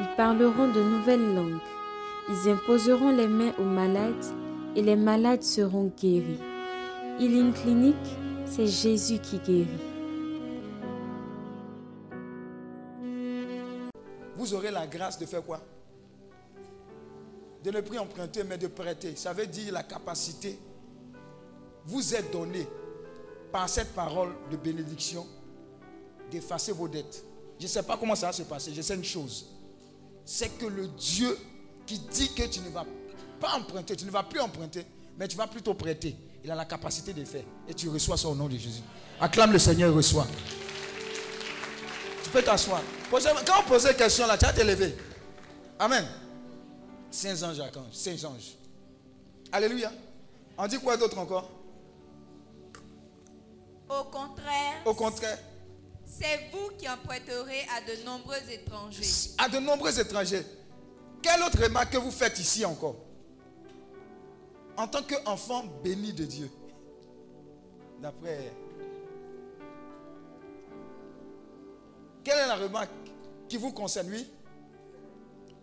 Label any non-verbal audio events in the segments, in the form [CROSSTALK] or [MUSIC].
ils parleront de nouvelles langues, ils imposeront les mains aux malades et les malades seront guéris. Healing Clinic, c'est Jésus qui guérit. Vous aurez la grâce de faire quoi? De ne plus emprunter, mais de prêter. Ça veut dire la capacité vous est donnée par cette parole de bénédiction d'effacer vos dettes. Je ne sais pas comment ça va se passer. Je sais une chose. C'est que le Dieu qui dit que tu ne vas pas emprunter, tu ne vas plus emprunter, mais tu vas plutôt prêter. Il a la capacité de faire. Et tu reçois ça au nom de Jésus. Acclame le Seigneur et reçois. Tu peux t'asseoir. Quand on pose une question là, tu vas te lever. Amen. Saint anges, Saint anges. Alléluia. On dit quoi d'autre encore? Au contraire. Au contraire. C'est vous qui emprunterez à de nombreux étrangers. À de nombreux étrangers. Quelle autre remarque que vous faites ici encore? En tant qu'enfant béni de Dieu. D'après. Quelle est la remarque qui vous concerne, oui?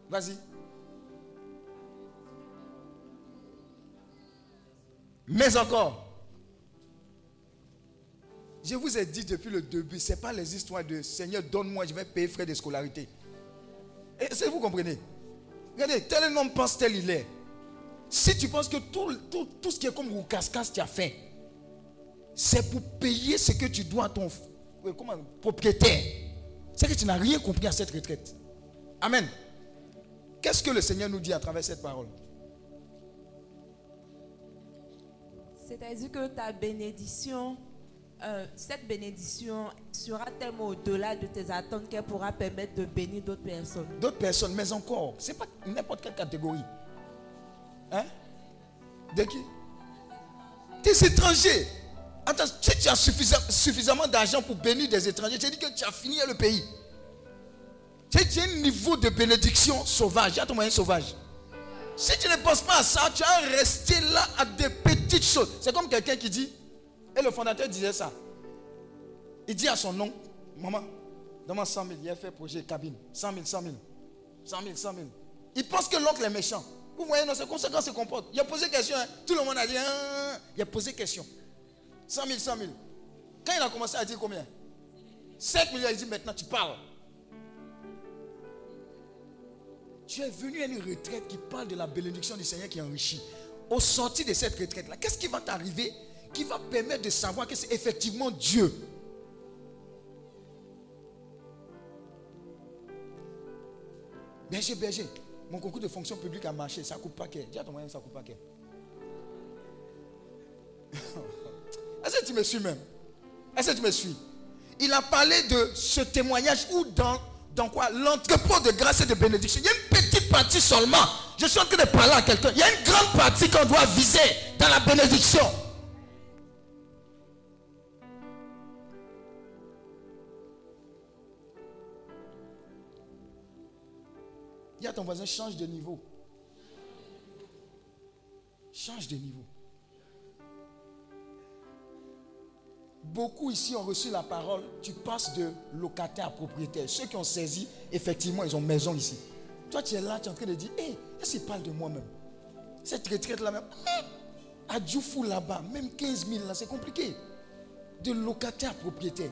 Vas-y. Mais encore. Je vous ai dit depuis le début, ce n'est pas les histoires de Seigneur, donne-moi, je vais payer frais de scolarité. Est-ce que vous comprenez? Regardez, tel homme pense tel il est. Si tu penses que tout, tout, ce qui est comme casse-casse, tu as fait, c'est pour payer ce que tu dois à ton comment, propriétaire. C'est que tu n'as rien compris à cette retraite. Amen. Qu'est-ce que le Seigneur nous dit à travers cette parole? C'est-à-dire que ta bénédiction euh, cette bénédiction sera tellement au-delà de tes attentes qu'elle pourra permettre de bénir d'autres personnes. D'autres personnes, mais encore, ce n'est pas n'importe quelle catégorie. Hein? De qui? Des étrangers. Attends, si tu as suffisamment d'argent pour bénir des étrangers, tu dis que tu as fini le pays. Tu as un niveau de bénédiction sauvage. Y ton moyen sauvage. Si tu ne penses pas à ça, tu vas rester là à des petites choses. C'est comme quelqu'un qui dit et le fondateur disait ça. Il dit à son nom, maman, donne-moi 100 000. Il a fait projet cabine. 100 000, 100 000. 100 000, 100 000. Il pense que l'oncle est méchant. Vous voyez, non, c'est comme ça qu'on se comporte. Il a posé question. Hein. Tout le monde a dit, hein, il a posé question. 100 000, 100 000. Quand il a commencé à dire combien? 7 millions, il dit maintenant tu parles. Tu es venu à une retraite qui parle de la bénédiction du Seigneur qui enrichit. Au sorti de cette retraite-là, qu'est-ce qui va t'arriver? Qui va permettre de savoir que c'est effectivement Dieu. Berger, berger, mon concours de fonction publique a marché, ça coupe pas qu'elle. Dis à ton moyen, ça coupe pas qu'elle. [LAUGHS] Est-ce que tu me suis même? Est-ce que tu me suis? Il a parlé de ce témoignage ou dans, dans quoi? L'entrepôt de grâce et de bénédiction. Il y a une petite partie seulement. Je suis en train de parler à quelqu'un. Il y a une grande partie qu'on doit viser dans la bénédiction. Dis à ton voisin, change de niveau. Change de niveau. Beaucoup ici ont reçu la parole. Tu passes de locataire à propriétaire. Ceux qui ont saisi, effectivement, ils ont maison ici. Toi, tu es là, tu es en train de dire, hé, est-ce qu'il parle de moi-même Cette retraite-là même, à Djoufou là-bas, même 15 000 là, c'est compliqué. De locataire à propriétaire.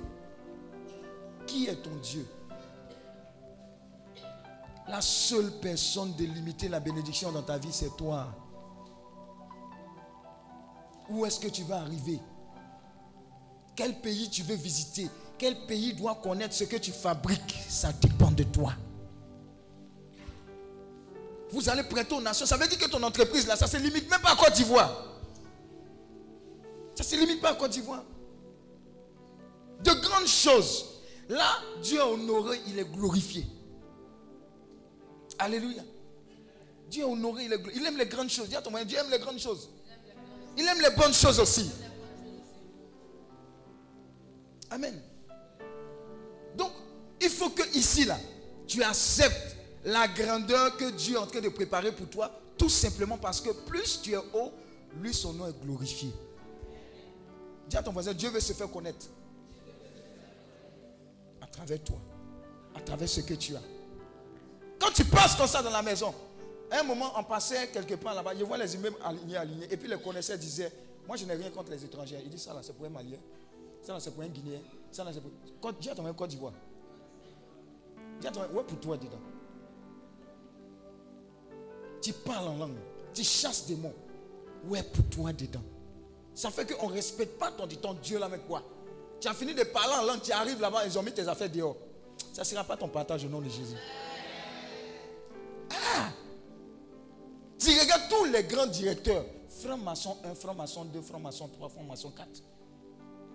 Qui est ton Dieu? La seule personne de limiter la bénédiction dans ta vie, c'est toi. Où est-ce que tu vas arriver? Quel pays tu veux visiter? Quel pays doit connaître ce que tu fabriques? Ça dépend de toi. Vous allez prêter aux nations. Ça veut dire que ton entreprise, là, ça se limite même pas à Côte d'Ivoire. Ça ne se limite pas à Côte d'Ivoire. De grandes choses. Là, Dieu est honoré, il est glorifié. Alléluia. Dieu est honoré, il, aime les grandes choses. Dis à ton moyen, Dieu aime les grandes choses. Il aime les bonnes choses aussi. Amen. Donc, il faut que ici, là, tu acceptes la grandeur que Dieu est en train de préparer pour toi, tout simplement parce que plus tu es haut, lui, son nom est glorifié. Dis à ton voisin, Dieu veut se faire connaître. À travers toi. À travers ce que tu as. Quand tu passes comme ça dans la maison, à un moment, on passait quelque part là-bas, je vois les immeubles alignés, alignés, et puis les connaisseurs disaient, moi je n'ai rien contre les étrangers. Il dit ça là, c'est pour un Malien, ça là, c'est pour un Guinéen, ça là, c'est pour... Dis à ton même Côte d'Ivoire. Dis à ton ouais pour toi dedans. Tu parles en langue, tu chasses des mots. Ouais pour toi dedans. Ça fait qu'on ne respecte pas ton, ton Dieu là, mais quoi? Tu as fini de parler en langue, tu arrives là-bas, ils ont mis tes affaires dehors. Ça ne sera pas ton partage au nom de Jésus. Tu regardes tous les grands directeurs, franc-maçon 1, franc-maçon 2, franc-maçon 3, franc-maçon 4.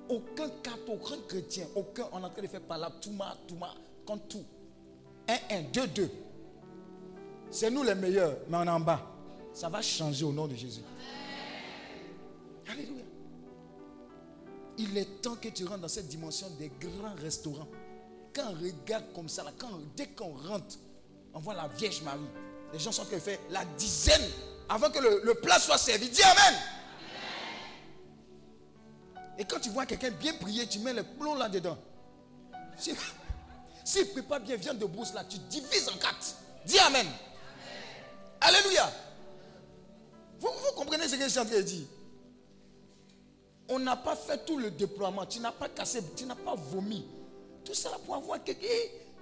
Aucun catho, aucun chrétien, aucun, on est en train de faire par là, Touma, Touma, contre tout. 1, 1, 2, 2. C'est nous les meilleurs, mais on est en bas. Ça va changer au nom de Jésus. Alléluia. Il est temps que tu rentres dans cette dimension des grands restaurants. Quand on regarde comme ça, là, quand, dès qu'on rentre, on voit la Vierge Marie. Les gens sont en train de faire la dizaine avant que le, plat soit servi. Dis Amen. Et quand tu vois quelqu'un bien prier, tu mets le plomb là-dedans. Si- [LAUGHS] S'il ne prépare bien viande de brousse là, tu divises en quatre. Dis Amen. Alléluia. Vous, comprenez ce que je suis en train de dire? On n'a pas fait tout le déploiement. Tu n'as pas cassé, tu n'as pas vomi. Tout ça pour avoir quelqu'un.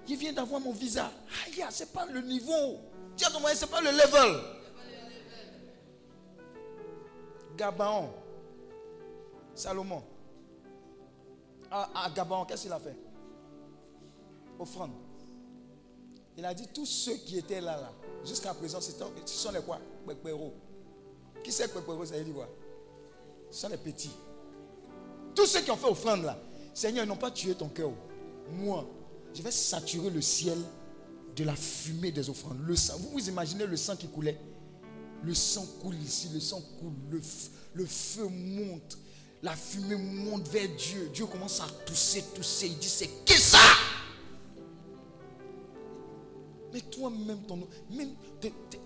Il vient d'avoir mon visa. Aïe, ce n'est pas le niveau. Tiens, ton moyen, ce n'est pas le level. Gabaon. Salomon. À, à Gabaon, qu'est-ce qu'il a fait? Offrande. Il a dit tous ceux qui étaient là, là, jusqu'à présent, ce sont les quoi? Kwekpero. Qui c'est Kwekpero Ça veut dire quoi? Ce sont les petits. Tous ceux qui ont fait offrande là, Seigneur, ils n'ont pas tué ton cœur. Moi, je vais saturer le ciel de la fumée des offrandes. Le sang. Vous vous imaginez le sang qui coulait? Le sang coule ici, le sang coule, le, feu monte, la fumée monte vers Dieu. Dieu commence à tousser, tousser. Il dit, c'est qui ça? Mais toi-même,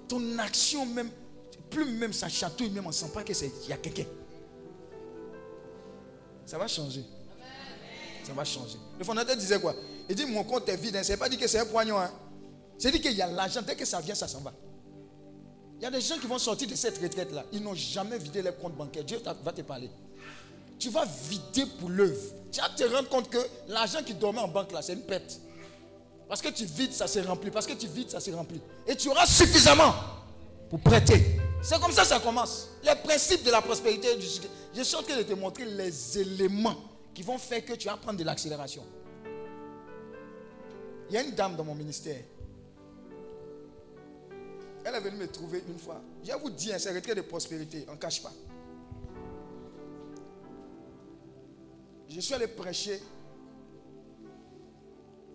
ton action même, plus même ça chatouille, même on ne sent pas qu'il y a quelqu'un. Ça va changer. Ça va changer. Le fondateur disait quoi? Il dit mon compte est vide. hein. C'est pas dit que c'est un poignon. Hein. C'est dit qu'il y a l'argent. Dès que ça vient, ça s'en va. Il y a des gens qui vont sortir de cette retraite-là. Ils n'ont jamais vidé les comptes bancaires. Dieu va te parler. Tu vas vider pour l'œuvre. Tu vas te rendre compte que l'argent qui dormait en banque là, c'est une perte. Parce que tu vides, ça se remplit. Parce que tu vides, ça se remplit. Et tu auras suffisamment pour prêter. C'est comme ça que ça commence. Les principes de la prospérité. Je suis en train de te montrer les éléments qui vont faire que tu vas prendre de l'accélération. Il y a une dame dans mon ministère. Elle est venue me trouver une fois. Je vous dire, c'est retrait de prospérité. On ne cache pas. Je suis allé prêcher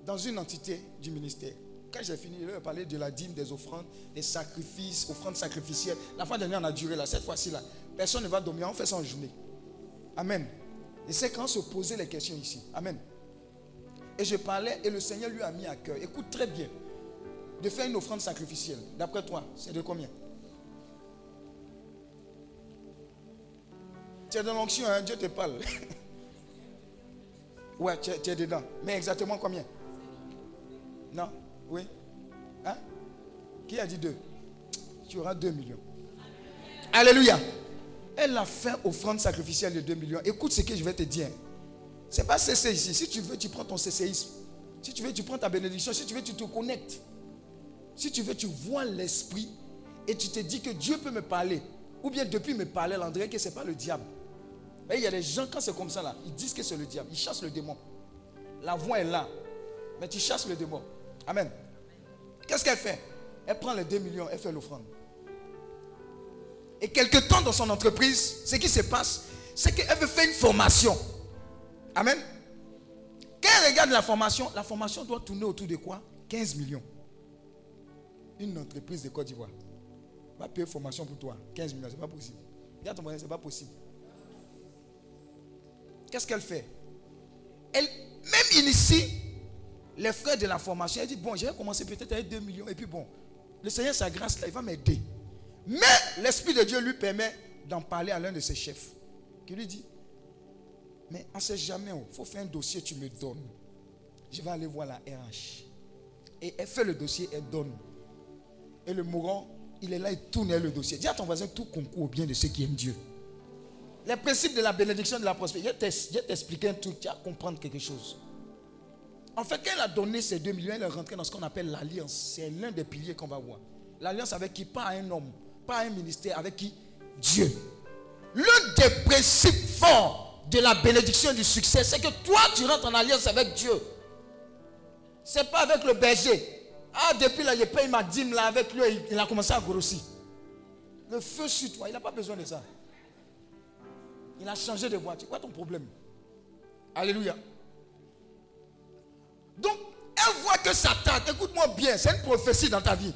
dans une entité du ministère. Quand j'ai fini, il a parlé de la dîme, des offrandes, des sacrifices, offrandes sacrificielles. La fois dernière, on a duré là. Cette fois-ci, là, personne ne va dormir. On fait ça en journée. Amen. Et c'est quand on se posait les questions ici. Amen. Et je parlais et le Seigneur lui a mis à cœur. Écoute très bien. De faire une offrande sacrificielle. D'après toi, c'est de combien? Tu es dans l'onction, hein? Dieu te parle. [LAUGHS] ouais, tu es, dedans. Mais exactement combien? Non? Oui? Hein? Qui a dit deux? Tu auras deux millions. Alléluia. Elle a fait offrande sacrificielle de 2 millions. Écoute ce que je vais te dire. C'est pas cesser ici. Si tu veux, tu prends ton CCisme. Si tu veux, tu prends ta bénédiction. Si tu veux, tu te connectes. Si tu veux, tu vois l'esprit et tu te dis que Dieu peut me parler. Ou bien depuis me parler, l'André, que ce n'est pas le diable. Il y a des gens, quand c'est comme ça, là, ils disent que c'est le diable. Ils chassent le démon. La voix est là. Mais tu chasses le démon. Amen. Qu'est-ce qu'elle fait? Elle prend les 2 millions, elle fait l'offrande. Et quelque temps dans son entreprise, ce qui se passe, c'est qu'elle veut faire une formation. Amen. Quand elle regarde la formation, la formation doit tourner autour de quoi? 15 millions. Une entreprise de Côte d'Ivoire va payer formation pour toi, 15 millions, c'est pas possible. À ton voisin, c'est pas possible. Qu'est-ce qu'elle fait? Elle même initie les frais de la formation. Elle dit, bon, je vais commencer peut-être avec 2 millions. Et puis bon, le Seigneur, sa grâce, là, il va m'aider. Mais l'Esprit de Dieu lui permet d'en parler à l'un de ses chefs. Qui lui dit, mais on ne sait jamais, il oh, faut faire un dossier, tu me donnes. Je vais aller voir la RH. Et elle fait le dossier, elle donne. Et le mourant, il est là, il tourne le dossier. Dis à ton voisin, tout concourt au bien de ceux qui aiment Dieu. Les principes de la bénédiction de la prospérité, je vais t'expliquer un truc, tu vas comprendre quelque chose. En fait, quand elle a donné ces 2 millions, elle est rentrée dans ce qu'on appelle l'alliance. C'est l'un des piliers qu'on va voir. L'alliance avec qui? Pas un homme, pas un ministère, avec qui? Dieu. L'un des principes forts de la bénédiction du succès, c'est que toi, tu rentres en alliance avec Dieu. C'est pas avec le berger. Ah, depuis là, je paye ma dîme là avec lui, il a commencé à grossir. Le feu sur toi, il n'a pas besoin de ça. Il a changé de voiture. Quoi ton problème? Alléluia. Donc, elle voit que Satan, écoute-moi bien, c'est une prophétie dans ta vie.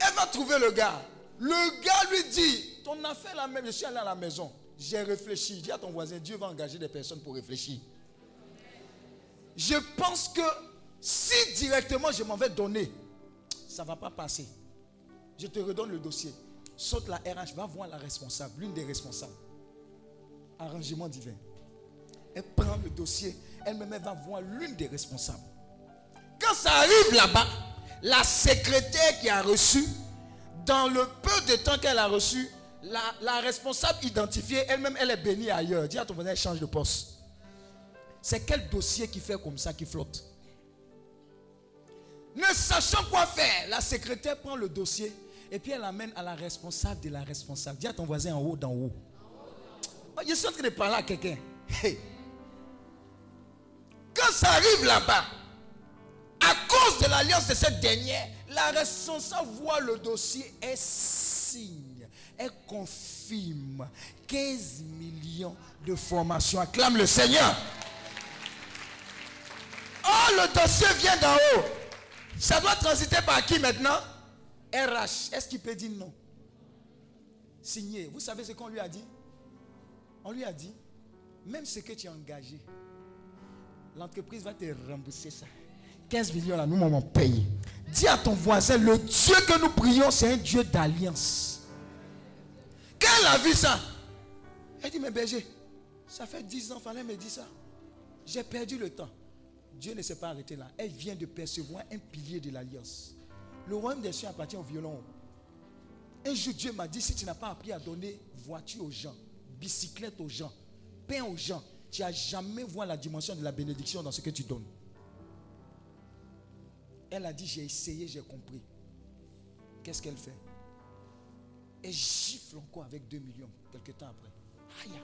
Elle va trouver le gars. Le gars lui dit, ton affaire la même, je suis allé à la maison. J'ai réfléchi. Dis à ton voisin, Dieu va engager des personnes pour réfléchir. Je pense que si directement je m'en vais donner, ça ne va pas passer. Je te redonne le dossier. Saute la RH, va voir la responsable, l'une des responsables. Arrangement divin. Elle prend le dossier, elle-même va voir l'une des responsables. Quand ça arrive là-bas, la secrétaire qui a reçu, dans le peu de temps qu'elle a reçu, la, responsable identifiée, elle-même, elle est bénie ailleurs. Dis à ton voisin, elle change de poste. C'est quel dossier qui fait comme ça, qui flotte? Ne sachant quoi faire, la secrétaire prend le dossier et puis elle l'amène à la responsable de la responsable. Dis à ton voisin en haut, d'en haut. Oh, je suis en train de parler à quelqu'un. Quand ça arrive là-bas, à cause de l'alliance de cette dernière, la responsable voit le dossier et signe. Elle confirme 15 millions de formations. Acclame le Seigneur. Oh, le dossier vient d'en haut. Ça doit transiter par qui maintenant? RH. Est-ce qu'il peut dire non? Signé. Vous savez ce qu'on lui a dit? On lui a dit, même ce que tu as engagé, l'entreprise va te rembourser ça. 15 millions là, nous on paye. Dis à ton voisin, le Dieu que nous prions, c'est un Dieu d'alliance. Quand elle a vu ça, elle dit, mais berger, ça fait 10 ans, fallait me dire ça. J'ai perdu le temps. Dieu ne s'est pas arrêté là. Elle vient de percevoir un pilier de l'alliance. Le royaume des cieux appartient au violon. Un jour, Dieu m'a dit, si tu n'as pas appris à donner voiture aux gens, bicyclette aux gens, pain aux gens, tu n'as jamais vu la dimension de la bénédiction dans ce que tu donnes. Elle a dit, j'ai essayé, j'ai compris. Qu'est-ce qu'elle fait? Elle gifle encore avec 2 millions, quelques temps après. Aïe.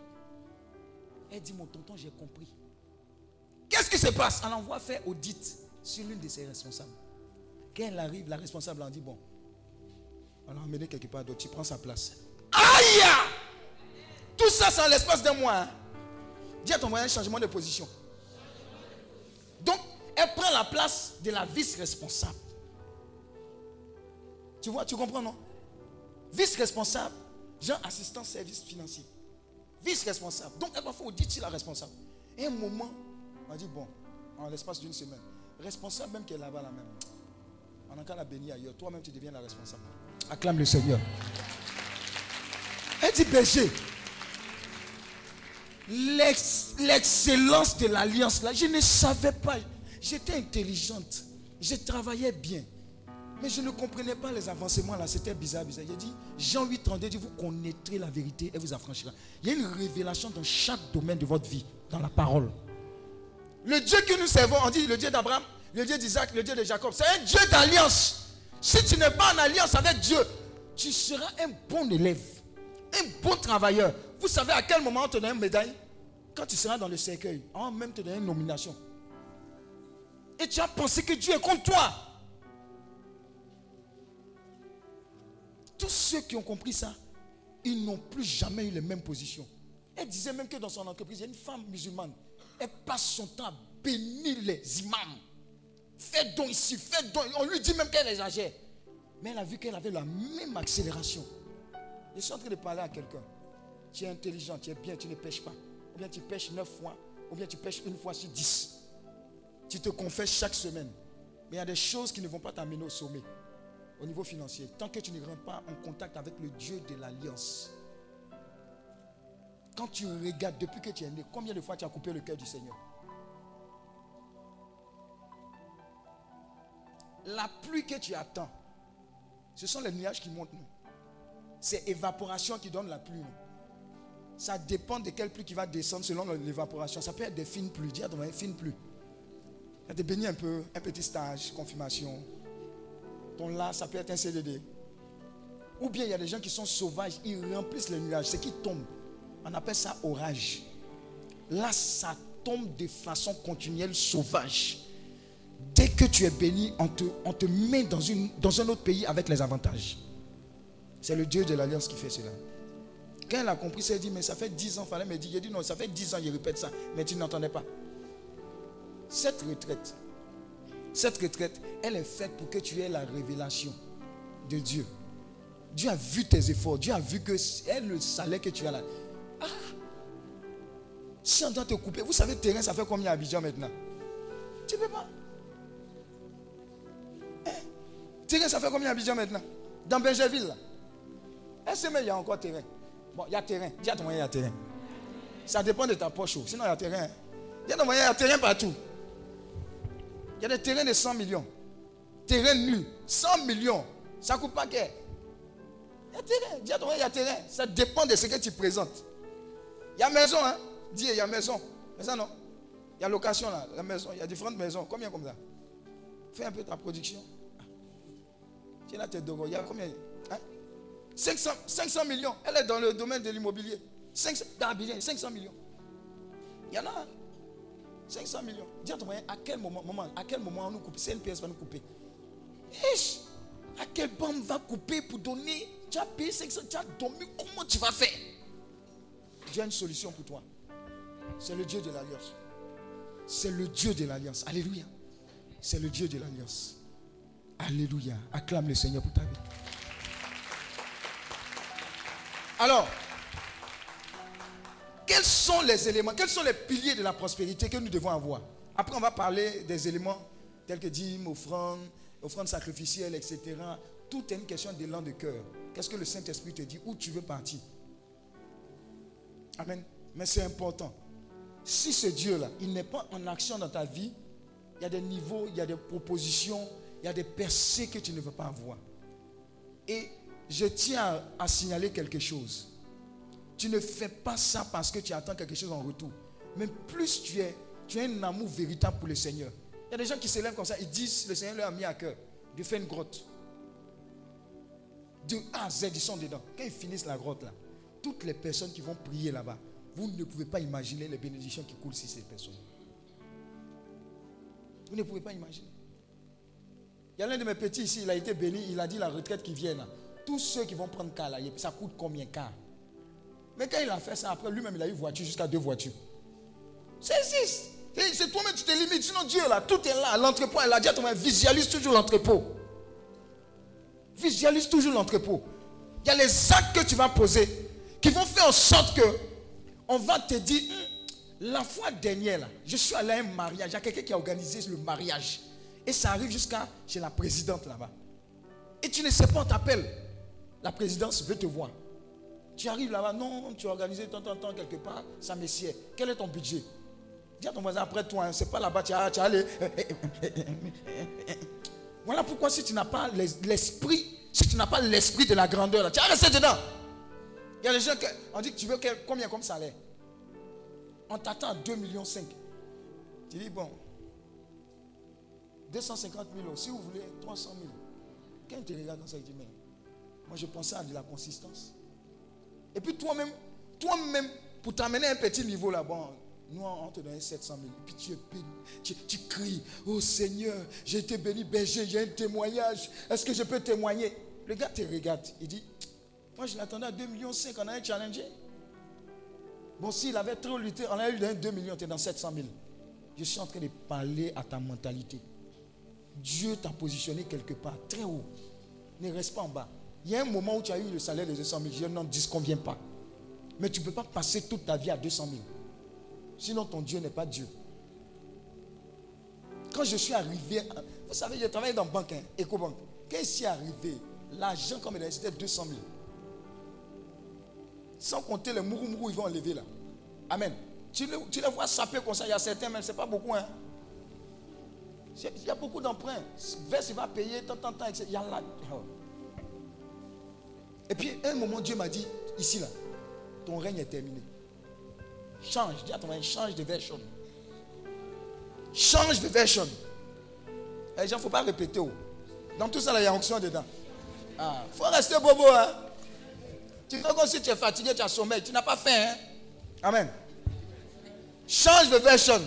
Elle dit, mon tonton, j'ai compris. Qu'est-ce qui se passe? On envoie faire audit sur l'une de ses responsables. Quand elle arrive, la responsable en dit Bon, on l'a emmené quelque part d'autre, tu prends sa place. Aïe Tout ça, c'est en l'espace d'un mois. Hein. Dis à ton moyen changement de position. Donc, elle prend la place de la vice-responsable. Tu vois, tu comprends, non? Vice-responsable, genre assistant service financier. Vice-responsable. Donc, elle va faire audit sur la responsable. Un moment, on dit, bon, en l'espace d'une semaine, responsable même qui est là-bas, là même, on a qu'à la bénir ailleurs. Toi-même, tu deviens la responsable. Acclame le Seigneur. Elle dit, berger, l'excellence de l'alliance, là, je ne savais pas. J'étais intelligente. Je travaillais bien. Mais je ne comprenais pas les avancements là. C'était bizarre, bizarre. Il dit, Jean 8, 32 dit, vous connaîtrez la vérité et vous affranchira. Il y a une révélation dans chaque domaine de votre vie, dans la parole. Le Dieu que nous servons, on dit le Dieu d'Abraham, le Dieu d'Isaac, le Dieu de Jacob. C'est un Dieu d'alliance. Si tu n'es pas en alliance avec Dieu, tu seras un bon élève, un bon travailleur. Vous savez à quel moment on te donne une médaille? Quand tu seras dans le cercueil, on va même te donner une nomination. Et tu as pensé que Dieu est contre toi. Tous ceux qui ont compris ça, ils n'ont plus jamais eu les mêmes positions. Elle disait même que dans son entreprise, il y a une femme musulmane elle passe son temps à bénir les imams. Fais donc ici, fais donc. On lui dit même qu'elle exagère. Mais elle a vu qu'elle avait la même accélération. Je suis en train de parler à quelqu'un. Tu es intelligent, tu es bien, tu ne pêches pas. Ou bien tu pêches neuf fois, ou bien tu pêches une fois sur dix. Tu te confesses chaque semaine. Mais il y a des choses qui ne vont pas t'amener au sommet, au niveau financier, tant que tu ne rentres pas en contact avec le Dieu de l'Alliance. Quand tu regardes depuis que tu es né, combien de fois tu as coupé le cœur du Seigneur? La pluie que tu attends, ce sont les nuages qui montent. C'est évaporation qui donne la pluie. Ça dépend de quelle pluie qui va descendre selon l'évaporation. Ça peut être des fines pluies. Dis à ton fines pluies. Tu te béni un peu, un petit stage, confirmation. Ton là, ça peut être un CDD. Ou bien il y a des gens qui sont sauvages, ils remplissent les nuages. C'est qui tombe. On appelle ça orage. Là, ça tombe de façon continuelle, sauvage. Dès que tu es béni, on te, met dans, un autre pays avec les avantages. C'est le Dieu de l'Alliance qui fait cela. Quand elle a compris, elle dit, mais ça fait 10 ans, fallait me dire. Il dit, non, ça fait 10 ans, il répète ça, mais tu n'entendais pas. Cette retraite, cette retraite, elle est faite pour que tu aies la révélation de Dieu. Dieu a vu tes efforts. Dieu a vu que elle le salaire que tu as là. Ah! Si on doit te couper, vous savez, terrain, ça fait combien à Abidjan maintenant? Tu ne peux pas. Terrain, ça fait combien à Abidjan maintenant? Dans Benjerville, là. Est-ce qu'il y a encore terrain? Bon, il y a terrain. Dis à ton moyen, il y a terrain. Ça dépend de ta poche. Oh. Sinon, il y a terrain. Il y a ton moyen, il y a terrain partout. Il y a des terrains de 100 millions. Terrain nu. 100 millions. Ça ne coûte pas guère. Il y a terrain. Dis à ton moyen, il y a terrain. Ça dépend de ce que tu présentes. Il y a maison, hein. Dis, il y a maison. Mais ça, non. Il y a location, là. La maison. Il y a différentes maisons. Combien comme ça? Fais un peu ta production. Tu es là, tu es Il y a combien? 500, 500 millions. Elle est dans le domaine de l'immobilier. 500, 500 millions. Il y en a. 500 hein. millions. Dis à ton à quel moment, moment, à quel moment on nous coupe? CNPS va nous couper À quelle banque va couper pour donner? Tu as payé 500, tu as dormi. Comment tu vas faire? J'ai une solution pour toi. C'est le Dieu de l'Alliance. C'est le Dieu de l'Alliance. Alléluia. C'est le Dieu de l'Alliance. Alléluia. Acclame le Seigneur pour ta vie. Alors, quels sont les éléments, quels sont les piliers de la prospérité que nous devons avoir? Après, on va parler des éléments tels que dîmes, offrandes, offrandes sacrificielles, etc. Tout est une question d'élan de cœur. Qu'est-ce que le Saint-Esprit te dit? Où tu veux partir? Amen. Mais c'est important. Si ce Dieu-là, il n'est pas en action dans ta vie, il y a des niveaux, il y a des propositions, il y a des percées que tu ne veux pas avoir. Et je tiens à, signaler quelque chose. Tu ne fais pas ça parce que tu attends quelque chose en retour. Mais plus tu es, tu as un amour véritable pour le Seigneur. Il y a des gens qui s'élèvent comme ça, ils disent, le Seigneur leur a mis à cœur de faire une grotte. De A à Z, ils sont dedans. Quand ils finissent la grotte là, toutes les personnes qui vont prier là-bas, vous ne pouvez pas imaginer les bénédictions qui coulent sur ces personnes. Vous ne pouvez pas imaginer. Il y a l'un de mes petits ici, il a été béni, il a dit la retraite qui vient là tous ceux qui vont prendre car là, ça coûte combien car? Mais quand il a fait ça, après lui-même, il a eu voiture jusqu'à deux voitures. C'est six. C'est toi-même, tu te limites. Sinon, Dieu, là, tout est là. L'entrepôt, elle a dit à toi, visualise toujours l'entrepôt. Visualise toujours l'entrepôt. Il y a les actes que tu vas poser qui vont faire en sorte que on va te dire, hum, la fois dernière, là, je suis allé à un mariage. Il y a quelqu'un qui a organisé le mariage. Et ça arrive jusqu'à chez la présidente là-bas. Et tu ne sais pas, on t'appelle. La présidence veut te voir. Tu arrives là-bas, non, tu as organisé tant, tant, tant quelque part, ça messieurs. Quel est ton budget? Dis à ton voisin après toi, hein, c'est pas là-bas, tu as, tu allé. Voilà pourquoi si tu n'as pas l'esprit, si tu n'as pas l'esprit de la grandeur, tu as resté dedans. Il y a des gens qui on dit tu veux combien comme salaire? On t'attend à 2,5 millions. Tu dis, bon, 250 000 euros, si vous voulez, 300 000. Quand tu regardes dans ça, tu dis, mais moi, je pensais à de la consistance. Et puis toi-même, toi-même, pour t'amener à un petit niveau là-bas, nous, on te donne 700 000. Et puis tu es béni. Tu, cries, oh Seigneur, j'ai été béni, berger, j'ai un témoignage. Est-ce que je peux témoigner Le gars te regarde. Il dit, moi je l'attendais à 2,5 millions, on a un challengé. Bon, s'il avait trop lutté, on a eu 2 millions, tu es dans 700 000. Je suis en train de parler à ta mentalité. Dieu t'a positionné quelque part, très haut. ne reste pas en bas. Il y a un moment où tu as eu le salaire de 200 000. Je dis non, 10 convient pas. Mais tu ne peux pas passer toute ta vie à 200 000. Sinon, ton Dieu n'est pas Dieu. Quand je suis arrivé, vous savez, j'ai travaillé dans banque, hein, EcoBank. Quand je suis arrivé, l'argent comme il c'était 200 000. Sans compter les mourou mourou, ils vont enlever là. Amen. Tu les, vois saper comme ça, il y a certains, mais ce n'est pas beaucoup. Hein. Il y a beaucoup d'emprunts. Vers, il va payer, tant, tant, tant, etc. Il y a là. Oh. Et puis, un moment, Dieu m'a dit, ici, là, ton règne est terminé. Change, dis à ton règne, change de version. Change de version. Les gens, il ne faut pas répéter. Oh. Dans tout ça, il y a onction dedans. Il ah, faut rester bobo. Hein? Tu fais comme si tu es fatigué, tu as sommeil. Tu n'as pas faim. Hein? Amen. Change de version.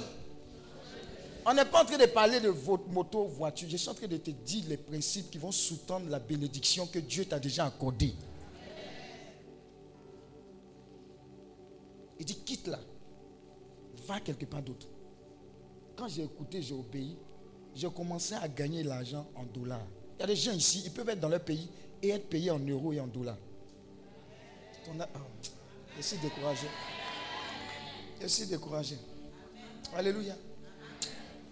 On n'est pas en train de parler de votre moto, voiture. Je suis en train de te dire les principes qui vont sous-tendre la bénédiction que Dieu t'a déjà accordée. Il dit quitte là. Va quelque part d'autre. Quand j'ai écouté, j'ai obéi. J'ai commencé à gagner l'argent en dollars. Il y a des gens ici, ils peuvent être dans leur pays et être payés en euros et en dollars. Je suis découragé. Je suis découragé. Alléluia.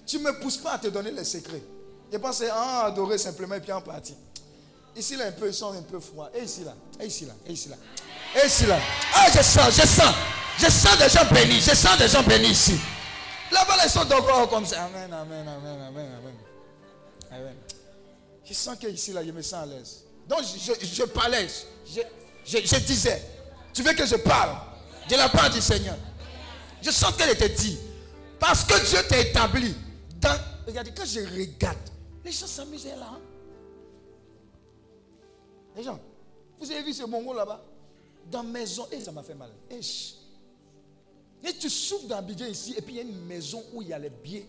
Tu ne me pousses pas à te donner les secrets. Je pense à adorer simplement et puis en partie. Ici, là, un peu, ils sont un peu froids. Et ici, là. Et ici, là. Et ici, là. Et ici, là. Ah, je sens, je sens. Je sens des gens bénis. Je sens des gens bénis ici. Là-bas, ils sont encore comme ça. Amen, amen, amen, amen, amen. Amen. Je sens qu'ici, là, je me sens à l'aise. Donc, je, je, parlais. Je, je, disais, tu veux que je parle de la part du Seigneur. Je sens qu'elle était dit. Parce que Dieu t'a établi. Dans, regardez, quand je regarde, les gens s'amusaient là. Hein. Les gens, vous avez vu ce mongo là-bas? Dans maison, et ça m'a fait mal. Et tu souffres d'Abidjan ici, et puis il y a une maison où il y a les billets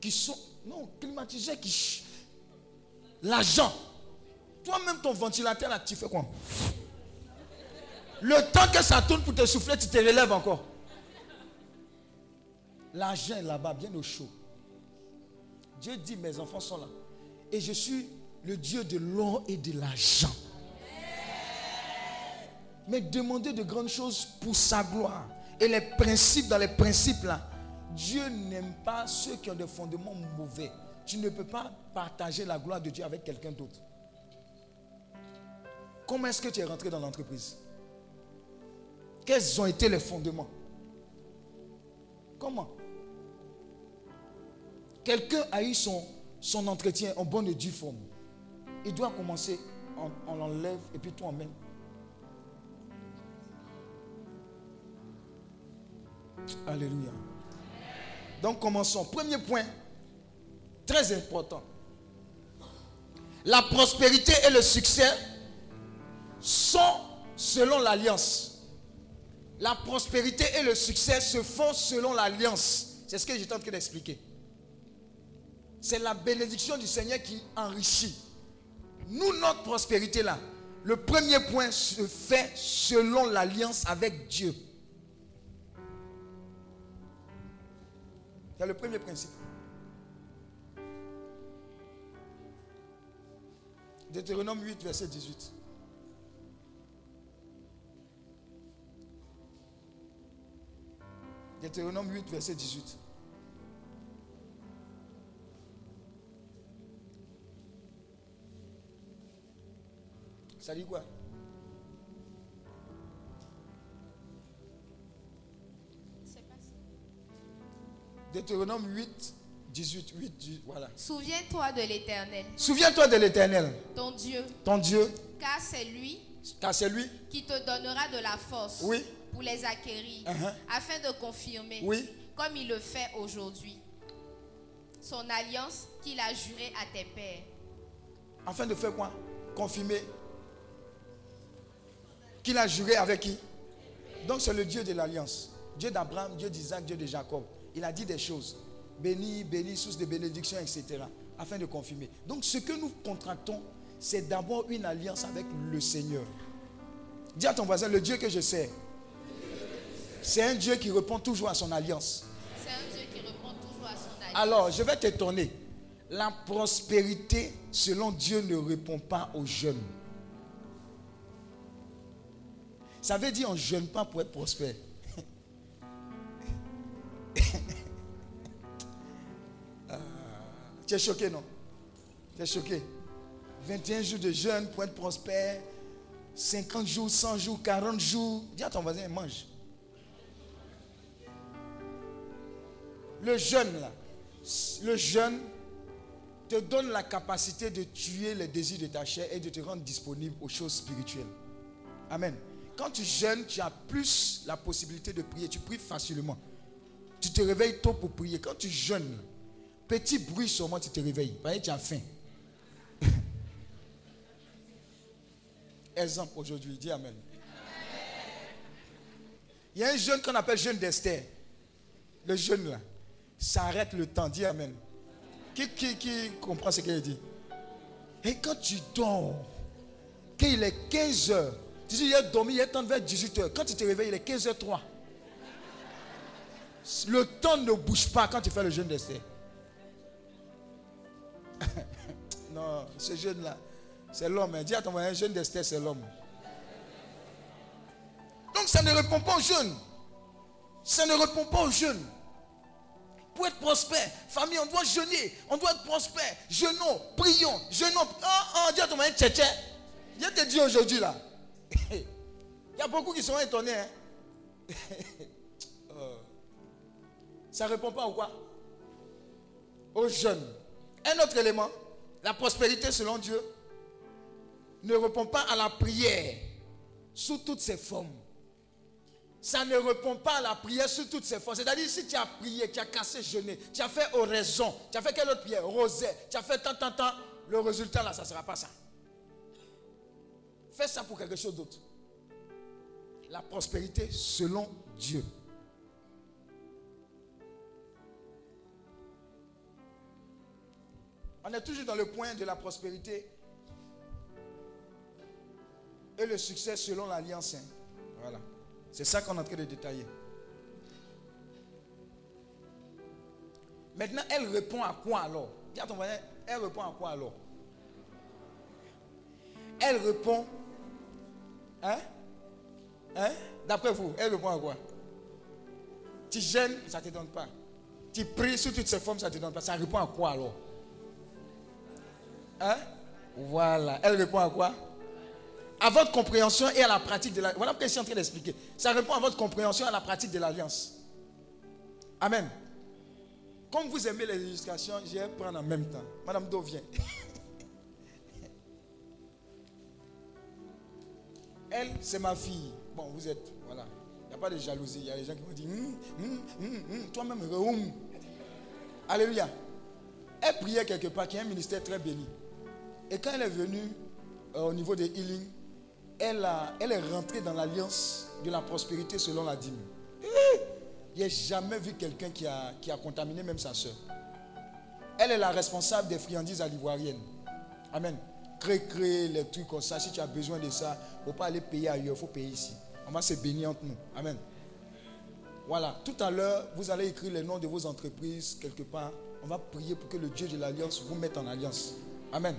qui sont, non, climatisés, qui... L'argent. Toi-même, ton ventilateur là, tu fais quoi? Le temps que ça tourne pour te souffler, tu te relèves encore. L'argent est là-bas, bien au chaud. Dieu dit, mes enfants sont là. Et je suis le Dieu de l'or et de l'argent. Mais demandez de grandes choses pour sa gloire. Et les principes, dans les principes là, Dieu n'aime pas ceux qui ont des fondements mauvais. Tu ne peux pas partager la gloire de Dieu avec quelqu'un d'autre. Comment est-ce que tu es rentré dans l'entreprise? Quels ont été les fondements? Comment? Quelqu'un a eu son, entretien en bonne et due forme. Il doit commencer, on, l'enlève et puis toi-même. Alléluia. Donc commençons. Premier point, très important. La prospérité et le succès sont selon l'alliance. La prospérité et le succès se font selon l'alliance. C'est ce que en train d'expliquer. C'est la bénédiction du Seigneur qui enrichit. Nous, notre prospérité là, le premier point se fait selon l'alliance avec Dieu. C'est le premier principe. Deutéronome 8, verset 18. Deutéronome 8, verset 18. Ça dit quoi? Deutéronome 8, 18, 8, voilà. Souviens-toi de l'éternel. Souviens-toi de l'éternel. Ton Dieu. Ton Dieu. Car c'est lui. Car c'est lui. Qui te donnera de la force. Oui. Pour les acquérir. Uh-huh. Afin de confirmer. Oui. Comme il le fait aujourd'hui. Son alliance qu'il a jurée à tes pères. Afin de faire quoi? Confirmer. Qu'il a juré avec qui? Donc c'est le Dieu de l'alliance. Dieu d'Abraham, Dieu d'Isaac, Dieu de Jacob il a dit des choses. Béni, béni, source de bénédiction, etc. Afin de confirmer. Donc ce que nous contractons, c'est d'abord une alliance avec le Seigneur. Dis à ton voisin, le Dieu que je sais, c'est un Dieu qui répond toujours à son alliance. C'est un Dieu qui répond toujours à son alliance. Alors, je vais t'étonner. La prospérité, selon Dieu, ne répond pas aux jeunes. Ça veut dire on ne jeûne pas pour être prospère. [LAUGHS] Ah, tu es choqué, non? Tu es choqué 21 jours de jeûne pour être prospère. 50 jours, 100 jours, 40 jours. Dis à ton voisin, mange. Le jeûne, là, le jeûne te donne la capacité de tuer les désirs de ta chair et de te rendre disponible aux choses spirituelles. Amen. Quand tu jeûnes, tu as plus la possibilité de prier. Tu pries facilement. Tu te réveilles tôt pour prier. Quand tu jeûnes, petit bruit seulement, tu te réveilles. Voyez, tu as faim. [LAUGHS] Exemple aujourd'hui, dis Amen. Il y a un jeûne qu'on appelle jeûne d'Esther. Le jeûne là, ça arrête le temps, dis Amen. Qui, comprend ce qu'il dit? Et quand tu dors, qu'il est 15 heures, tu dis, il dormi, il est temps vers 18 heures. Quand tu te réveilles, il est 15h03. Le temps ne bouge pas quand tu fais le jeûne d'Esther. [LAUGHS] non, ce jeûne-là, c'est l'homme. Hein. Dis à ton un jeûne d'Esther, c'est l'homme. Donc ça ne répond pas au jeûne. Ça ne répond pas au jeûne. Pour être prospère, famille, on doit jeûner. On doit être prospère. Jeûnons, prions, jeûnons. Oh, oh, dis à ton mari, tchétché. Je te dis aujourd'hui là. [LAUGHS] Il y a beaucoup qui sont étonnés. Hein. [LAUGHS] Oh. Ça ne répond pas au quoi? Aux jeunes. Un autre élément, la prospérité selon Dieu, ne répond pas à la prière sous toutes ses formes. Ça ne répond pas à la prière sous toutes ses formes. C'est-à-dire, si tu as prié, tu as cassé, jeûné, tu as fait oraison, tu as fait quelle autre prière? Rosée, tu as fait tant, tant, tant, le résultat là, ça ne sera pas ça. Fais ça pour quelque chose d'autre. La prospérité selon Dieu. On est toujours dans le point de la prospérité et le succès selon l'alliance. Hein. Voilà. C'est ça qu'on est en train de détailler. Maintenant, elle répond à quoi alors? Ton elle répond à quoi alors? Elle répond Hein? Hein? D'après vous, elle répond à quoi? Tu gênes, ça ne te donne pas. Tu pries sous toutes ces formes, ça ne te donne pas. Ça répond à quoi alors? Hein? Voilà. Elle répond à quoi? À votre compréhension et à la pratique de la... Voilà pourquoi je suis en train d'expliquer. Ça répond à votre compréhension et à la pratique de l'alliance. Amen. Comme vous aimez les illustrations, je vais prendre en même temps. Madame Do vient. [LAUGHS] Elle, c'est ma fille. Bon, vous êtes, voilà. Il n'y a pas de jalousie. Il y a des gens qui vont dire, hum, hum, hum, toi-même, Alléluia. Elle priait quelque part, qui est un ministère très béni. Et quand elle est venue euh, au niveau des healing, elle, elle est rentrée dans l'alliance de la prospérité selon la dîme. N'y a jamais vu quelqu'un qui a, qui a contaminé même sa soeur. Elle est la responsable des friandises à l'ivoirienne. Amen créer, les trucs comme ça. Si tu as besoin de ça, il ne faut pas aller payer ailleurs, il faut payer ici. On va se bénir entre nous. Amen. Voilà. Tout à l'heure, vous allez écrire les noms de vos entreprises quelque part. On va prier pour que le Dieu de l'Alliance vous mette en alliance. Amen.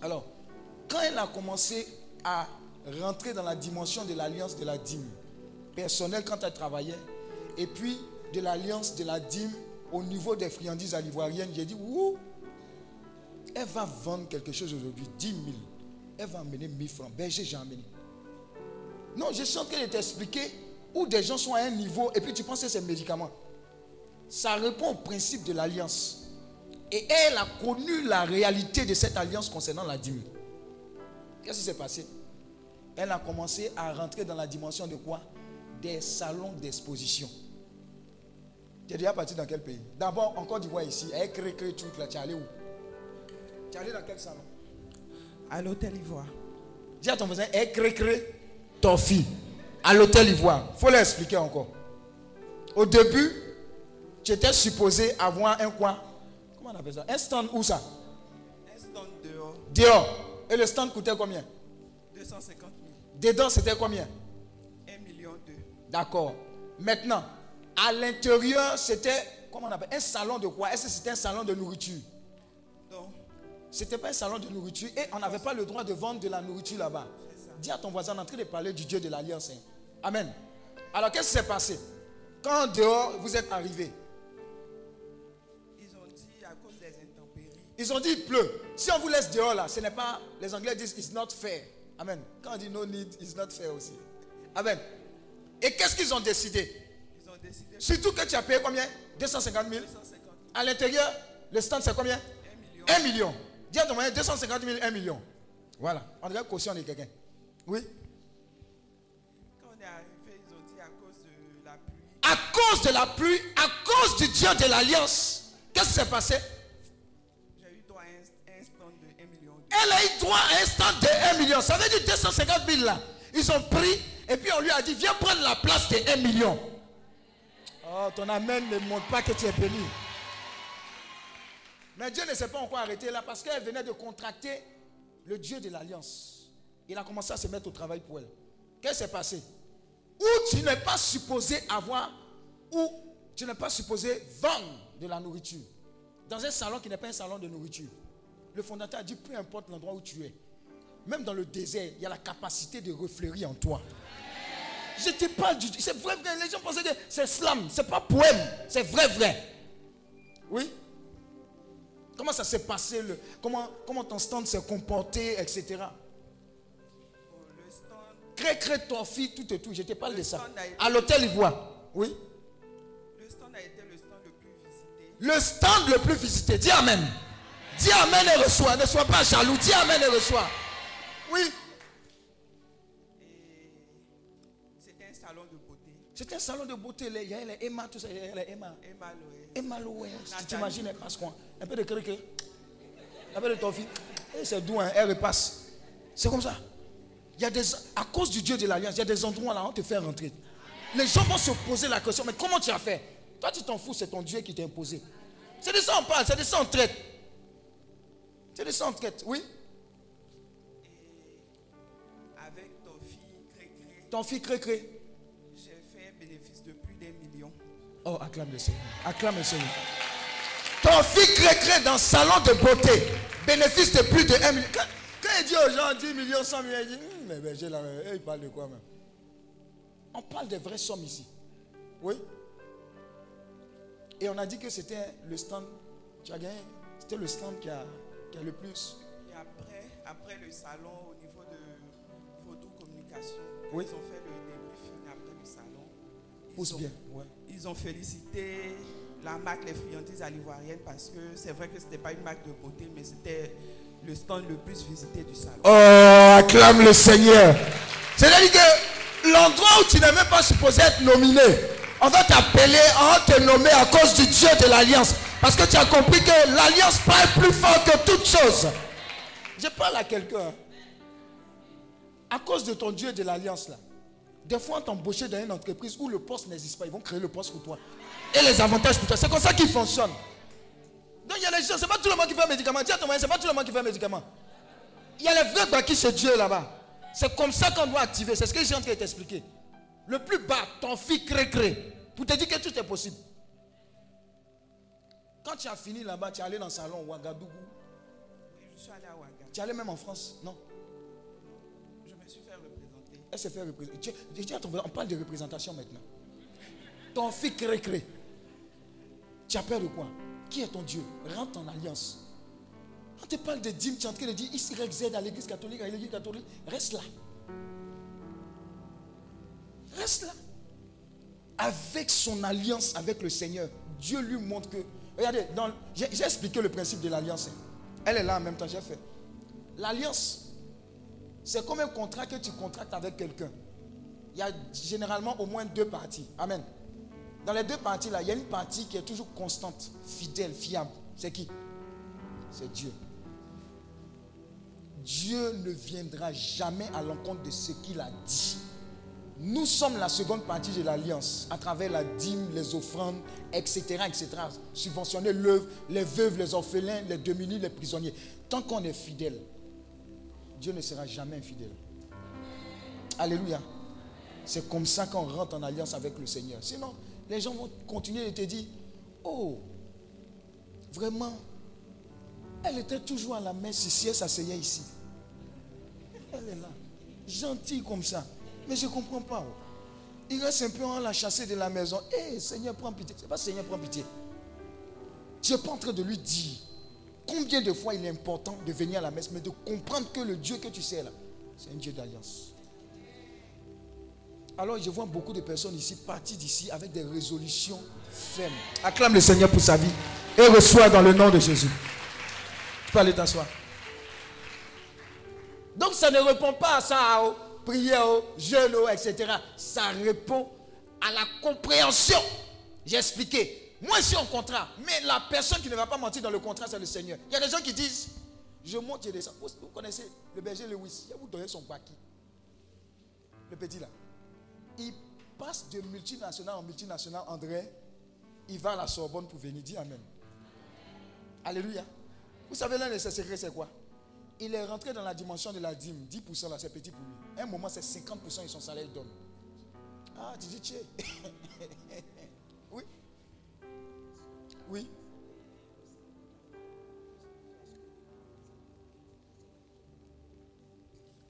Alors, quand elle a commencé à rentrer dans la dimension de l'alliance de la dîme, personnelle quand elle travaillait, et puis de l'alliance de la dîme au niveau des friandises à l'ivoirienne, j'ai dit, ouh, elle va vendre quelque chose aujourd'hui, 10 000. Elle va amener 1000 francs. Berger, j'ai amené. Non, je sens qu'elle est t'expliquer où des gens sont à un niveau et puis tu penses que c'est médicament. Ça répond au principe de l'alliance. Et elle a connu la réalité de cette alliance concernant la dîme. Qu'est-ce qui s'est passé? Elle a commencé à rentrer dans la dimension de quoi? Des salons d'exposition. Tu es déjà parti dans quel pays? D'abord, encore du d'Ivoire ici. Elle crée, crée tout là. Tu es allé où? Tu es allé dans quel salon? À l'hôtel Ivoire. Dis à ton voisin, eh, cré, cré, ton fille. À l'hôtel Ivoire. Il faut l'expliquer encore. Au début, tu étais supposé avoir un coin. Comment on appelle ça? Un stand où ça? Un stand dehors. Dehors. Et le stand coûtait combien? 250 000. Dedans, c'était combien? 1 million 2. D'accord. Maintenant, à l'intérieur, c'était, comment on appelle Un salon de quoi? Est-ce que c'était un salon de nourriture? C'était pas un salon de nourriture et on n'avait pas le droit de vendre de la nourriture là-bas. Dis à ton voisin, on est en train de parler du Dieu de l'Alliance. hein. Amen. Alors qu'est-ce qui s'est passé? Quand dehors, vous êtes arrivés, Ils ont dit à cause des intempéries. ils ont dit il pleut. Si on vous laisse dehors là, ce n'est pas. Les Anglais disent it's not fair. Amen. Quand on dit no need, it's not fair aussi. Amen. Et qu'est-ce qu'ils ont décidé? Ils ont décidé Surtout que tu as payé combien? 250 000 250 À l'intérieur, le stand c'est combien? 1 million. 1 million. Dis à ton moyen 250 000, 1 million. Voilà. On dirait caution de quelqu'un. Oui? Quand on est arrivé, ils ont dit à cause de la pluie, À cause de la pluie, à cause du Dieu de l'Alliance, qu'est-ce qui s'est passé? Elle a eu droit à un stand de 1 million. Ça veut dire 250 000 là. Ils ont pris et puis on lui a dit viens prendre la place de 1 million. Oh, ton amen ne montre pas que tu es béni. Mais Dieu ne s'est pas encore arrêté là parce qu'elle venait de contracter le Dieu de l'Alliance. Il a commencé à se mettre au travail pour elle. Qu'est-ce qui s'est passé? Où tu n'es pas supposé avoir, ou tu n'es pas supposé vendre de la nourriture. Dans un salon qui n'est pas un salon de nourriture. Le fondateur a dit, peu importe l'endroit où tu es, même dans le désert, il y a la capacité de refleurir en toi. Je te parle du... C'est vrai, vrai. Les gens pensaient que c'est slam, c'est pas poème, c'est vrai, vrai. Oui? Comment ça s'est passé le, comment, comment ton stand s'est comporté, etc. Bon, le stand, Cré, cré, ton fille, tout et tout. Je te parle de ça. été- À l'hôtel Ivoire. Oui? le stand a été le stand le plus visité. Le stand le plus visité. Dis Amen. Dis Amen et reçois. Ne sois pas jaloux. Dis Amen et reçois. Oui. C'était un salon de beauté. C'était un salon de beauté. Il y avait les Emma, tout ça. Il y avait les Emma. Emma Loé. Emma. Tu t'imagines, elle passe quoi? Un peu de cré Un peu de toffee. Et c'est doux, hein, elle repasse. C'est comme ça. Il y a des, à cause du Dieu de l'Alliance, il y a des endroits là où on te fait rentrer. Les gens vont se poser la question, mais comment tu as fait? Toi, tu t'en fous, c'est ton Dieu qui t'a imposé. C'est de ça on parle, c'est de ça on traite. C'est de ça on traite, oui. Avec Tofi, Cré-Cré, Ton fils cré-cré. j'ai fait un bénéfice de plus d'un million. Oh, acclame le Seigneur. Acclame le Seigneur. Ton fils crée dans salon de beauté. Bénéfice de plus de 1 million. Quand, quand il dit aux gens 10 millions, 100 millions, il dit, Hum, mais berger là, euh, il parle de quoi même? On parle de vraies sommes ici. Oui. Et on a dit que c'était le stand. Tu as gagné? C'était le stand qui a, qui a le plus. Et après, après le salon, au niveau de photo communication, Oui. ils ont fait le débriefing après le salon. Ils Pousse ont- bien. Ouais. Ils ont félicité la marque Les Friandises à l'Ivoirienne parce que c'est vrai que ce n'était pas une marque de beauté, mais c'était le stand le plus visité du salon. Oh, acclame le Seigneur. C'est-à-dire que l'endroit où tu n'es même pas supposé être nominé, on va t'appeler, on va te nommer à cause du Dieu de l'Alliance. Parce que tu as compris que l'Alliance parle plus fort que toute chose. Je parle à quelqu'un. À cause de ton Dieu de l'Alliance, là, des fois, on t'embauche dans une entreprise où le poste n'existe pas. Ils vont créer le poste pour toi. Et les avantages pour toi. C'est comme ça qu'ils fonctionnent. Donc il y a les gens, c'est pas tout le monde qui fait un médicament. À ton c'est pas tout le monde qui fait un médicament. Il y a les vrais bâtis chez Dieu là-bas. C'est comme ça qu'on doit activer. C'est ce que suis en train de t'expliquer. Le plus bas, ton fils crée-crée. Pour te dire que tout est possible. Quand tu as fini là-bas, tu es allé dans le salon Ouagadougou. Je suis allé à Ouaga. Tu es allé même en France Non? Je me suis fait représenter. Elle s'est fait représenter. Tu- Je on parle de représentation maintenant. Ton fils crée-crée. Tu as peur de quoi? Qui est ton Dieu? Rentre en alliance. On te parle de dîmes, tu es en train de dire XYZ à l'église catholique, à l'église catholique. Reste là. Reste là. Avec son alliance avec le Seigneur, Dieu lui montre que. Regardez, j'ai expliqué le principe de l'alliance. Elle est là en même temps, j'ai fait. L'alliance, c'est comme un contrat que tu contractes avec quelqu'un. Il y a généralement au moins deux parties. Amen. Dans les deux parties là, il y a une partie qui est toujours constante, fidèle, fiable. C'est qui? C'est Dieu. Dieu ne viendra jamais à l'encontre de ce qu'il a dit. Nous sommes la seconde partie de l'alliance à travers la dîme, les offrandes, etc. etc. Subventionner l'œuvre, les veuves, les orphelins, les démunis, les prisonniers. Tant qu'on est fidèle, Dieu ne sera jamais infidèle. Alléluia. C'est comme ça qu'on rentre en alliance avec le Seigneur. Sinon, les gens vont continuer de te dire, oh, vraiment, Elle était toujours à la messe ici, elle s'asseyait ici. Elle est là. Gentille comme ça. Mais je ne comprends pas. oh. Il reste un peu en la chasser de la maison. Hé, Seigneur, prends pitié. C'est pas Seigneur, prends pitié. Je n'ai pas en train de lui dire combien de fois il est important de venir à la messe, mais de comprendre que le Dieu que tu sais là, c'est un Dieu d'alliance. Alors je vois beaucoup de personnes ici partir d'ici avec des résolutions fermes. Acclame le Seigneur pour sa vie et reçois dans le nom de Jésus. Tu peux aller t'asseoir. Donc ça ne répond pas à ça, jeûnes, aux etc. Ça répond à la compréhension. J'ai expliqué. Moi, je suis en contrat. Mais la personne qui ne va pas mentir dans le contrat, c'est le Seigneur. Il y a des gens qui disent, je monte, je descends. Vous, connaissez le berger Lewis? Vous donner son baki. Le petit là. Il passe de multinational en multinational, André. Il va à la Sorbonne pour venir. Dis Amen. Alléluia. Vous savez, l'un de ses secrets, c'est quoi? Il est rentré dans la dimension de la dîme. 10% là, c'est petit pour lui. Un moment, c'est 50% de son salaire, donne. Ah, tu dis, tiens. [LAUGHS] oui. Oui.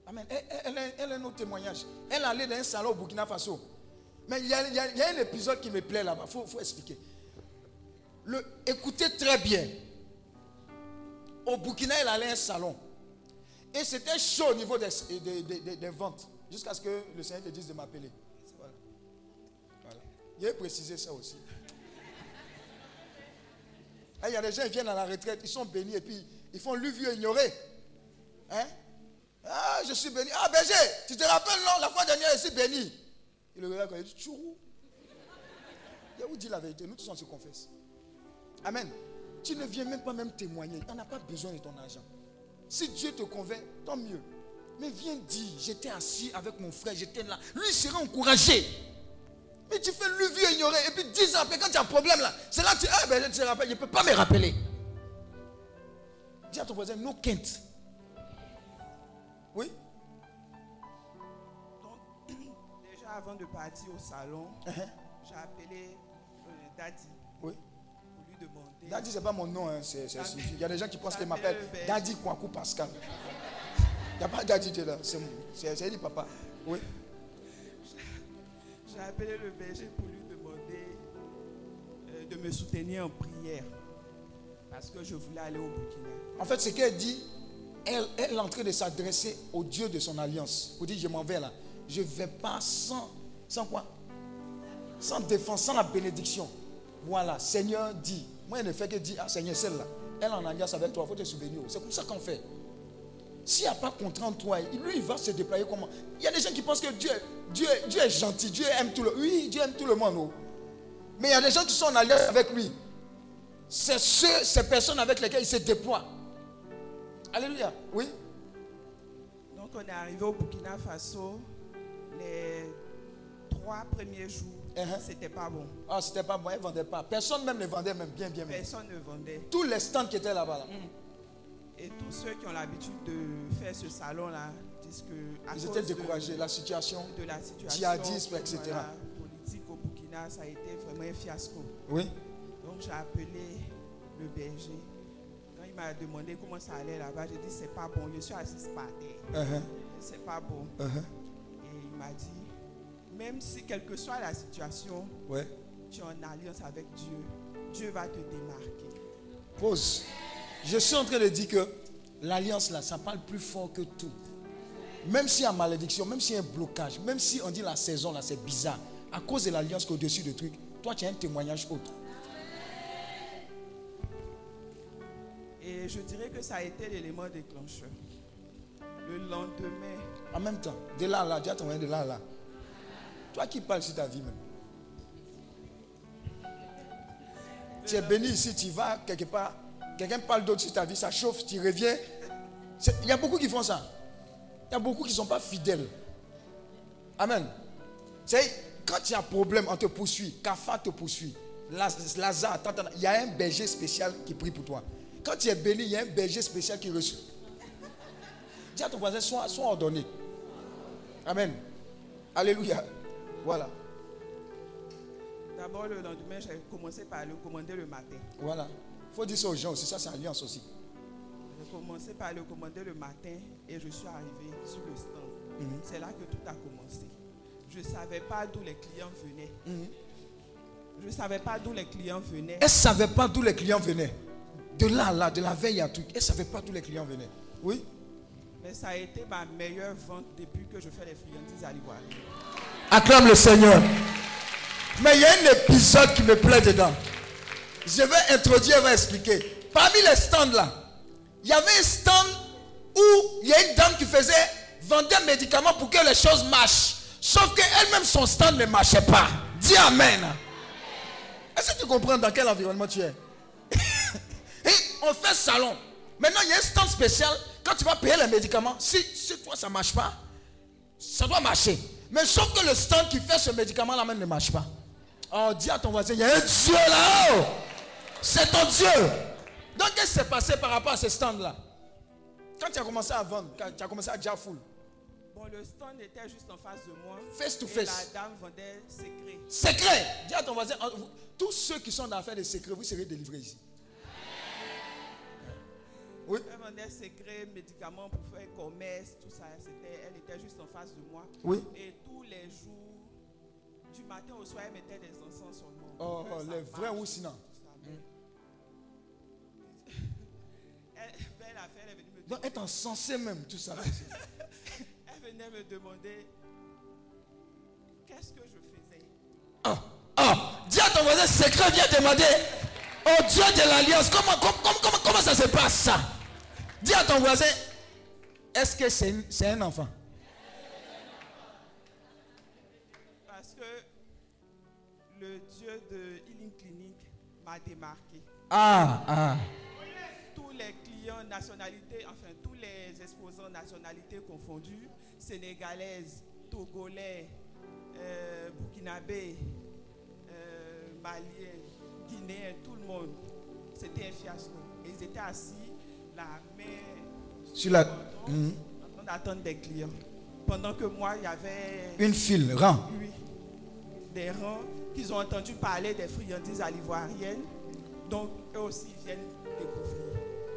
Amen. Elle, elle- elle est- témoignage. Elle allait dans un salon au Burkina Faso. Mais il y a un épisode qui me plaît là-bas. Il faut, faut expliquer. Le, écoutez très bien. Au Burkina, elle allait à un salon. Et c'était chaud au niveau des, des- des- ventes. Jusqu'à ce que le Seigneur te dise de m'appeler. Voilà. Voilà. Il a précisé ça aussi. Ah, Il y a des gens qui viennent à la retraite, ils sont bénis et puis ils font lui vieux ignorer. Hein? Ah, je suis béni. Ah, berger, tu te rappelles, non, la fois dernière, je suis béni. Il le regarde comme il dit, Tchourou. Je vous dis la vérité, nous tous on se confesse. Amen. Tu ne viens même pas même témoigner. On n'a pas besoin de ton argent. Si Dieu te convainc, tant mieux. Mais viens dire, j'étais assis avec mon frère, j'étais là. Lui sera encouragé. Mais tu fais le vieux ignoré. Et puis 10 ans après, quand tu as un problème là, c'est là que tu. Ah ben je te rappelle, je ne peux pas me rappeler. Dis à ton voisin, no quinte. Oui? Donc, [CLEARS THROAT] déjà avant de partir au salon, Uh-huh. j'ai appelé euh, Daddy Oui. pour lui demander. Daddy, ce n'est pas mon nom. hein, c'est- c'est-. Il y a des gens qui pensent qu'il Daddy m'appelle le berger. Daddy Kwaku Pascal. Il n'y a pas Daddy Dieu là. C'est c'est- c'est dit papa. Oui. J'ai appelé le berger pour lui demander euh, de me soutenir en prière. Parce que je voulais aller au Burkina. En fait, ce qu'elle dit, elle, elle est en train de s'adresser au Dieu de son alliance. Pour dire, je m'en vais là. Je ne vais pas sans, sans quoi? Sans défense, sans la bénédiction. Voilà, Seigneur dit. Moi, elle ne fait que dire, ah Seigneur, celle-là, elle en alliance avec toi, il faut te souvenir. C'est comme ça qu'on fait. S'il n'y a pas contrat en toi, lui, il va se déployer comment? Il y a des gens qui pensent que Dieu, Dieu, Dieu est gentil, Dieu aime tout le monde. Oui, Dieu aime tout le monde. oh. Mais il y a des gens qui sont en alliance avec lui. C'est ceux, ces personnes avec lesquelles il se déploie. Alléluia. Oui? Donc on est arrivé au Burkina Faso. Les trois premiers jours, Uh-huh. c'était pas bon. Ah, c'était pas bon, elle ne vendait pas. Personne même ne vendait même bien, bien, bien. Personne ne vendait. Tous les stands qui étaient là-bas, là, Et tous ceux qui ont l'habitude de faire ce salon-là disent que à ils cause étaient de- découragés. La situation. de la situation djihadisme, etc. voilà, politique au Burkina, ça a été vraiment un fiasco. Oui. Donc j'ai appelé le berger. Quand il m'a demandé comment ça allait là-bas, j'ai dit c'est pas bon, je suis assis par terre. Uh-huh, C'est pas bon. uh-huh. Et il m'a dit, même si quelle que soit la situation, Ouais. tu es en alliance avec Dieu, Dieu va te démarquer. Pause. Je suis en train de dire que l'alliance là, ça parle plus fort que tout. Même s'il y a malédiction, même s'il y a un blocage, même si on dit la saison là, c'est bizarre. À cause de l'alliance qu'au-dessus de trucs, toi tu as un témoignage autre. Et je dirais que ça a été l'élément déclencheur. Le lendemain, En même temps, de là à là, dis à ton de là à là. Toi qui parles sur ta vie même. Tu es béni ici, tu vas quelque part, quelqu'un parle d'autre sur ta vie, ça chauffe, tu reviens. Il y a beaucoup qui font ça. Il y a beaucoup qui ne sont pas fidèles. Amen. C'est quand il y a un problème, on te poursuit. Kafa te poursuit. Laz- Lazare, il y a un berger spécial qui prie pour toi. Quand tu es béni, il y a un berger spécial qui reçoit. Dis à ton voisin, sois ordonné. Amen. Alléluia. Voilà. d'abord le lendemain, j'ai commencé par le commander le matin. Voilà. Il faut dire ça aux gens aussi. Ça, c'est alliance aussi. J'ai commencé par le commander le matin et je suis arrivé sur le stand. Mhm. C'est là que tout a commencé. Je ne savais pas d'où les clients venaient. Mhm. Je ne savais pas d'où les clients venaient. Elle ne savait pas d'où les clients venaient. De là, là, de la veille à truc. Elle ne savait pas d'où les clients venaient. Oui. Mais ça a été ma meilleure vente depuis que je fais les friandises à l'ivoire. Acclame le Seigneur. Mais il y a un épisode qui me plaît dedans. Je vais introduire et vais expliquer. Parmi les stands là, il y avait un stand où il y a une dame qui faisait vendre des médicaments pour que les choses marchent. Sauf qu'elle-même, son stand ne marchait pas. Dis Amen. Est-ce que tu comprends dans quel environnement tu es? [LAUGHS] On fait salon. Maintenant, il y a un stand spécial. Quand tu vas payer les médicaments, si, si toi ça ne marche pas, ça doit marcher. Mais sauf que le stand qui fait ce médicament-là même ne marche pas. Oh, dis à ton voisin, il y a un Dieu là-haut. C'est ton Dieu. Donc, qu'est-ce qui s'est passé par rapport à ce stand-là Quand tu as commencé à vendre, quand tu as commencé à dire full, Bon, le stand était juste en face de moi. Face to et face. La dame vendait secret. secret. Dis à ton voisin, tous ceux qui sont dans l'affaire des secrets, vous serez délivrés ici. Oui. Elle vendait secret, médicaments pour faire commerce, tout ça. Elle était juste en face de moi. Oui. Et tous les jours, du matin au soir, elle mettait des encens sur moi. Oh, oh, les vrais marche, ou sinon? tout ça. Mais- [LAUGHS] elle, belle affaire, elle est venue me Donc, demander, être encensé même, tout ça. [LAUGHS] elle venait me demander qu'est-ce que je faisais? Ah, ah, dis à ton voisin, secret, viens demander au Dieu de l'Alliance, comment, comment, comment, comment ça se passe ça? Dis à ton voisin, est-ce que c'est un enfant? Parce que le Dieu de Healing Clinic m'a démarqué. Ah, ah. tous les clients nationalités, enfin tous les exposants nationalités confondues, sénégalaises, togolais, euh, burkinabés, euh, maliens, guinéens, tout le monde, c'était un fiasco. Et ils étaient assis, la main Sur la. en train d'attendre des clients. Pendant que moi, il y avait Une file, rang. oui, des rangs qu'ils ont entendu parler des friandises à l'ivoirienne. Donc, eux aussi viennent découvrir.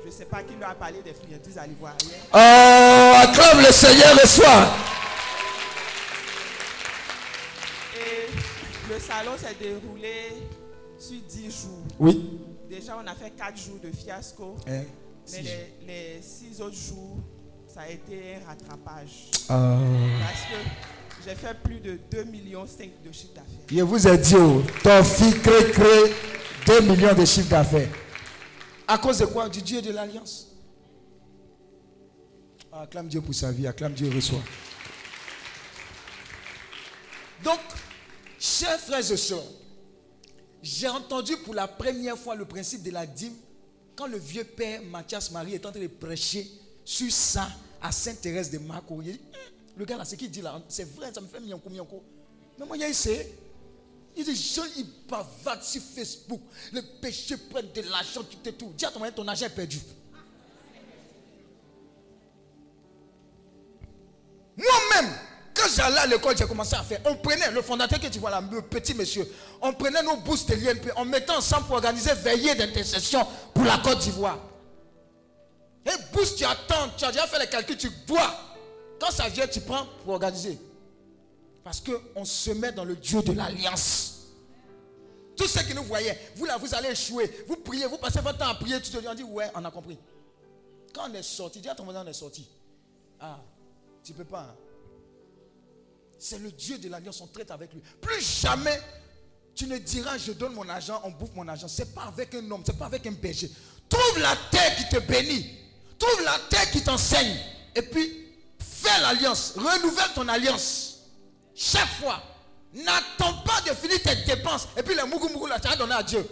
Je ne sais pas qui leur a parlé des friandises à l'ivoirienne. Oh, acclame le Seigneur le soir. Et le salon s'est déroulé sur 10 jours. Oui. Déjà, on a fait 4 jours de fiasco. Eh, Mais les, les 6 autres jours, ça a été un rattrapage. Ah. Parce que j'ai fait plus de 2,5 millions de chiffre d'affaires. Je vous ai dit, oh, ton fils crée, crée 2 millions de chiffres d'affaires. À cause de quoi? Du Dieu de l'Alliance. Ah, acclame Dieu pour sa vie, acclame Dieu reçoit. Donc, chers frères et sœurs, j'ai entendu pour la première fois le principe de la dîme quand le vieux père Mathias Marie est en train de prêcher sur ça à Sainte-Thérèse de Marco. Il Hum, le gars là, ce qu'il dit là, c'est vrai, ça me fait mianko mianko. Mais moi, il essayé. Il dit, ils bavardent sur Facebook. Les péchés prennent de l'argent, tout et tout. Dis à ton mari, ton argent est perdu. Moi-même, quand j'allais à l'école, j'ai commencé à faire. On prenait le fondateur que tu vois là, le petit monsieur. On prenait nos bourses de l'INP, on mettait ensemble pour organiser veillée d'intercession pour la Côte d'Ivoire. Et bourse, tu attends, tu as déjà fait les calculs, tu bois. Quand ça vient, tu prends pour organiser. Parce qu'on se met dans le Dieu de l'alliance. Tous ceux qui nous voyaient, vous là, vous allez échouer. Vous priez, vous passez votre temps à prier. Tu te dis, dit, ouais, on a compris. Quand on est sorti, dis à ton voisin, on est sorti. Ah, tu peux pas. hein. C'est le Dieu de l'alliance, on traite avec lui. Plus jamais tu ne diras, je donne mon argent, on bouffe mon argent. Ce n'est pas avec un homme, ce n'est pas avec un berger. Trouve la terre qui te bénit. Trouve la terre qui t'enseigne. Et puis, fais l'alliance. Renouvelle ton alliance. Chaque fois. N'attends pas de finir tes dépenses. Et puis les mougou mougou là, tu as donné à Dieu.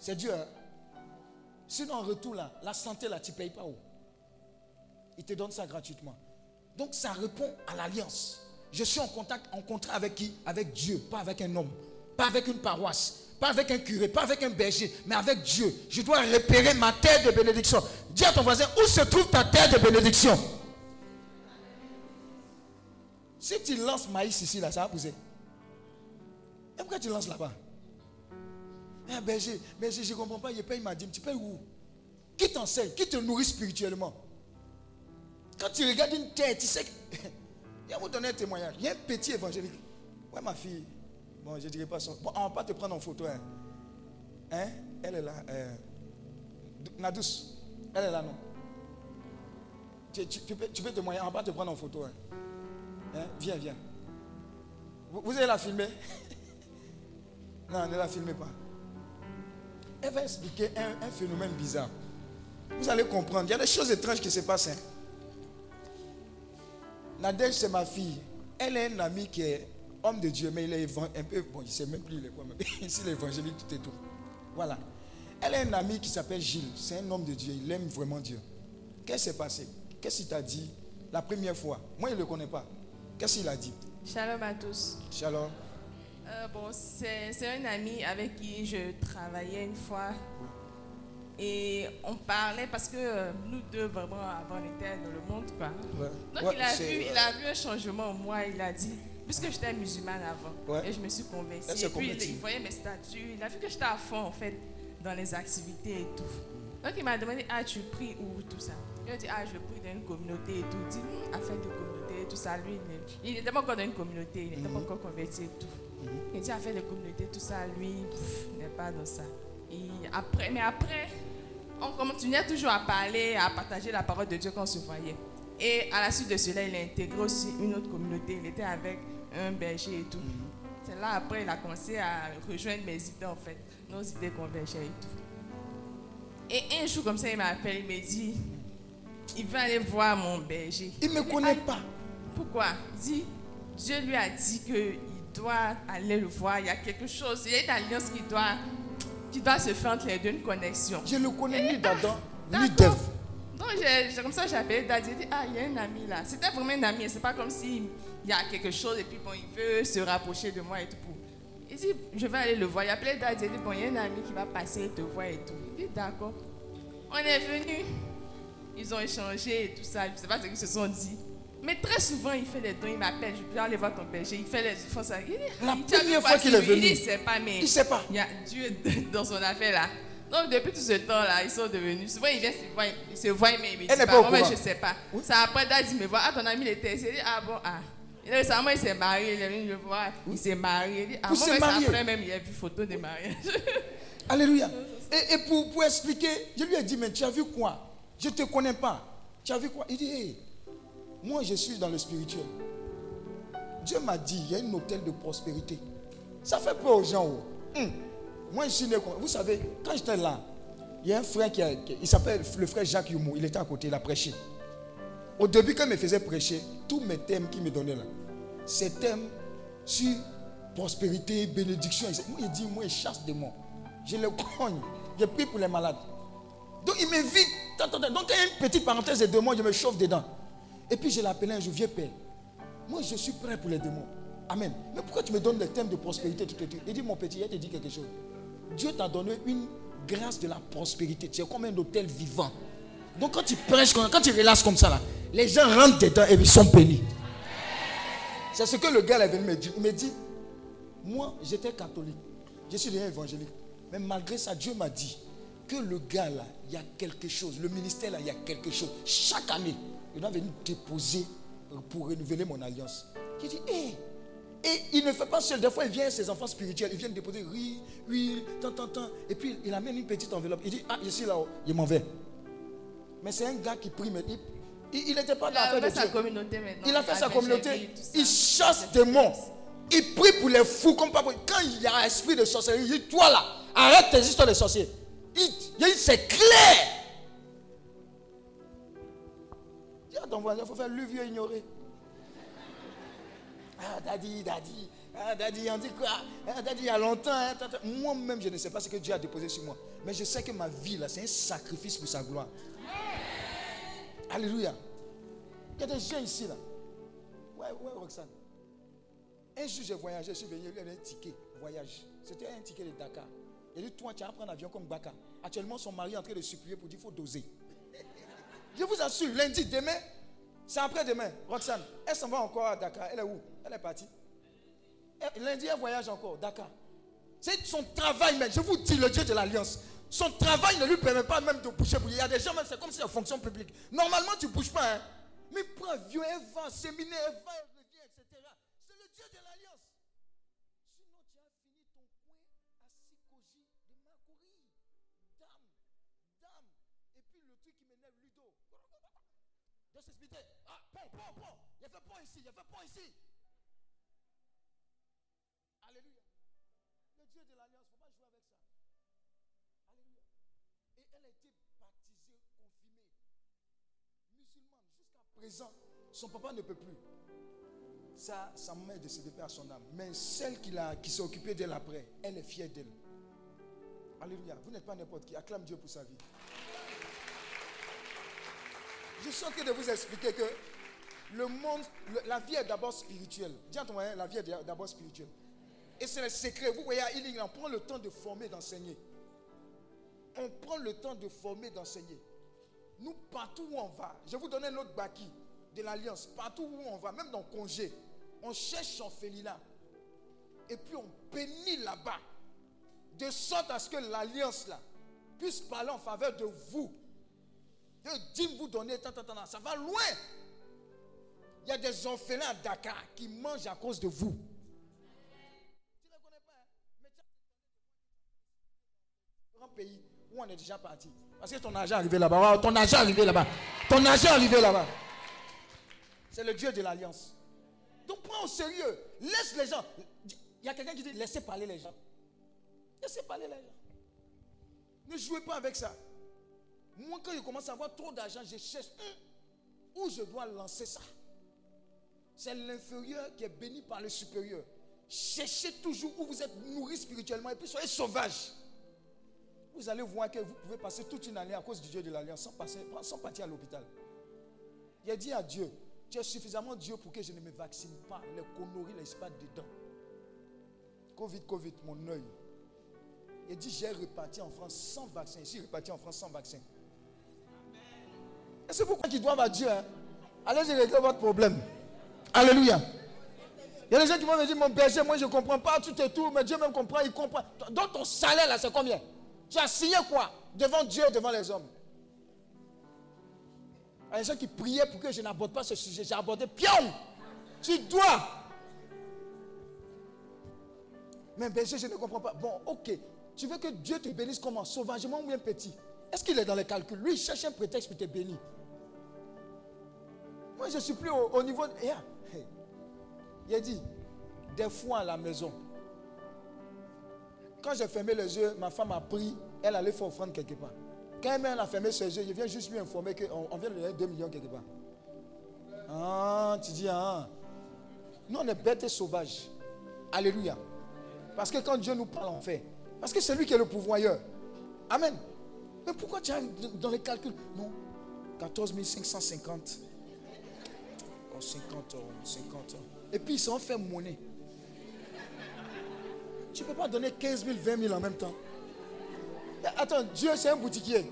C'est Dieu. hein. Sinon, en retour là, la santé là, tu ne payes pas où Il te donne ça gratuitement. Donc ça répond à l'alliance. Je suis en contact, en contrat avec qui? Avec Dieu, pas avec un homme, pas avec une paroisse, pas avec un curé, pas avec un berger, mais avec Dieu. Je dois repérer ma terre de bénédiction. Dis à ton voisin, où se trouve ta terre de bénédiction? Si tu lances maïs ici, là, ça va pousser. pourquoi tu lances là-bas? Eh, berger, berger, je ne comprends pas, il paye ma dîme. Tu payes où? Qui t'enseigne? Qui te nourrit spirituellement? Quand tu regardes une tête, tu sais que. [LAUGHS] Il va vous donner un témoignage. Il y a un petit évangélique. Ouais, ma fille. Bon, je ne dirai pas son. Bon, on va pas te prendre en photo. Hein, Hein? Elle est là. Euh... Elle est là, non? Tu, tu- peux, tu peux témoigner. On va pas te prendre en photo. Hein? Hein? Viens, viens. Vous, vous allez la filmer [LAUGHS] Non, ne la filmez pas. Elle va expliquer un, un phénomène bizarre. Vous allez comprendre. Il y a des choses étranges qui se passent. hein. Nadège, c'est ma fille. Elle est un ami qui est homme de Dieu, mais il est un peu. Bon, il ne sait même plus il est quoi. Mais [LAUGHS] ici, l'évangélique, tout et tout. Voilà. Elle a un ami qui s'appelle Gilles. C'est un homme de Dieu. Il aime vraiment Dieu. Qu'est-ce qui s'est passé? Qu'est-ce qu'il t'a dit la première fois? Moi, il ne le connaît pas. Qu'est-ce qu'il a dit? Shalom à tous. Shalom. Euh, bon, c'est un ami avec qui je travaillais une fois. Et on parlait parce que euh, nous deux, vraiment, avant, on était dans le monde, quoi. Ouais. Donc, Ouais, il, a vu, il a vu un changement en moi. Il a dit, puisque j'étais musulmane avant, Ouais. et je me suis convertie. Et puis, il, il voyait mes statuts. Il a vu que j'étais à fond, en fait, dans les activités et tout. Donc, il m'a demandé, ah, tu pries où, tout ça. Il a dit, ah, je prie dans une communauté et tout. Il dit, Hum, affaire de communauté et tout ça. Lui, il n'était pas encore dans une communauté, il n'était pas encore converti et tout. Il dit, affaire de communauté, tout ça. Lui, n'est pas dans ça. Et après, mais après, on continuait toujours à parler, à partager la parole de Dieu quand on se voyait. Et à la suite de cela, il a intégré aussi une autre communauté. Il était avec un berger et tout. C'est là après, il a commencé à rejoindre mes idées en fait. Nos idées convergeaient et tout. Et un jour comme ça, il m'appelle, il me dit, il va aller voir mon berger. Il ne me connaît pas. Pourquoi? Il dit, Dieu lui a dit qu'il doit aller le voir. Il y a quelque chose, il y a une alliance qui doit, qui doit se faire entre les deux, une connexion. Je le connais ni d'Adam, ni d'Ève. Donc, j'ai- comme ça, j'ai appelé Dad. J'ai dit, ah, il y a un ami là. C'était vraiment un ami. C'est pas comme s'il y a quelque chose et puis bon, il veut se rapprocher de moi et tout. Il dit, je vais aller le voir. Il a appelé Dad. J'ai dit, bon, il y a un ami qui va passer et te voir et tout. Il dit, d'accord. On est venu. Ils ont échangé et tout ça. Je sais pas ce qu'ils se sont dit. Mais très souvent, il fait des dons. Il m'appelle. Je peux aller voir ton berger. Il fait les fait ça. Il La il- première fois qu'il est Il venu. il sait pas, mais. Il ne sait pas. Il y a Dieu [LAUGHS] dans son affaire là. Donc depuis tout ce temps-là, ils sont devenus. Souvent ils viennent se voir, ils se voient, mais ils me disent pas. Moi, je sais pas. C'est après Dad il me voit. Ah ton ami il était. Il dit ah bon ah. Et récemment il s'est marié, il est venu me voir. Il s'est marié. Il dit ah mais après même il a vu photo de mariage. [LAUGHS] Alléluia. Et, et pour, pour expliquer, je lui ai dit, mais tu as vu quoi? Je ne te connais pas. Tu as vu quoi? Il dit, Hey, moi je suis dans le spirituel. Dieu m'a dit, il y a une hôtel de prospérité. Ça fait peur aux gens. oh. Hum. Moi je suis né Vous savez, quand j'étais là, il y a un frère qui, il s'appelle le frère Jacques Youmou. Il était à côté, il a prêché. Au début, quand il me faisait prêcher, tous mes thèmes qu'il me donnait là, ces thèmes sur prospérité, bénédiction. Moi, il dit, moi, il chasse des mots. Je le cogne. Je prie pour les malades. Donc, il m'invite. Donc, il y a une petite parenthèse de démons, je me chauffe dedans. Et puis, je l'appelais un jour, vieux père. Moi, je suis prêt pour les démons. Amen. Mais pourquoi tu me donnes des thèmes de prospérité? Il dit, mon petit, il te dit quelque chose. Dieu t'a donné une grâce de la prospérité. Tu es comme un hôtel vivant. Donc, quand tu prêches, quand tu relaxes comme ça, là, les gens rentrent dedans et ils sont bénis. C'est ce que le gars est venu me dire. Il me dit, moi, j'étais catholique. Je suis devenu évangélique. Mais malgré ça, Dieu m'a dit que le gars là, il y a quelque chose. Le ministère là, il y a quelque chose. Chaque année, il doit venir déposer pour renouveler mon alliance. J'ai dit, hé Et il ne fait pas seul. Des fois, il vient ses enfants spirituels. Ils viennent déposer, oui, oui, tant, tant, tant. Et puis, il amène une petite enveloppe. Il dit, ah, je suis là-haut. Il m'en va. Mais c'est un gars qui prie. Mais il n'était pas Il dans a l'affaire de fait sa Dieu. communauté maintenant. Il a fait sa communauté. Il chasse des démons. Il prie pour les fous comme pas. Quand il y a un esprit de sorcellerie, il dit Toi là, arrête tes histoires de sorciers. Il, il dit C'est clair. Ton voisin, il faut faire le vieux ignoré. Ah, daddy, daddy. Ah, daddy, on dit quoi? Ah, daddy, il y a longtemps. hein. Moi-même, je ne sais pas ce que Dieu a déposé sur moi. Mais je sais que ma vie, là, c'est un sacrifice pour sa gloire. Alléluia. Il y a des gens ici, là. Ouais, ouais, Roxane. Un jour, j'ai voyagé, je suis venu, il y avait un ticket, voyage. C'était un ticket de Dakar. Il dit, toi, tu vas prendre un avion comme Baka. Actuellement, son mari est en train de supplier pour dire, il faut doser. Je vous assure, lundi, demain, c'est après-demain. Roxane, elle s'en va encore à Dakar. Elle est où? Elle est partie. Eh, Lundi, elle voyage encore, Dakar. C'est son travail même. Je vous dis, le Dieu de l'Alliance. Son travail ne lui permet pas même de bouger. Il y a des gens, même, c'est comme si la fonction publique. Normalement, tu ne bouges pas. Hein. Mais prends avion, elle va, séminaire, elle va, Jusqu'à présent, son papa ne peut plus. Ça, sa mère décédée à son âme. Mais celle qui, qui s'est occupée d'elle après, elle est fière d'elle. Alléluia. Vous n'êtes pas n'importe qui. Acclame Dieu pour sa vie. Je suis en train de vous expliquer que le monde, la vie est d'abord spirituelle. Dis à ton la vie est d'abord spirituelle. Et c'est le secret. Vous voyez, à Healing, on prend le temps de former, d'enseigner. On prend le temps de former, d'enseigner. Nous, partout où on va, je vous donner notre baki de l'Alliance. Partout où on va, même dans le congé, on cherche félina. Et puis on bénit là-bas. De sorte à ce que l'Alliance là puisse parler en faveur de vous. De dire vous donner, ça va loin. Il y a des orphelins à Dakar qui mangent à cause de vous. Tu ne pas, hein? mais tu as grand pays où on est déjà parti? Parce que ton argent est arrivé là-bas. Ton argent est arrivé là-bas. Ton argent est arrivé là-bas. C'est le Dieu de l'Alliance. Donc prends au sérieux. Laisse les gens. Il y a quelqu'un qui dit laissez parler les gens. Laissez parler les gens. Ne jouez pas avec ça. Moi, quand je commence à avoir trop d'argent, je cherche où je dois lancer ça. C'est l'inférieur qui est béni par le supérieur. Cherchez toujours où vous êtes nourri spirituellement et puis soyez sauvage. Vous allez voir que vous pouvez passer toute une année à cause du Dieu de l'Alliance sans, passer, sans partir à l'hôpital. Il a dit à Dieu, tu es suffisamment Dieu pour que je ne me vaccine pas. Les conneries, les pas dedans. Covid, Covid, mon œil. Il dit, j'ai reparti en France sans vaccin. Ici, reparti en France sans vaccin. Et c'est pourquoi ils doivent à Dieu. Hein? Allez-y régler votre problème. Alléluia. Il y a des gens qui vont me dire, mon berger, moi je ne comprends pas tout et tout, mais Dieu même comprend, il comprend. Donc ton salaire là, c'est combien? Tu as signé quoi Devant Dieu, devant les hommes? Il y a des gens qui priaient pour que je n'aborde pas ce sujet. J'ai abordé, pion Tu dois. Mais berger, je ne comprends pas. Bon, ok. Tu veux que Dieu te bénisse comment? Sauvagement ou bien petit? Est-ce qu'il est dans les calculs Lui, il cherche un prétexte pour te bénir. Moi, je suis plus au, au niveau. Il a dit, des fois à la maison, quand j'ai fermé les yeux, ma femme a pris, elle allait faire offrande quelque part. Quand elle a fermé ses yeux, je viens juste lui informer qu'on on vient de donner 2 millions quelque part. Ah, tu dis, ah. Nous, on est bêtes et sauvages. Alléluia. Parce que quand Dieu nous parle, on fait. Parce que c'est lui qui est le pourvoyeur. Amen. Mais pourquoi tu as dans les calculs? Non. 14 550. Oh, 50 euros, 50 euros. Et puis ils s'en fait monnaie. Tu ne peux pas donner 15 000, 20 000 en même temps. Attends, Dieu c'est un boutiquier.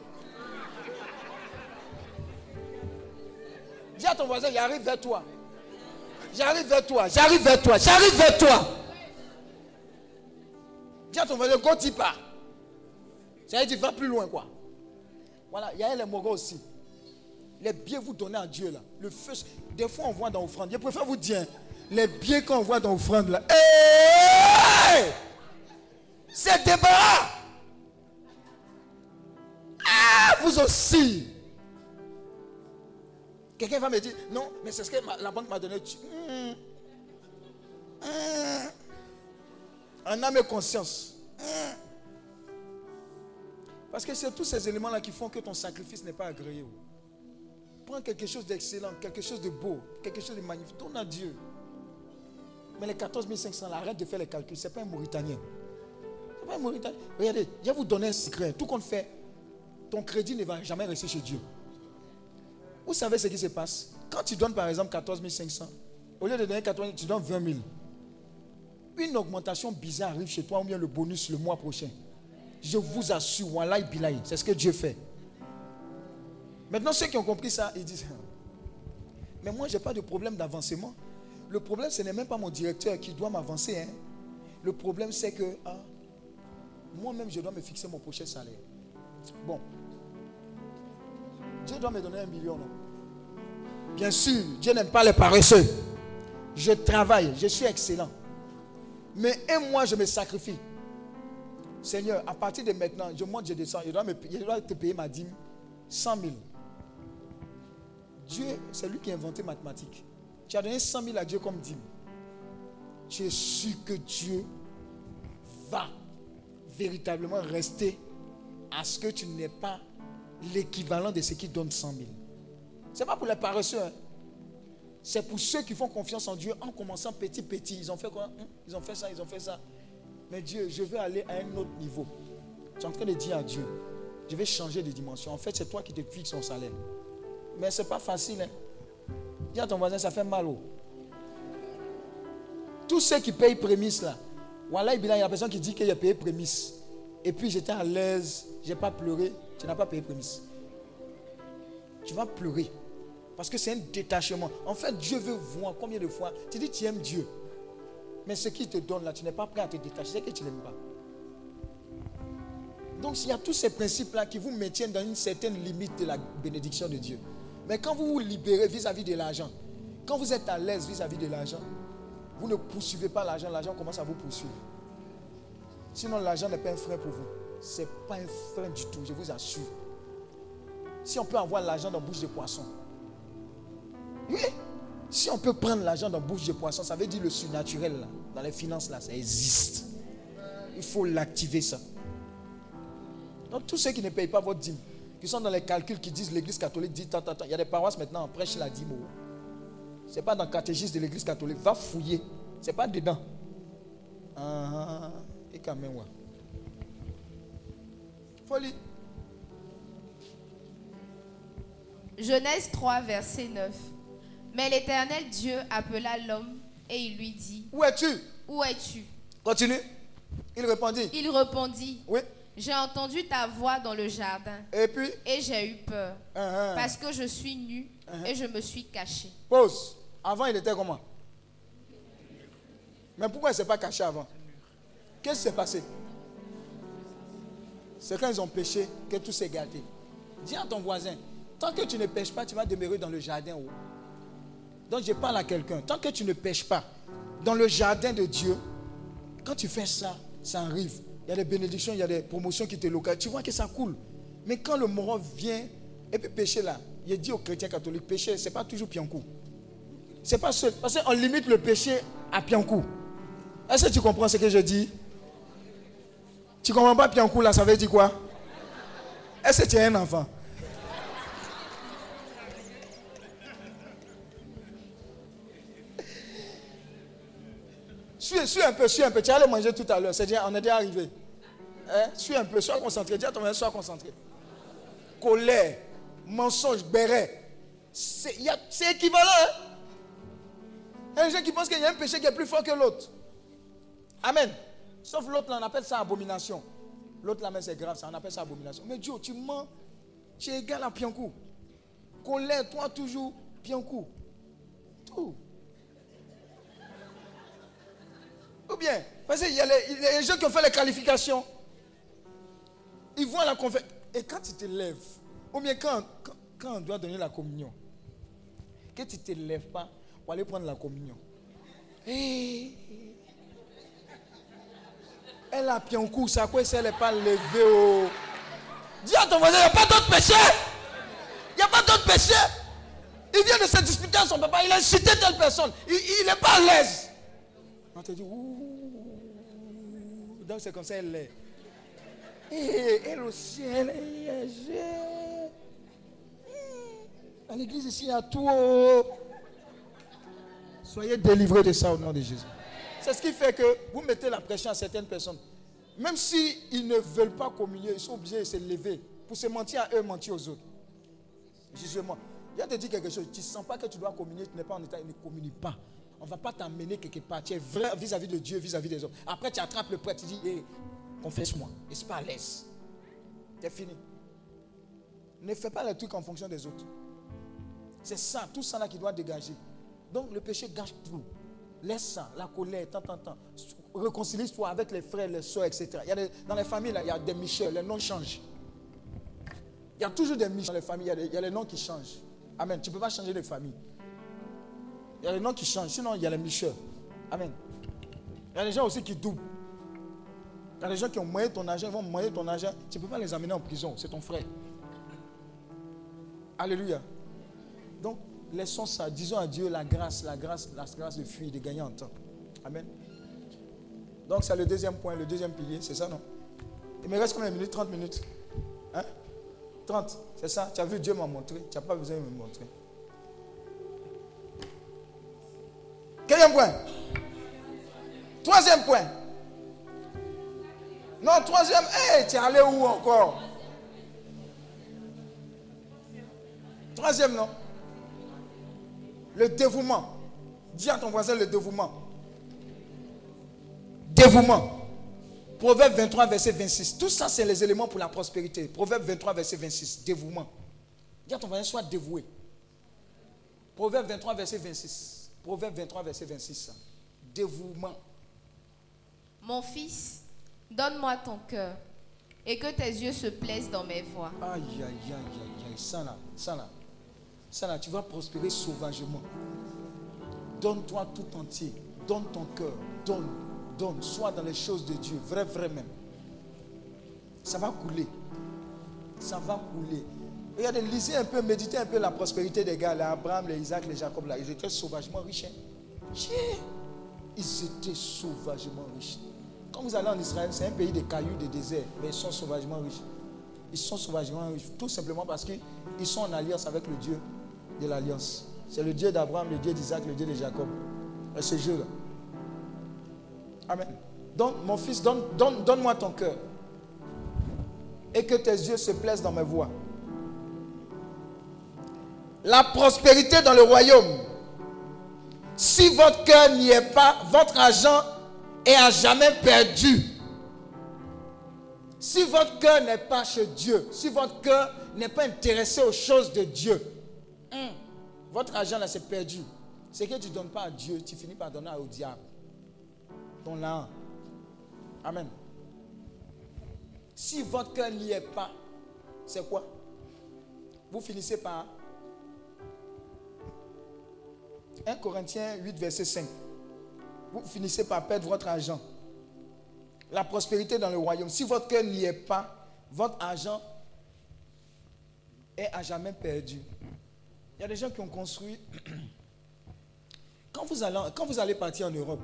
Dis à ton voisin, j'arrive vers toi. J'arrive vers toi, j'arrive vers toi, j'arrive vers toi. Dis à ton voisin, go pas. Ça veut dire, va plus loin, quoi. Voilà, il y a les mogos aussi. Les biens vous donnez à Dieu, là. Le feu, des fois, on voit dans l'offrande. Je préfère vous dire, les biens qu'on voit dans l'offrande, là. Hey! C'est débarras. Ah, vous aussi. Quelqu'un va me dire, non, mais c'est ce que la banque m'a donné. Hum. Hum. En âme et conscience. Hum. Parce que c'est tous ces éléments-là qui font que ton sacrifice n'est pas agréé. Prends quelque chose d'excellent, quelque chose de beau, quelque chose de magnifique. Donne à Dieu. Mais les 14 500, là, arrête de faire les calculs. Ce n'est pas un Mauritanien. Regardez, je vais vous donner un secret. Tout compte fait, ton crédit ne va jamais rester chez Dieu. Vous savez ce qui se passe? Quand tu donnes par exemple 14 500, au lieu de donner 14 000, tu donnes 20 000. Une augmentation bizarre arrive chez toi ou bien le bonus le mois prochain. Je vous assure, Wallahi Bilahi, c'est ce que Dieu fait. Maintenant, ceux qui ont compris ça, ils disent [LAUGHS] Mais moi, je n'ai pas de problème d'avancement. Le problème, ce n'est même pas mon directeur qui doit m'avancer. hein. Le problème, c'est que ah, moi-même, je dois me fixer mon prochain salaire. Bon. Dieu doit me donner un million, non? Bien sûr, Dieu n'aime pas les paresseux. Je travaille, je suis excellent. Mais un mois, je me sacrifie. Seigneur, à partir de maintenant, je monte, je descends. Je dois, te payer ma dîme 100 000. Dieu, c'est lui qui a inventé mathématiques. Tu as donné 100 000 à Dieu comme dîme. Tu es sûr que Dieu va véritablement rester à ce que tu n'aies pas l'équivalent de ce qui donne 100 000. Ce n'est pas pour les paresseux. hein. C'est pour ceux qui font confiance en Dieu en commençant petit, petit. Ils ont fait quoi? Hein? Ils ont fait ça, ils ont fait ça. Mais Dieu, je veux aller à un autre niveau. Tu es en train de dire à Dieu, je vais changer de dimension. En fait, c'est toi qui te fixes ton salaire. Mais ce n'est pas facile. Hein? Dis à ton voisin, ça fait mal. Oh. Tous ceux qui payent prémisse là, voilà, il y a personne qui dit qu'il a payé prémisse. Et puis j'étais à l'aise, je n'ai pas pleuré. Tu n'as pas payé prémisse. Tu vas pleurer. Parce que c'est un détachement. En fait, Dieu veut voir combien de fois tu dis tu aimes Dieu. Mais ce qu'il te donne là, tu n'es pas prêt à te détacher. C'est que tu n'aimes pas. Donc, il y a tous ces principes-là qui vous maintiennent dans une certaine limite de la bénédiction de Dieu. Mais quand vous vous libérez vis-à-vis de l'argent, quand vous êtes à l'aise vis-à-vis de l'argent, vous ne poursuivez pas l'argent, l'argent commence à vous poursuivre. Sinon, l'argent n'est pas un frein pour vous. Ce n'est pas un frein du tout, je vous assure. Si on peut avoir l'argent dans la bouche de poisson, oui, si on peut prendre l'argent dans la bouche de poisson, ça veut dire le surnaturel, là, dans les finances, là, ça existe. Il faut l'activer, ça. Donc, tous ceux qui ne payent pas votre dîme, qui sont dans les calculs qui disent l'église catholique dit tant, tant, tant. Il y a des paroisses maintenant, on prêche la dîme. Ce n'est pas dans le catéchisme de l'église catholique. Va fouiller. Ce n'est pas dedans. Ah, et quand même, ouais. Folie. Genèse 3, verset 9. Mais l'Éternel Dieu appela l'homme et il lui dit, Où es-tu? Où es-tu? Continue. Il répondit. Il répondit, Oui. J'ai entendu ta voix dans le jardin Et puis? Et j'ai eu peur ah. parce que je suis nu et je me suis caché. Pause. Avant, il était comment? Mais pourquoi il ne s'est pas caché avant? Qu'est-ce qui s'est passé? C'est quand ils ont péché que tout s'est gâté. Dis à ton voisin, tant que tu ne pêches pas, tu vas demeurer dans le jardin. haut. Donc je parle à quelqu'un. Tant que tu ne pêches pas dans le jardin de Dieu, quand tu fais ça, ça arrive. Il y a des bénédictions, il y a des promotions qui te localisent. Tu vois que ça coule. Mais quand le moron vient, et puis pécher là, il dit aux chrétiens catholiques, pécher, ce n'est pas toujours Piancou. C'est pas seul. Parce qu'on limite le péché à Piancou. Est-ce que tu comprends ce que je dis? Tu comprends pas Piancou là, ça veut dire quoi? Est-ce que tu es un enfant? Suis, un peu, suis un peu. Tu allais manger tout à l'heure. C'est déjà, on est déjà arrivé. Hein? Suis un peu, sois concentré. Dis à ton voisin, sois concentré. Colère, mensonge, béret. C'est équivalent. Hein? Il y a des gens qui pensent qu'il y a un péché qui est plus fort que l'autre. Amen. Sauf l'autre, on appelle ça abomination. L'autre, là, mais c'est grave, ça, on appelle ça abomination. Mais Dieu, tu mens, tu es égal à Piancou. Colère, toi, toujours Piancou. Tout. Ou bien, parce qu'il y, y a les gens qui ont fait les qualifications. Ils voient la conférence. Et quand tu te lèves, ou bien quand, quand, on doit donner la communion, que tu ne te lèves pas pour aller prendre la communion. Eh. Elle a pied en coup, ça quoi si elle n'est pas levée oh. Dis à ton voisin, il n'y a pas d'autre péché. Il n'y a pas d'autre péché. Il vient de se disputer à son papa, il a incité telle personne. Il n'est pas à l'aise. On te dit, ouh. Donc c'est comme ça elle est. Et elle aussi, elle est. À l'église ici, il y a tout. oh. Soyez délivrés de ça au nom de Jésus. C'est ce qui fait que vous mettez la pression à certaines personnes. Même s'ils ne veulent pas communier, ils sont obligés de se lever pour se mentir à eux, mentir aux autres. Jugement. Il te dit quelque chose. Tu ne sens pas que tu dois communier, tu n'es pas en état, ne communie pas. On ne va pas t'emmener quelque part. Tu es vrai vis-à-vis de Dieu, vis-à-vis des autres. Après, tu attrapes le prêtre, tu dis, confesse-moi. Et c'est pas à l'aise. C'est fini. Ne fais pas les trucs en fonction des autres. C'est ça, tout ça là qui doit dégager. Donc le péché gâche tout. Laisse ça, la colère, tant, tant, tant. Réconcilie-toi avec les frères, les soeurs, etc. Dans les familles, il y a des Michel, les noms changent. Il y a toujours des Michel dans les familles, il y, a il y a les noms qui changent. Amen. Tu ne peux pas changer de famille. Il y a les noms qui changent, sinon il y a les Michel. Amen. Il y a des gens aussi qui doublent. Il y a des gens qui ont moyen ton argent, ils vont moyen ton argent. Tu ne peux pas les amener en prison, c'est ton frère. Alléluia. Donc, laissons ça. Disons à Dieu la grâce, la grâce, la grâce de fuir, de gagner en temps. Amen. Donc, c'est le deuxième point, le deuxième pilier, c'est ça, non? Il me reste combien de minutes? 30 minutes Hein? 30, c'est ça Tu as vu, Dieu m'a montré. Tu n'as pas besoin de me montrer. Quatrième point? Troisième point. Non, troisième. Hé, tu es allé où encore? Troisième, non Le dévouement. Dis à ton voisin le dévouement. Dévouement. Proverbe 23, verset 26. Tout ça, c'est les éléments pour la prospérité. Proverbe 23, verset 26. Dévouement. Dis à ton voisin, sois dévoué. Proverbe 23, verset 26. Proverbe 23, verset 26. Dévouement. Mon fils, donne-moi ton cœur et que tes yeux se plaisent dans mes voies. Aïe, aïe, aïe, aïe, aïe. Ça là, ça là. Ça là, tu vas prospérer sauvagement. Donne-toi tout entier. Donne ton cœur. Donne, donne. Sois dans les choses de Dieu. Vrai, vrai même. Ça va couler. Ça va couler. Regardez, lisez un peu, méditez un peu la prospérité des gars, les Abraham, les Isaac, les Jacob, là. Ils étaient sauvagement riches. hein. Ils étaient sauvagement riches. Quand vous allez en Israël, c'est un pays de cailloux, de désert, mais ils sont sauvagement riches. Ils sont sauvagement riches, tout simplement parce qu'ils sont en alliance avec le Dieu de l'alliance. C'est le Dieu d'Abraham, le Dieu d'Isaac, le Dieu de Jacob. Et ce jeu-là. Amen. Donc, mon fils, donne, donne, donne-moi ton cœur. Et que tes yeux se plaisent dans mes voies. La prospérité dans le royaume. Si votre cœur n'y est pas, votre argent est à jamais perdu. Si votre cœur n'est pas chez Dieu, si votre cœur n'est pas intéressé aux choses de Dieu, hum, votre argent là c'est perdu. Ce que tu ne donnes pas à Dieu, tu finis par donner au diable. Ton là. Amen. Si votre cœur n'y est pas, c'est quoi? Vous finissez par 1 Corinthiens 8, verset 5. Vous finissez par perdre votre argent. La prospérité dans le royaume. Si votre cœur n'y est pas, votre argent est à jamais perdu. Il y a des gens qui ont construit. Quand vous allez, partir en Europe,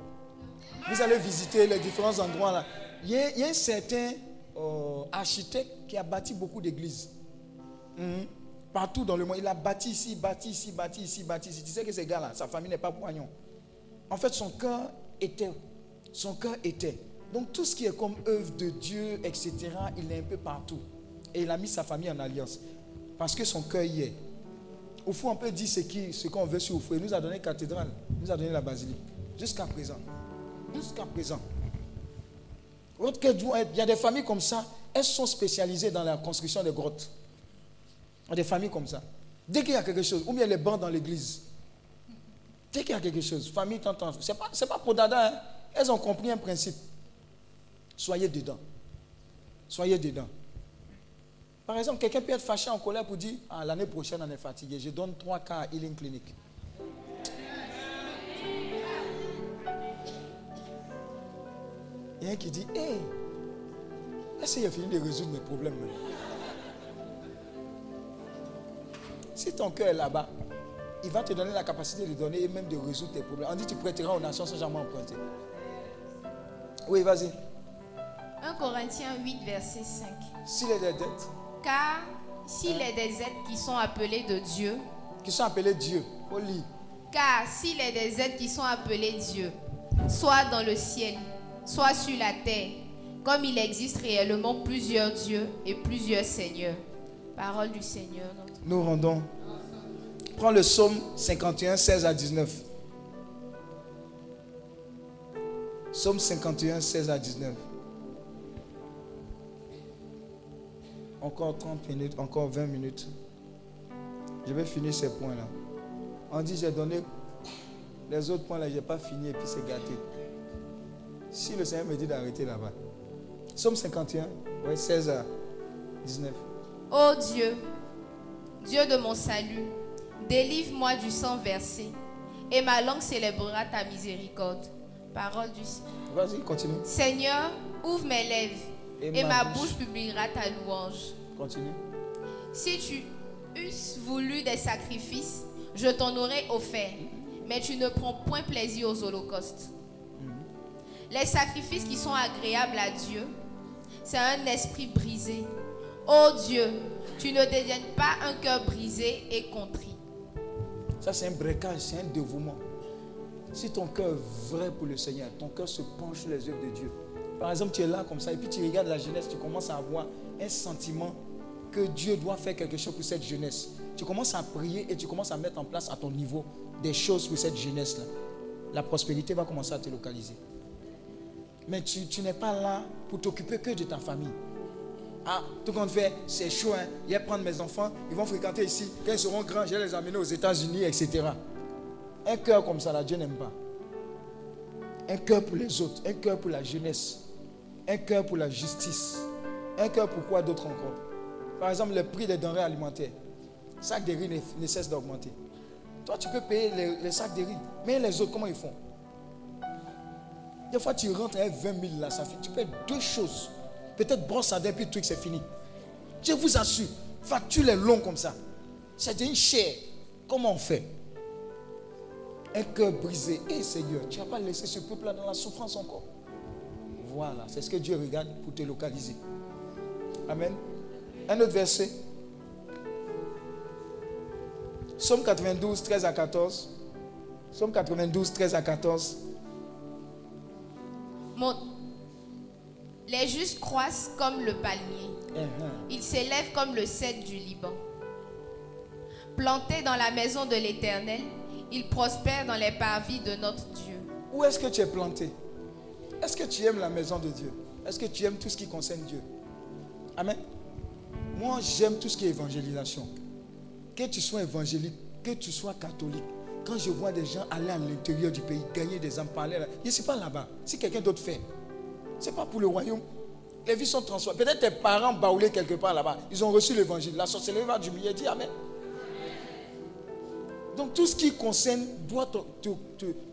vous allez visiter les différents endroits là. Il y a, un certain euh, architecte qui a bâti beaucoup d'églises. Mhm. Partout dans le monde. Il a bâti ici, bâti ici, bâti ici, bâti ici. Tu sais que ces gars-là, sa famille n'est pas poignon. En fait, son cœur était. Son cœur était. Donc tout ce qui est comme œuvre de Dieu, etc., il est un peu partout. Et il a mis sa famille en alliance. Parce que son cœur y est. Au fond, on peut dire ce qu'on veut sur Oufou. Il nous a donné cathédrale, il nous a donné la basilique. Jusqu'à présent. Jusqu'à présent. Il y a des familles comme ça, elles sont spécialisées dans la construction des grottes. Des familles comme ça. Dès qu'il y a quelque chose, ou bien les bancs dans l'église. Dès qu'il y a quelque chose, famille, tante, ce n'est pas, c'est pas pour dada. hein. Elles ont compris un principe. Soyez dedans. Soyez dedans. Par exemple, quelqu'un peut être fâché en colère pour dire ah, l'année prochaine, on est fatigué. Je donne trois cas à Healing Clinic. Il y a un qui dit Hé, qu'il a fini de résoudre mes problèmes Si ton cœur est là-bas, il va te donner la capacité de donner et même de résoudre tes problèmes. On dit tu prêteras aux nations sans jamais emprunter. Oui, vas-y. 1 Corinthiens 8, verset 5. S'il est des dettes Car s'il est des êtres qui sont appelés de Dieu, qui sont appelés Dieu, au lit, car s'il est des êtres qui sont appelés Dieu, soit dans le ciel, soit sur la terre, comme il existe réellement plusieurs dieux et plusieurs seigneurs. Parole du Seigneur. Nous rendons. Prends le psaume 51, 16 à 19. Psaume 51, 16 à 19. Encore 30 minutes, encore 20 minutes. Je vais finir ces points-là. On dit, j'ai donné Les autres points là, j'ai pas fini et puis c'est gâté. Si le Seigneur me dit d'arrêter là-bas. Somme 51, ouais, 16 à 19. Ô Dieu, Dieu de mon salut, délivre-moi du sang versé, et ma langue célébrera ta miséricorde. Parole du Seigneur. Vas-y, continue. Seigneur, ouvre mes lèvres, Et et, ma ma bouche. bouche publiera ta louange. Continue. Si tu eusses voulu des sacrifices, je t'en aurais offert, mais tu ne prends point plaisir aux holocaustes. Les sacrifices qui sont agréables à Dieu, c'est un esprit brisé. Ô Dieu, tu ne dédaignes pas un cœur brisé et contrit. Ça, c'est un breakage, c'est un dévouement. Si ton cœur est vrai pour le Seigneur, ton cœur se penche sur les œuvres de Dieu. Par exemple, tu es là comme ça et puis tu regardes la jeunesse, tu commences à avoir un sentiment que Dieu doit faire quelque chose pour cette jeunesse. Tu commences à prier et tu commences à mettre en place à ton niveau des choses pour cette jeunesse-là. La prospérité va commencer à te localiser. Mais tu, tu n'es pas là pour t'occuper que de ta famille. Ah, tout compte fait, c'est chaud, hein. Il va prendre mes enfants, ils vont fréquenter ici. Quand ils seront grands, je vais les amener aux États-Unis, etc. Un cœur comme ça, là, Dieu n'aime pas. Un cœur pour les autres, un cœur pour la jeunesse, un cœur pour la justice, un cœur pour quoi d'autre encore? Par exemple, le prix des denrées alimentaires. Sac de riz ne, cesse d'augmenter. Toi, tu peux payer les, sacs de riz, mais les autres, comment ils font? Des fois, tu rentres à 20 000 là, ça fait, tu payes deux choses. Peut-être brosse à dents, puis truc, c'est fini. Je vous assure, facture les longs comme ça. C'est une chair. Comment on fait? Un cœur brisé. Et Seigneur, tu n'as pas laissé ce peuple-là dans la souffrance encore. Voilà, c'est ce que Dieu regarde pour te localiser. Amen. Un autre verset. Somme 92, 13 à 14. Somme 92, 13 à 14. Mon- Les justes croissent comme le palmier. Uh-huh. Ils s'élèvent comme le cèdre du Liban. Plantés dans la maison de l'Éternel, ils prospèrent dans les parvis de notre Dieu. Où est-ce que tu es planté? Est-ce que tu aimes la maison de Dieu? Est-ce que tu aimes tout ce qui concerne Dieu? Amen. Moi, j'aime tout ce qui est évangélisation. Que tu sois évangélique, que tu sois catholique, quand je vois des gens aller à l'intérieur du pays, gagner des âmes, parler, là, je ne suis pas là-bas. Si quelqu'un d'autre fait, ce n'est pas pour le royaume. Les vies sont transformées. Peut-être tes parents baoulés quelque part là-bas. Ils ont reçu l'évangile. La sorcellerie va du milieu. Dis Amen. Donc tout ce qui concerne doit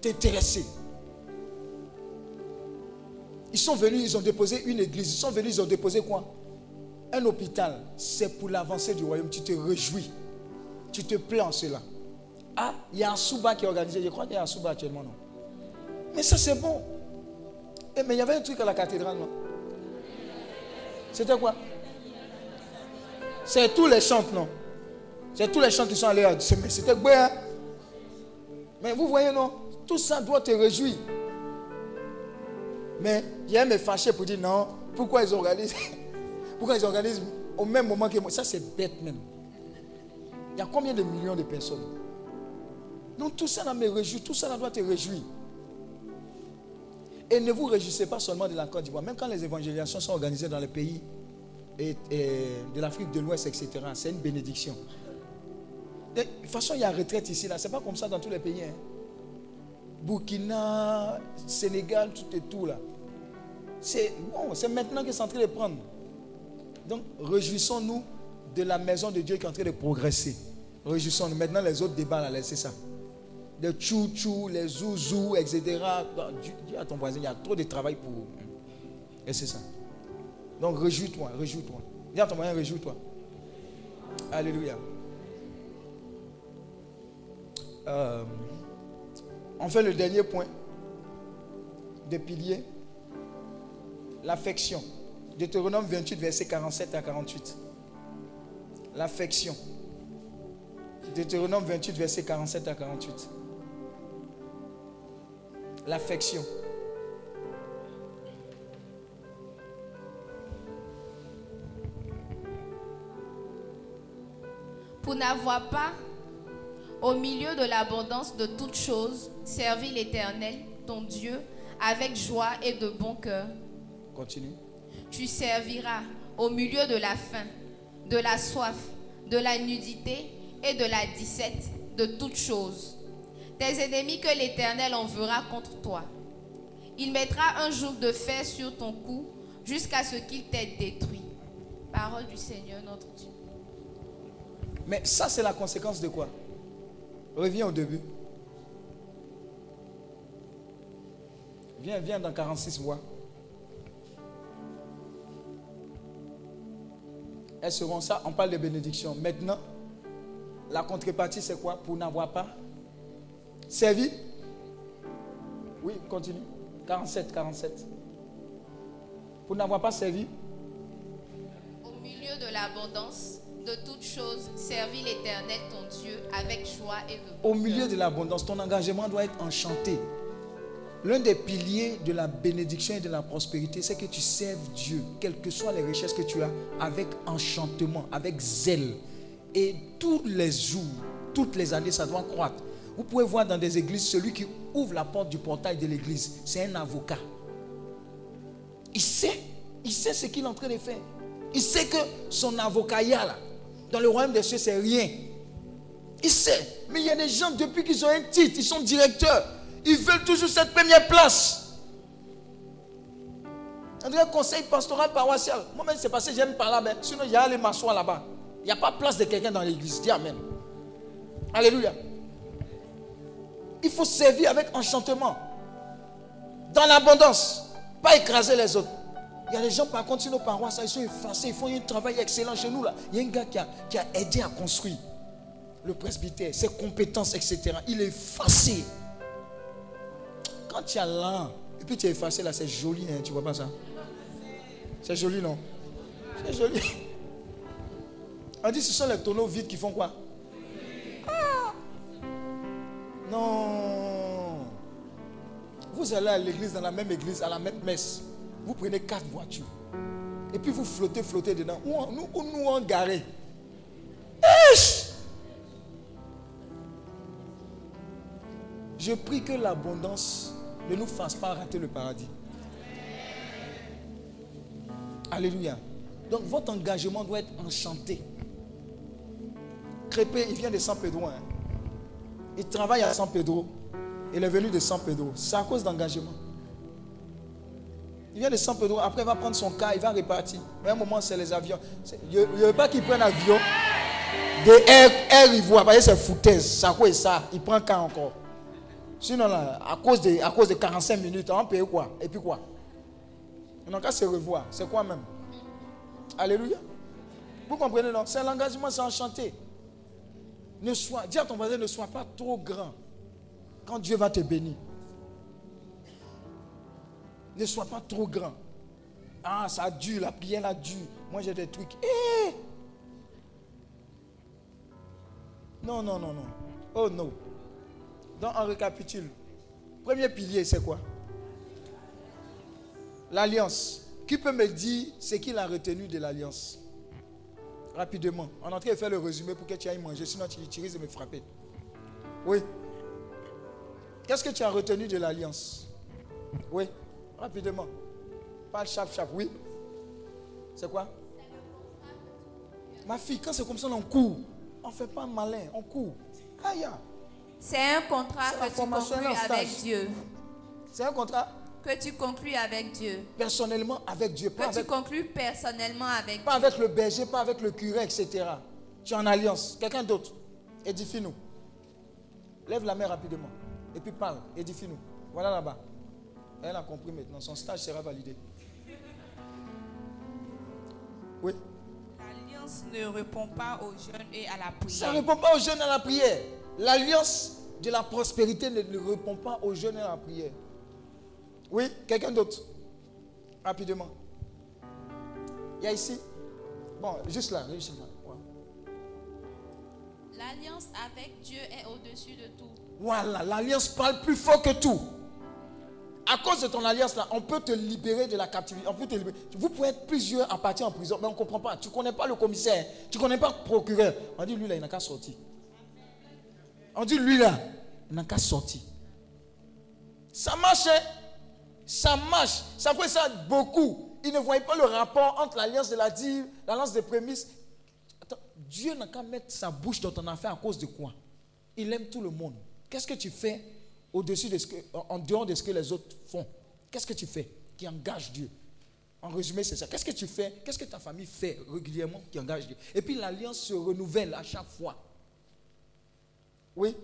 t'intéresser. Ils sont venus, ils ont déposé une église. Ils sont venus, ils ont déposé quoi? Un hôpital. C'est pour l'avancée du royaume. Tu te réjouis. Tu te plais en cela. Ah, il y a un Souba qui est organisé. Je crois qu'il y a un Souba actuellement, non? Mais ça, c'est bon. Eh, mais il y avait un truc à la cathédrale, non? C'était quoi? C'est tous les chants, non? C'est tous les chants qui sont allés à. c'est- Mais c'était beau, hein? Mais vous voyez, non? Tout ça doit te réjouir. Mais il y a mes fâchés pour dire non. Pourquoi ils organisent [LAUGHS] Pourquoi ils organisent au même moment que moi? Ça, c'est bête même. Il y a combien de millions de personnes? Donc tout ça là me réjouit. Tout ça doit te réjouir. Et ne vous réjouissez pas seulement de la Côte d'Ivoire. Même quand les évangélisations sont organisées dans les pays de l'Afrique de l'Ouest, etc., c'est une bénédiction. De toute façon, il y a retraite ici. Ce n'est pas comme ça dans tous les pays. hein. Burkina, Sénégal, tout et tout là. C'est bon, c'est maintenant que c'est en train de prendre. Donc, réjouissons-nous de la maison de Dieu qui est en train de progresser. Réjouissons-nous. Maintenant, les autres débats, là, laissez ça. Les tchou-tchou, les zouzous, etc. Dis à ton voisin, il y a trop de travail pour. Et c'est ça. Donc, réjouis-toi, réjouis-toi. Dis à ton voisin, réjouis-toi. Alléluia. Euh, enfin, le dernier point des piliers, l'affection. Deutéronome 28, verset 47 à 48. L'affection. Deutéronome 28, verset 47 à 48. L'affection. Pour n'avoir pas, au milieu de l'abondance de toutes choses, servi l'Éternel, ton Dieu, avec joie et de bon cœur. Continue. Tu serviras au milieu de la faim, de la soif, de la nudité et de la disette de toutes choses. Tes ennemis que l'Éternel enverra contre toi. Il mettra un joug de fer sur ton cou jusqu'à ce qu'il t'ait détruit. Parole du Seigneur notre Dieu. Mais ça, c'est la conséquence de quoi? Reviens au début. Viens, viens dans 46 mois. Elles seront ça, on parle de bénédiction. Maintenant, la contrepartie, c'est quoi? Pour n'avoir pas servi Oui, continue. 47, 47. Pour n'avoir pas servi? Au milieu de l'abondance de toutes choses, servis l'Éternel ton Dieu avec joie et de Au milieu de l'abondance, ton engagement doit être enchanté. L'un des piliers de la bénédiction et de la prospérité, c'est que tu serves Dieu, quelles que soient les richesses que tu as, avec enchantement, avec zèle. Et tous les jours, toutes les années, ça doit croître. Vous pouvez voir dans des églises, celui qui ouvre la porte du portail de l'église, c'est un avocat. Il sait, il sait ce qu'il est en train de faire. Il sait que son avocatat, là, dans le royaume des cieux, c'est rien. Il sait. Mais il y a des gens, depuis qu'ils ont un titre, ils sont directeurs. Ils veulent toujours cette première place. On dirait conseil pastoral paroissial. Moi-même, c'est parce que j'aime par là, mais sinon, aller m'asseoir là-bas. Il n'y a pas place de quelqu'un dans l'église. Dis Amen. Alléluia. Il faut servir avec enchantement. Dans l'abondance. Pas écraser les autres. Il y a des gens, par contre, sur nos paroisses, ils sont effacés. Ils font un travail excellent chez nous. Là. Il y a un gars qui a, aidé à construire le presbytère, ses compétences, etc. Il est effacé. Quand tu as l'un, et puis tu es effacé là, c'est joli, hein, tu vois pas ça? C'est joli, non? C'est joli. [LAUGHS] On dit ce sont les tonneaux vides qui font quoi? Non. Vous allez à l'église, dans la même église, à la même messe. Vous prenez quatre voitures. Et puis vous flottez, flottez dedans. Où, nous, où nous Je prie que l'abondance ne nous fasse pas rater le paradis. Alléluia. Donc votre engagement doit être enchanté. Crépé, il vient de Pedro. hein. Il travaille à San Pedro. Il est venu de San Pedro. C'est à cause d'engagement. Il vient de San Pedro. Après, il va prendre son cas, il va repartir. Mais à un moment, c'est les avions. Il ne veut pas qu'il prenne avion. De Air, Air Ivoire. Parce c'est foutaise. Ça quoi et ça Il prend cas encore. Sinon, là, à cause, de, à cause de 45 minutes, on va payer quoi? Et puis quoi? On n'a qu'à se revoir. C'est quoi même? Alléluia. Vous comprenez, non? C'est l'engagement, c'est enchanté. Ne sois, dis à ton voisin, ne sois pas trop grand quand Dieu va te bénir. Ne sois pas trop grand. Ah, ça a dû, la prière a dû. Moi, j'ai des trucs. Eh! Non, non, non, non. Oh non. Donc, on récapitule. Premier pilier, c'est quoi? L'alliance. Qui peut me dire ce qu'il a retenu de l'alliance? Rapidement. On est en train de faire le résumé pour que tu ailles manger, sinon tu, tu risques de me frapper. Oui. Qu'est-ce que tu as retenu de l'alliance? Oui. Rapidement. Parle chap chap. Oui. C'est quoi? Ma fille, quand c'est comme ça, on court. On ne fait pas malin, on court. Aïe. C'est un contrat que tu conclus avec Dieu. C'est un contrat? Que tu conclus avec Dieu. personnellement avec Dieu, pas Que tu conclus personnellement avec pas Dieu. avec le berger, pas avec le curé, etc. Tu es en alliance. Quelqu'un d'autre, édifie-nous. Lève la main rapidement. Et puis parle, édifie-nous. Voilà là-bas. Elle a compris maintenant. Son stage sera validé. Oui. L'alliance ne répond pas aux jeunes et à la Ça prière. ne répond pas aux jeunes à la prière. L'alliance de la prospérité ne, ne répond pas aux jeunes à la prière. Oui, quelqu'un d'autre Rapidement. Il y a ici Bon, juste là, juste là. Ouais. L'alliance avec Dieu est au-dessus de tout. Voilà, l'alliance parle plus fort que tout. À cause de ton alliance là, on peut te libérer de la captivité. On peut te libérer. Vous pouvez être plusieurs à partir en prison, mais on ne comprend pas. Tu ne connais pas le commissaire, tu ne connais pas le procureur. On dit lui là, il n'a qu'à sortir. On dit lui là, il n'a qu'à sortir. Ça marche, hein? Ça marche. Ça ça beaucoup. Ils ne voyaient pas le rapport entre l'alliance de la dîme, l'alliance des prémices. Attends, Dieu n'a qu'à mettre sa bouche dans ton affaire à cause de quoi? Il aime tout le monde. Qu'est-ce que tu fais au-dessus de ce que, en dehors de ce que les autres font? Qu'est-ce que tu fais qui engage Dieu? En résumé, c'est ça. Qu'est-ce que tu fais? Qu'est-ce que ta famille fait régulièrement qui engage Dieu? Et puis l'alliance se renouvelle à chaque fois. Oui?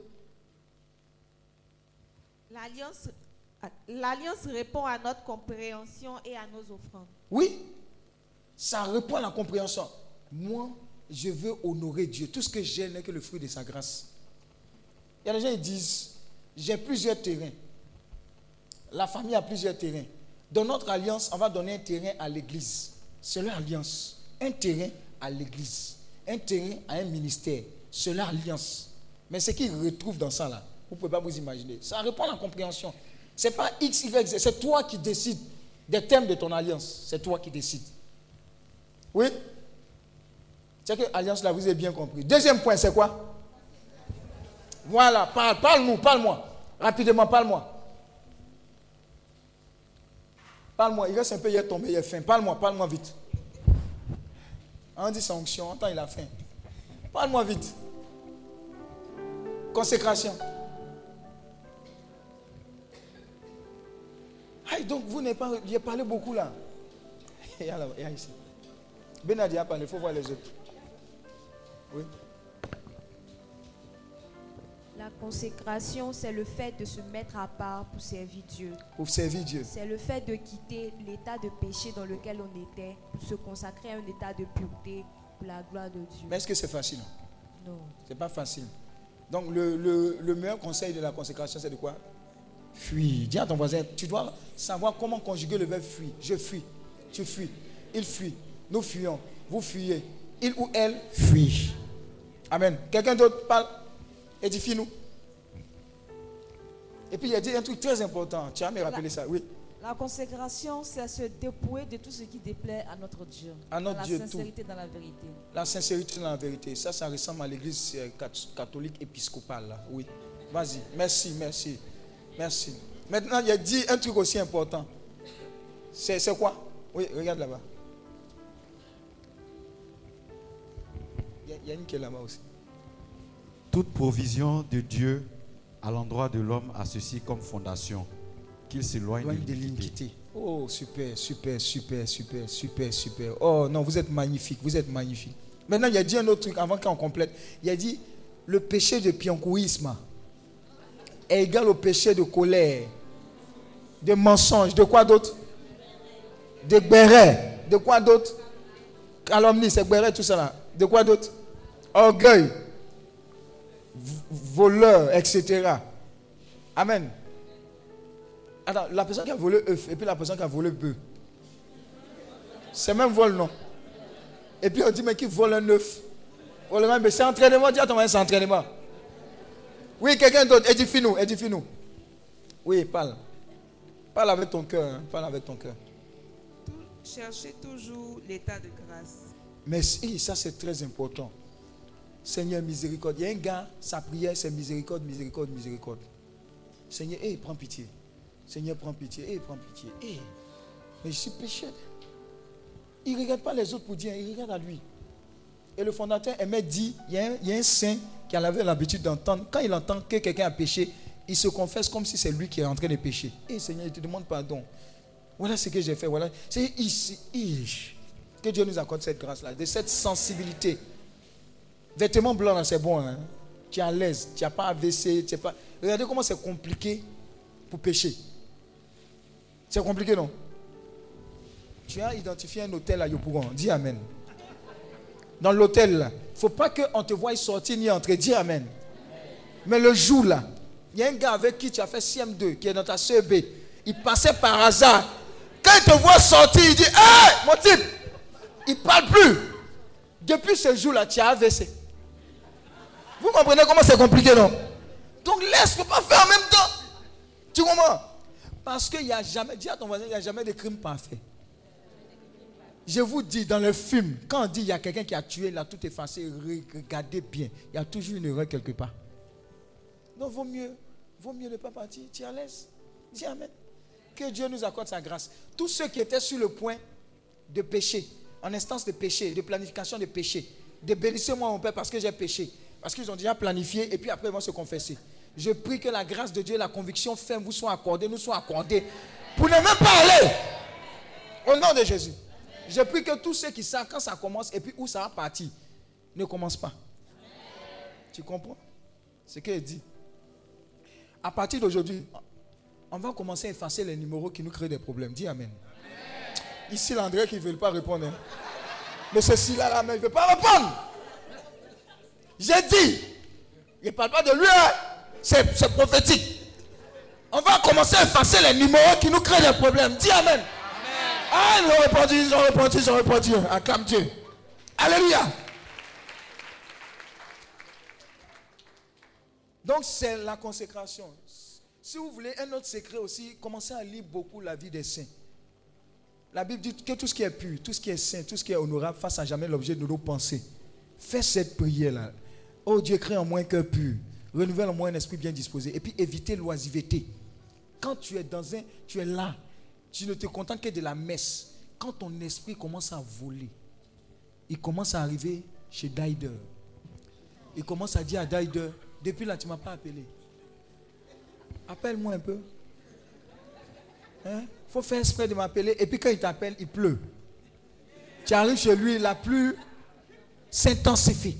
L'alliance, l'alliance répond à notre compréhension et à nos offrandes. Oui, ça répond à la compréhension. Moi, je veux honorer Dieu. Tout ce que j'ai n'est que le fruit de sa grâce. Il y a des gens qui disent, j'ai plusieurs terrains. La famille a plusieurs terrains. Dans notre alliance, on va donner un terrain à l'église. C'est leur alliance. Un terrain à l'église. Un terrain à un ministère. C'est leur alliance. Mais ce qu'ils retrouvent dans ça, là, vous ne pouvez pas vous imaginer. Ça répond à la compréhension. Ce n'est pas X, Y, Z. C'est toi qui décides des thèmes de ton alliance. C'est toi qui décides. Oui C'est que alliance là, vous avez bien compris. Deuxième point, c'est quoi? Voilà, parle, parle-nous, parle-moi. Rapidement, parle-moi. Parle-moi, il reste un peu, il est tombé, il est faim. Parle-moi, parle-moi vite. On dit sanction, entend il a faim. Parle-moi vite. Consécration. Ah, donc vous n'avez pas, parlé beaucoup là. [LAUGHS] Il y a, là, il y a ici. Benadia a parlé, il faut voir les autres. Oui. La consécration, c'est le fait de se mettre à part pour servir Dieu. Pour servir Dieu. C'est le fait de quitter l'état de péché dans lequel on était pour se consacrer à un état de pureté pour la gloire de Dieu. Mais est-ce que c'est facile? Non. C'est pas facile. Donc le, le- le meilleur conseil de la consécration, c'est de quoi? Fuis. Dis à ton voisin, tu dois savoir comment conjuguer le verbe fuir. Je fuis. Tu fuis. Il fuit. Nous fuyons. Vous fuyez. Il ou elle fuit. Amen. Quelqu'un d'autre parle? Édifie-nous. Et puis il a dit un truc très important. Tu as me rappelé ça. Oui. La consécration, c'est se dépouiller de tout ce qui déplaît à notre Dieu. À notre dans Dieu, la tout. sincérité, dans la vérité. La sincérité dans la vérité. Ça, ça ressemble à l'église euh, cat- catholique épiscopale. là. Oui. Vas-y. Merci, merci. Merci. Maintenant, il a dit un truc aussi important. C'est c'est quoi? Oui, regarde là-bas. Il y a- une qui est là-bas aussi. Toute provision de Dieu à l'endroit de l'homme a ceci comme fondation, qu'il s'éloigne de l'iniquité. Oh, super, super, super, super, super, super. Oh non, vous êtes magnifique, vous êtes magnifique. Maintenant, il a dit un autre truc avant qu'on complète. Il a dit le péché de piancouisme est égal au péché de colère, de mensonge, de quoi d'autre? De béret, de quoi d'autre? Calomnie, c'est béret, tout ça là. De quoi d'autre? Orgueil, voleur, etc. Amen. Attends, la personne qui a volé œuf et puis la personne qui a volé bœuf. C'est même vol, non? Et puis on dit, mais qui vole un œuf? C'est entraînement, dis à ton c'est entraînement. Oui, quelqu'un d'autre, édifie-nous, édifie-nous. Oui, parle. Parle avec ton cœur, hein, parle avec ton cœur. Cherchez toujours l'état de grâce. Mais si, ça c'est très important. Seigneur, miséricorde. Il y a un gars, sa prière c'est miséricorde, miséricorde, miséricorde. Seigneur, hé, prends pitié. Seigneur, prends pitié. Hé, prends pitié. Hé, mais je suis pécheur. Il ne regarde pas les autres pour dire, il regarde à lui. Et le fondateur aimait dire, il y a un, saint qui avait l'habitude d'entendre, quand il entend que quelqu'un a péché, il se confesse comme si c'est lui qui est en train de pécher. Hé Seigneur, il te demande pardon. Voilà ce que j'ai fait. Voilà. C'est ici. Que Dieu nous accorde cette grâce-là, de cette sensibilité. Vêtements blancs, c'est bon. hein. Tu es à l'aise. Tu n'as pas AVC. Tu pas... Regardez comment c'est compliqué pour pécher. C'est compliqué, non? Tu as identifié un hôtel à Yopougon. Dis Amen. Dans l'hôtel, il ne faut pas qu'on te voie sortir ni entrer. Dis Amen. Mais le jour, là, il y a un gars avec qui tu as fait CM2, qui est dans ta CEB. Il passait par hasard. Quand il te voit sortir, il dit Hé, mon type Il ne parle plus. Depuis ce jour-là, tu as AVC. Vous comprenez comment c'est compliqué, non? Donc laisse, ne pas faire en même temps. Tu comprends? Parce qu'il n'y a jamais, dis à ton voisin, il n'y a jamais de crime parfait. Je vous dis, dans le film, quand on dit il y a quelqu'un qui a tué, il a tout effacé, re- regardez bien. Il y a toujours une erreur quelque part. Donc, vaut mieux, vaut mieux ne pas partir. Tu es à l'aise? Dis Amen. Que Dieu nous accorde sa grâce. Tous ceux qui étaient sur le point de pécher, en instance de péché, de planification de péché, de bénissez-moi mon Père parce que j'ai péché. Parce qu'ils ont déjà planifié et puis après ils vont se confesser. Je prie que la grâce de Dieu la conviction ferme vous soient accordées, nous soient accordées. Pour ne même pas aller. Au nom de Jésus. Je prie que tous ceux qui savent quand ça commence et puis où ça va partir, ne commence pas. Tu comprends? Ce qu'il dit. À partir d'aujourd'hui, on va commencer à effacer les numéros qui nous créent des problèmes. Dis Amen. Ici, l'André qui ne veut pas répondre. hein. Mais ceci là, là, mais il ne veut pas répondre. J'ai dit, il ne parle pas de lui, hein. c'est c'est prophétique. On va commencer à effacer les numéros qui nous créent des problèmes. Dis Amen. Ah, ils ont répondu, ils ont répondu, ils ont répondu. Acclame Dieu. Alléluia. Donc c'est la consécration. Si vous voulez un autre secret aussi, commencez à lire beaucoup la vie des saints. La Bible dit que tout ce qui est pur, tout ce qui est saint, tout ce qui est honorable fasse à jamais l'objet de nos pensées. Fais cette prière-là. Oh Dieu, crée en moi un cœur pur. Renouvelle en moi un esprit bien disposé. Et puis évitez l'oisiveté. Quand tu es dans un, tu es là, tu ne te contentes que de la messe. Quand ton esprit commence à voler, il commence à arriver chez Daider. Il commence à dire à Daider, depuis là, tu ne m'as pas appelé. Appelle-moi un peu. Il faut faire exprès de m'appeler. Et puis quand il t'appelle, il pleut. Tu arrives chez lui, la pluie s'intensifie.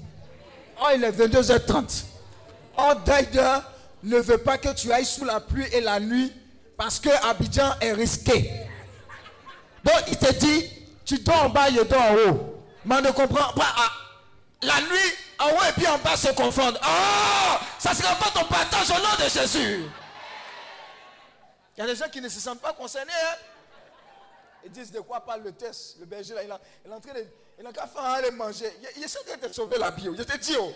Oh, il est 22h30. Oh, Daider ne veut pas que tu ailles sous la pluie et la nuit parce que Abidjan est risqué. Donc, il te dit, tu dors en bas, je dors en haut. Mais on ne comprend pas. ah, la nuit, en haut et puis en bas se confondent. Oh, ça ne sera pas ton partage au nom de Jésus. Il y a des gens qui ne se sentent pas concernés. hein. Ils disent de quoi parle le test. Le berger, là, il, a, il en train de. Il n'a qu'à faire aller manger. Il, il essaie de te sauver la bio. Je te dis, oh.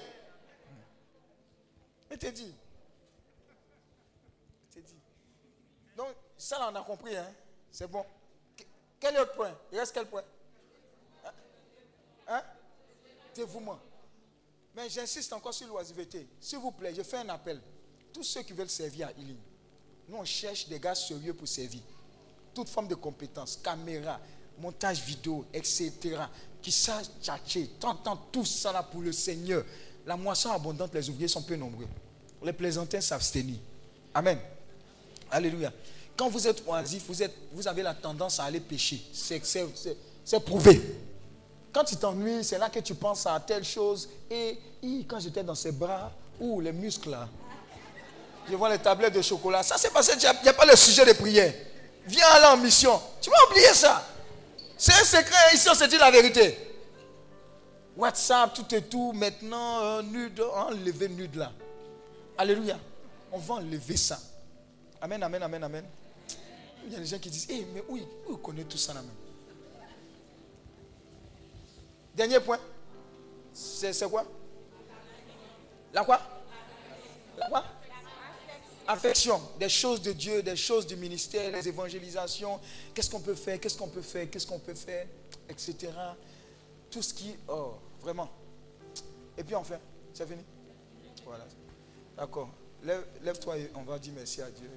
Je te dis. Je te dis. Donc, ça, là, on a compris. Hein? C'est bon. Que- Quel est le point? Il reste quel point? Hein, hein? Dévouement. Mais j'insiste encore sur l'oisiveté. S'il vous plaît, je fais un appel. Tous ceux qui veulent servir à Healing, nous, on cherche des gars sérieux pour servir. Toute forme de compétences, caméra, montage vidéo, etc. Qui savent tchatcher, t'entends tout ça là pour le Seigneur. La moisson abondante, les ouvriers sont peu nombreux. Les plaisantins s'abstenir. Amen. Alléluia. Quand vous êtes oisif, vous, êtes, vous avez la tendance à aller pécher. C'est- prouvé. Quand tu t'ennuies, c'est là que tu penses à telle chose. Et quand j'étais dans ses bras, ou les muscles là, je vois les tablettes de chocolat. Ça, c'est parce il y a pas le sujet de prière. Viens aller en mission. Tu vas oublier ça. C'est un secret. Ici, on se dit la vérité. WhatsApp, tout et tout. Maintenant, euh, nude, enlever nude là. Alléluia. On va enlever ça. Amen, amen, amen, amen. Il y a des gens qui disent, Eh, mais où, où connaît tout ça là même? Dernier point. C'est quoi? La quoi? La quoi? Affection. Des choses de Dieu, des choses du ministère, les évangélisations. Qu'est-ce qu'on peut faire? Qu'est-ce qu'on peut faire? Qu'est-ce qu'on peut faire? Etc. Tout ce qui. Oh, vraiment. Et puis enfin, c'est fini? Voilà. D'accord. Lève- Lève-toi et on va dire merci à Dieu.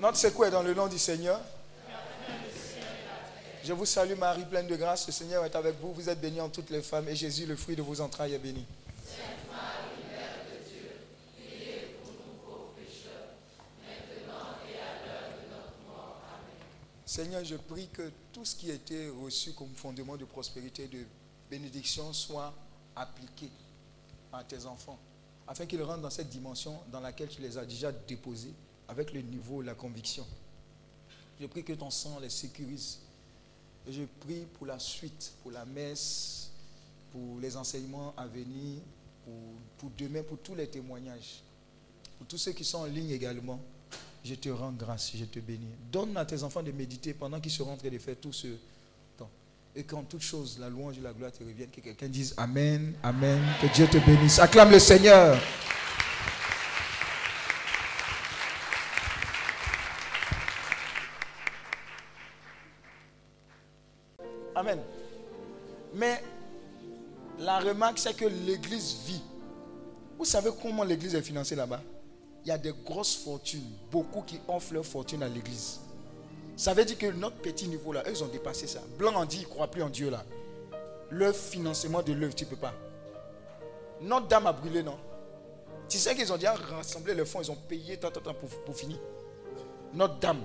Notre secours est dans le nom du Seigneur. Je vous salue Marie, pleine de grâce. Le Seigneur est avec vous. Vous êtes bénie en toutes les femmes. Et Jésus, le fruit de vos entrailles, est béni. Seigneur, je prie que tout ce qui a été reçu comme fondement de prospérité, de bénédiction, soit appliqué à tes enfants, afin qu'ils rentrent dans cette dimension dans laquelle tu les as déjà déposés, avec le niveau, la conviction. Je prie que ton sang les sécurise. Je prie pour la suite, pour la messe, pour les enseignements à venir, pour, pour demain, pour tous les témoignages, pour tous ceux qui sont en ligne également. Je te rends grâce, je te bénis. Donne à tes enfants de méditer pendant qu'ils seront en train de faire tout ce temps. Et qu'en toute chose, la louange et la gloire te reviennent. Que quelqu'un dise Amen, Amen. Que Dieu te bénisse. Acclame le Seigneur. Mais la remarque, c'est que l'église vit. Vous savez comment l'église est financée là-bas? Il y a des grosses fortunes, beaucoup qui offrent leur fortune à l'église. Ça veut dire que notre petit niveau là, eux, ils ont dépassé ça. Blanc en dit, ils ne croient plus en Dieu là. Le financement de l'œuvre, tu ne peux pas. Notre-Dame a brûlé, non? Tu sais qu'ils ont déjà rassemblé les fonds, ils ont payé tant, tant, tant pour, pour finir. Notre-Dame,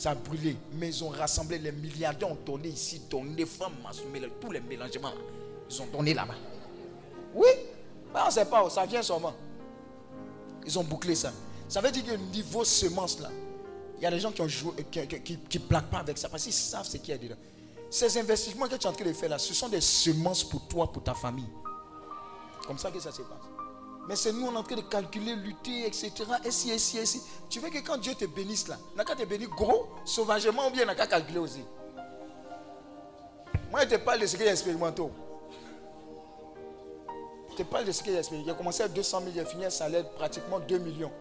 ça a brûlé. Mais ils ont rassemblé les milliardaires, ont donné ici, donné femmes, tous les mélangements. Ils ont donné là-bas. Oui, mais on ne sait pas, ça vient sûrement. Ils ont bouclé ça. Ça veut dire que niveau semence là, il y a des gens qui qui, qui, plaquent pas avec ça parce qu'ils savent ce qu'il y a dedans. Ces investissements que tu es en train de faire là, ce sont des semences pour toi, pour ta famille. Comme ça que ça se passe. Mais c'est nous, on est en train de calculer, lutter, etc. Et si, et si, et si. Tu veux que quand Dieu te bénisse là, n'a qu'à te bénir gros, sauvagement, ou bien n'a qu'à calculer aussi. Moi, je te parle de ce que j'ai expérimenté. Je te parle de ce que j'ai expérimenté. J'ai commencé à 200 000, j'ai fini un salaire pratiquement 2 millions.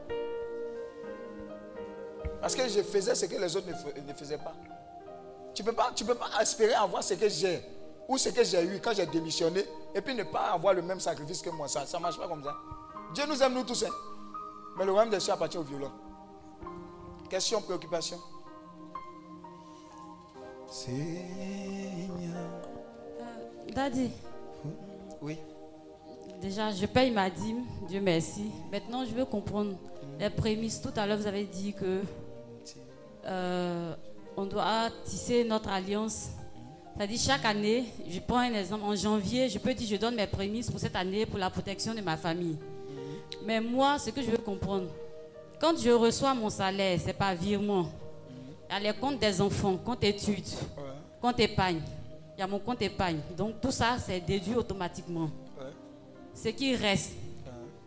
Parce que je faisais ce que les autres ne, faisaient pas. Tu ne peux, pas, peux pas espérer avoir ce que j'ai ou ce que j'ai eu quand j'ai démissionné et puis ne pas avoir le même sacrifice que moi. Ça ne marche pas comme ça. Dieu nous aime nous tous. Hein. Mais le royaume des cieux appartient aux violents. Question, préoccupation. Seigneur. Euh, Daddy. Oui. Déjà, je paye ma dîme. Dieu merci. Maintenant, je veux comprendre les prémices. Tout à l'heure, vous avez dit que euh, on doit tisser notre alliance. C'est-à-dire chaque année, je prends un exemple, en janvier, je peux dire je donne mes prémices pour cette année pour la protection de ma famille. Mais moi, ce que je veux comprendre, quand je reçois mon salaire, c'est pas virement. Il y a les comptes des enfants, compte études, compte épargne. Il y a mon compte épargne. Donc tout ça, c'est déduit automatiquement. Ce qui reste,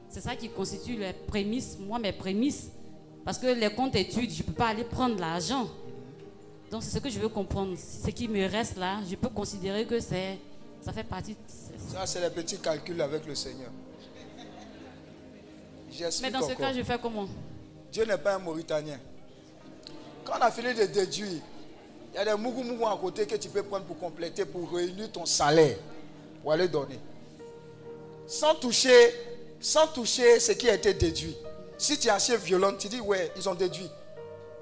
c'est ça qui constitue les prémices, moi mes prémices. Parce que les comptes études, je ne peux pas aller prendre l'argent. Donc c'est ce que je veux comprendre. Ce qui me reste là, je peux considérer que c'est, ça fait partie. De... Ça, c'est les petits calculs avec le Seigneur. Mais dans ce cas, je fais comment? Dieu n'est pas un Mauritanien. Quand on a fini de déduire, il y a des mougou mougou à côté que tu peux prendre pour compléter, pour réunir ton salaire, pour aller donner. Sans toucher, sans toucher ce qui a été déduit. Si tu es assez violent, tu dis, ouais, ils ont déduit.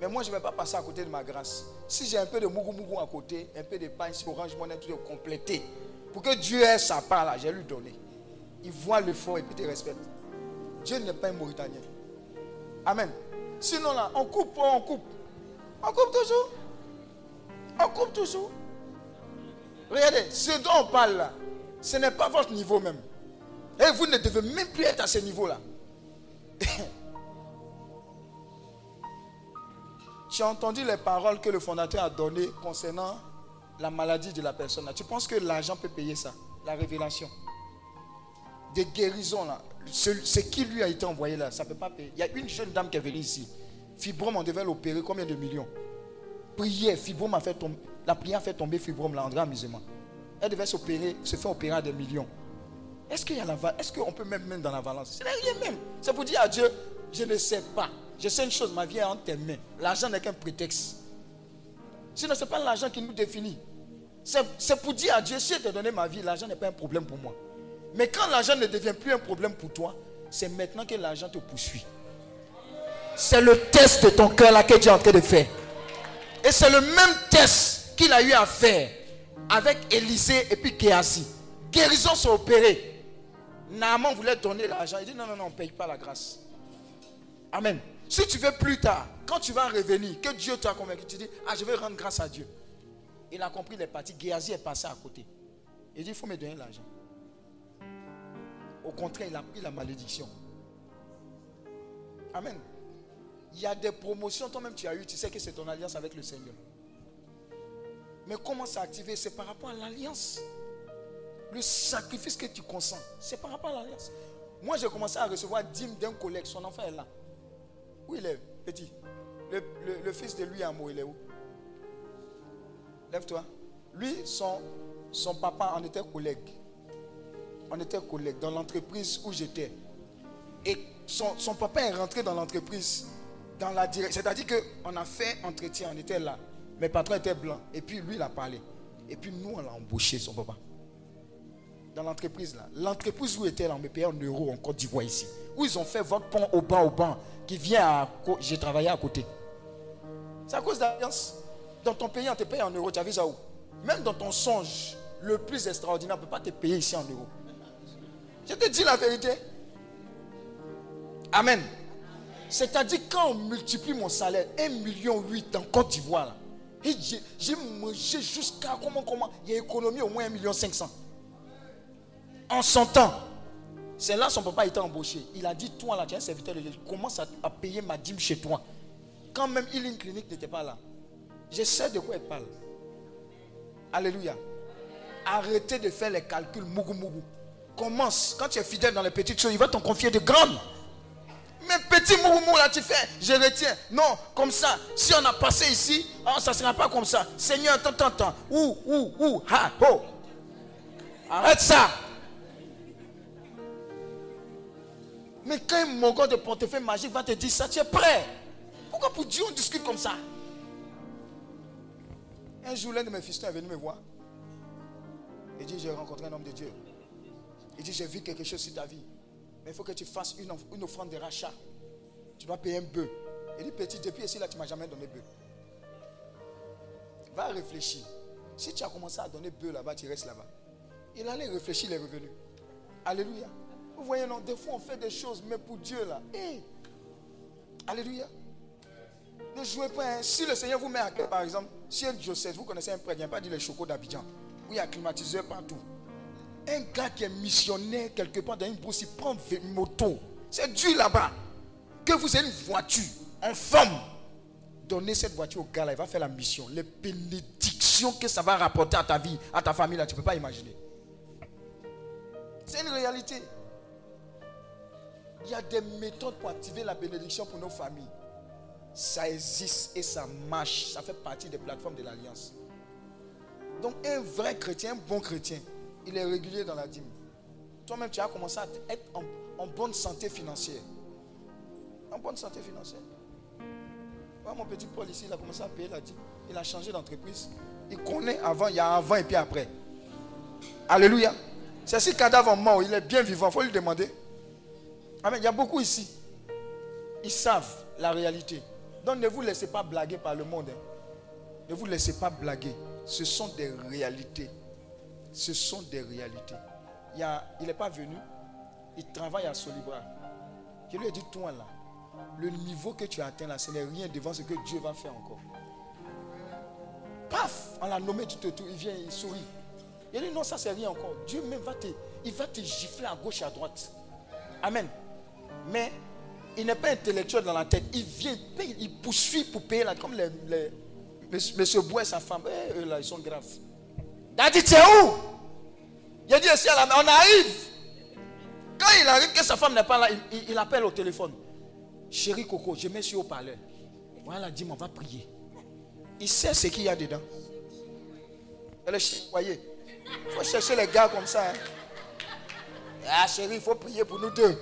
Mais moi, je ne vais pas passer à côté de ma grâce. Si j'ai un peu de mougou mougou à côté, un peu de pain, si orange monnaie, tout est complété. Pour que Dieu ait sa part là, j'ai lui donné. Il voit l'effort et puis te respecte. Dieu n'est pas un Mauritanien. Amen. Sinon là, on coupe, on coupe. On coupe toujours. On coupe toujours. Regardez, ce dont on parle là, ce n'est pas votre niveau même. Et vous ne devez même plus être à ce niveau-là. [LAUGHS] as entendu les paroles que le fondateur a données concernant la maladie de la personne. Tu penses que l'argent peut payer ça La révélation? Des guérisons là. Ce, qui lui a été envoyé là, ça ne peut pas payer. Il y a une jeune dame qui est venue ici. Fibrome, on devait l'opérer. Combien de millions? Prière, Fibrome a fait tomber. La prière a fait tomber Fibrome là, André Amusement. Elle devait s'opérer, se faire opérer à des millions. Est-ce qu'il y a la Est-ce qu'on peut même mettre dans la balance Ce n'est rien même. C'est pour dire à Dieu, je ne sais pas. Je sais une chose, ma vie est en tes mains. L'argent n'est qu'un prétexte. Sinon, ce n'est pas l'argent qui nous définit. C'est pour dire à Dieu, si je t'ai donné ma vie, l'argent n'est pas un problème pour moi. Mais quand l'argent ne devient plus un problème pour toi, c'est maintenant que l'argent te poursuit. C'est le test de ton cœur là que Dieu est en train de faire. Et c'est le même test qu'il a eu à faire avec Élisée et puis Géasi. Guérison s'est opérée. Naaman voulait donner l'argent. Il dit non, non, non, on ne paye pas la grâce. Amen. Si tu veux plus tard, quand tu vas revenir, que Dieu t'a convaincu, tu dis, ah, je vais rendre grâce à Dieu. Il a compris les parties. Géasi est passé à côté. Il dit, il faut me donner l'argent. Au contraire, il a pris la malédiction. Amen. Il y a des promotions, toi-même tu as eu, tu sais que c'est ton alliance avec le Seigneur. Mais comment s'activer? C'est par rapport à l'alliance. Le sacrifice que tu consens, c'est par rapport à l'alliance. Moi, j'ai commencé à recevoir dîme d'un collègue. Son enfant est là. Où il est Petit? Le, fils de lui, Amo, il est où? Lève-toi. Lui, son, son papa, on était collègues. On était collègues dans l'entreprise où j'étais. Et son, son, papa est rentré dans l'entreprise dans la direction. C'est-à-dire qu'on a fait entretien, on était là. Mes patrons étaient blancs. Et puis lui, il a parlé. Et puis nous, on l'a embauché, son papa l'entreprise là. L'entreprise où était on me payait en euros en Côte d'Ivoire ici. Où ils ont fait votre pont au banc au banc qui vient à. J'ai travaillé à côté. C'est à cause d'alliance. Dans ton pays, on te paye en euros. Tu as vu ça où? Même dans ton songe, le plus extraordinaire, ne peut pas te payer ici en euros. Je te dis la vérité. Amen. C'est-à-dire quand on multiplie mon salaire, 1,8 million en Côte d'Ivoire, j'ai mangé jusqu'à comment, comment, il y a économie au moins 1,5 million. En son temps, c'est là son papa était embauché. Il a dit, toi là, tu es un serviteur de Dieu, commence à, payer ma dîme chez toi. Quand même Healing Clinic n'était pas là. Je sais de quoi il parle. Alléluia. Arrêtez de faire les calculs mougou mougou. Commence. Quand tu es fidèle dans les petites choses, il va t'en confier de grandes. Mais petit moumou là, tu fais, je retiens. Non, comme ça, si on a passé ici, ah, ça ne sera pas comme ça. Seigneur, attends, attends, attends. Ouh, ouh, ouh, ha, ho. Arrête ça. Mais quand un mongon de portefeuille magique va te dire ça, tu es prêt. Pourquoi pour Dieu on discute comme ça? Un jour, l'un de mes fils est venu me voir. Il dit, j'ai rencontré un homme de Dieu. Il dit, j'ai vu quelque chose sur ta vie. Mais il faut que tu fasses une, une offrande de rachat. Tu dois payer un bœuf. Il dit, petit, depuis ici, là, tu ne m'as jamais donné bœuf. Va réfléchir. Si tu as commencé à donner bœuf là-bas, tu restes là-bas. Il allait réfléchir, il est revenu. Alléluia. Vous voyez, non, des fois on fait des choses, mais pour Dieu là. Alléluia. Ne jouez pas. hein. Si le Seigneur vous met à cœur, par exemple, si un Joseph, vous connaissez un prêtre, il n'y a pas dit les chocos d'Abidjan, où il y a climatiseur partout. Un gars qui est missionnaire quelque part dans une brousse, il prend une moto. C'est Dieu là-bas. Que vous ayez une voiture en forme. Donnez cette voiture au gars là, il va faire la mission. Les bénédictions que ça va rapporter à ta vie, à ta famille là, tu ne peux pas imaginer. C'est une réalité. Il y a des méthodes pour activer la bénédiction pour nos familles. Ça existe et ça marche. Ça fait partie des plateformes de l'Alliance. Donc un vrai chrétien, un bon chrétien, il est régulier dans la dîme. Toi-même, tu as commencé à être en, bonne santé financière. En bonne santé financière. Voilà mon petit Paul ici, il a commencé à payer la dîme. Il a changé d'entreprise. Il connaît avant, il y a avant et puis après. Alléluia. C'est si cadavre mort, il est bien vivant, il faut lui demander. Amen. Il y a beaucoup ici. Ils savent la réalité. Donc ne vous laissez pas blaguer par le monde. hein. Ne vous laissez pas blaguer. Ce sont des réalités. Ce sont des réalités. Il n'est il n'est pas venu. Il travaille à Solibra. Je lui ai dit, toi là, le niveau que tu as atteint là, ce n'est rien devant ce que Dieu va faire encore. Paf, on l'a nommé du tout, il vient, il sourit. Il dit, non, ça c'est rien encore. Dieu même va te, il va te gifler à gauche et à droite. Amen. Mais il n'est pas intellectuel dans la tête. Il vient, il poursuit pour payer là, comme les, les- et sa femme. Eh, eux là, ils sont graves. Il a dit, es où? Il a dit, on arrive. Quand il arrive que sa femme n'est pas là, il, appelle au téléphone. Chérie Coco, je mets sur haut-parleur. Voilà, dis-moi, on va prier. Il sait ce qu'il y a dedans. Elle est voyez. Il faut chercher les gars comme ça. hein. Ah chérie, il faut prier pour nous deux.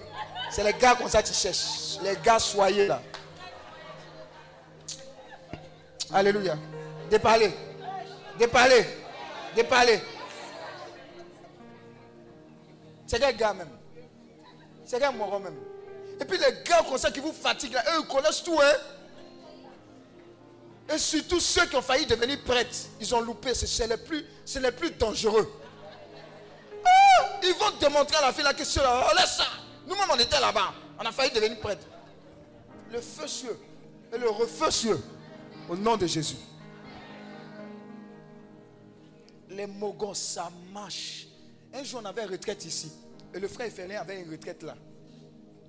C'est les gars comme ça que tu cherches. Les gars soyez là. Alléluia. Déparler. Déparler. Déparler. C'est quel gars même C'est quel moron même Et puis les gars comme ça qui vous fatiguent là, eux ils connaissent tout hein. Et surtout ceux qui ont failli devenir prêtres, ils ont loupé. C'est les plus, c'est les plus dangereux. Ah, ils vont démontrer à la fille là que c'est là. Oh, laisse ça. Nous-mêmes, on était là-bas. On a failli devenir prêtre. Le feu cieux et le refeu cieux. Au nom de Jésus. Les mogos, ça marche. Un jour, on avait une retraite ici. Et le frère Félin avait une retraite là.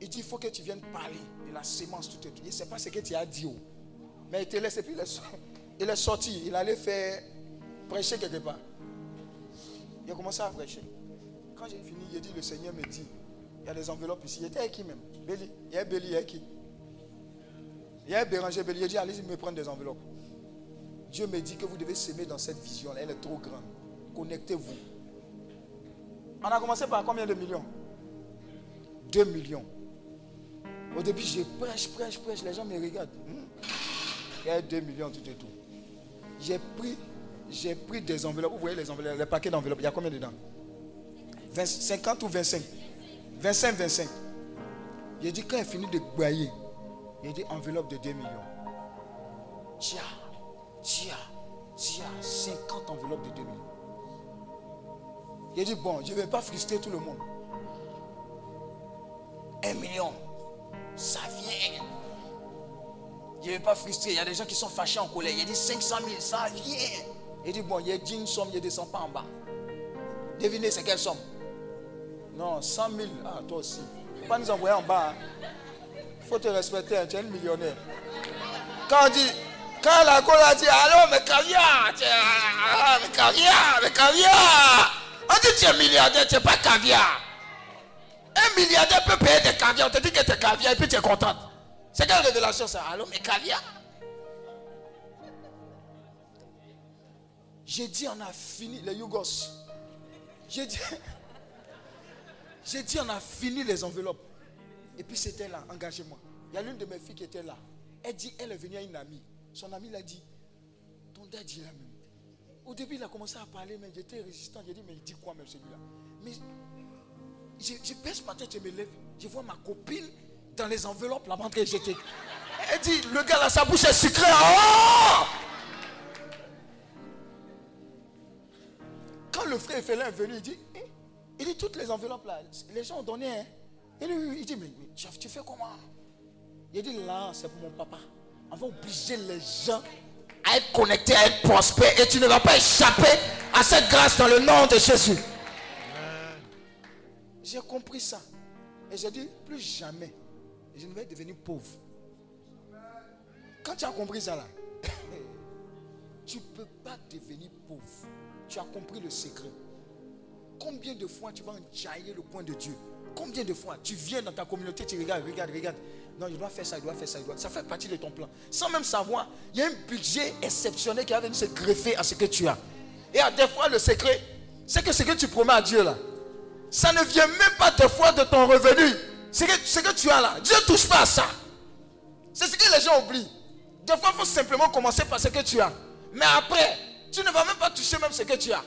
Il dit, il faut que tu viennes parler de la sémence, tout et tout. Il ne sait pas ce que tu as dit. oh. Mais il te laisse et puis il est, il est sorti. Il allait faire prêcher quelque part. Il a commencé à prêcher. Quand j'ai fini, il a dit, le Seigneur me dit, y a des enveloppes ici. Il était avec qui même? Béli. Il y a Béli, il y a qui? Il y a Béranger Béli. Il dit, allez-y me prendre des enveloppes. Dieu me dit que vous devez s'aimer dans cette vision. Elle est trop grande. Connectez-vous. On a commencé par combien de millions? 2 millions. Au début, je prêche, prêche, prêche. Les gens me regardent. Hmm? Il y a 2 millions, tout et tout. J'ai pris, j'ai pris des enveloppes. Vous voyez les enveloppes, les paquets d'enveloppes. Il y a combien dedans? 20 50 ou 25 25, 25. J'ai dit, quand il finit de broyer, il dit enveloppe de 2 millions. Tiens, tiens, tiens, 50 enveloppes de 2 millions. J'ai dit, bon, je ne vais pas frustrer tout le monde. Un million. Ça vient. Je ne vais pas frustrer. Il y a des gens qui sont fâchés en colère. Il a dit 500 000, ça vient. Il dit, bon, il a dit une somme, il ne descend pas en bas. Devinez, c'est quelle somme? Non, 100 000. Ah, toi aussi. Pas nous envoyer en bas. Il faut te respecter, hein, tu es un millionnaire. Quand on dit, quand la cour a dit, allô, mais caviar, mais caviar, mais caviar. On dit, tu es milliardaire, tu n'es pas caviar. Un milliardaire peut payer des caviar. On te dit que tu es caviar et puis tu es contente. C'est quelle révélation ça? Allô, mais caviar? J'ai dit, on a fini les Yougos. J'ai dit, j'ai dit, on a fini les enveloppes. Et puis c'était là, engagez-moi. Il y a l'une de mes filles qui était là. Elle dit, elle est venue à une amie. Son amie l'a dit, ton dad dit la même. Au début, il a commencé à parler, mais j'étais résistant. J'ai dit, mais il dit quoi même celui-là? Mais je, je baisse ma tête, je me lève. Je vois ma copine dans les enveloppes là que j'étais. Elle dit, le gars là, sa bouche est sucrée. Oh Quand le frère Félin est venu, il dit, il dit toutes les enveloppes là, les gens ont donné. Hein? Il, dit, mais, tu fais comment? Il dit, là, c'est pour mon papa. On va obliger les gens à être connectés, à être prospères. Et tu ne vas pas échapper à cette grâce dans le nom de Jésus. J'ai compris ça. Et j'ai dit, plus jamais, je ne vais devenir pauvre. Quand tu as compris ça là, [LAUGHS] tu ne peux pas devenir pauvre. Tu as compris le secret. Combien de fois tu vas enjailler le point de Dieu? Combien de fois? Tu viens dans ta communauté, tu regardes, regarde, regarde. Non, je dois faire ça, je dois faire ça, je dois. Ça fait partie de ton plan. Sans même savoir, il y a un budget exceptionnel qui va venir se greffer à ce que tu as. Et à des fois, le secret, c'est que ce que tu promets à Dieu là, ça ne vient même pas des fois de ton revenu. Ce que, ce que tu as là, Dieu ne touche pas à ça. C'est ce que les gens oublient. Des fois, il faut simplement commencer par ce que tu as. Mais après, tu ne vas même pas toucher même ce que tu as.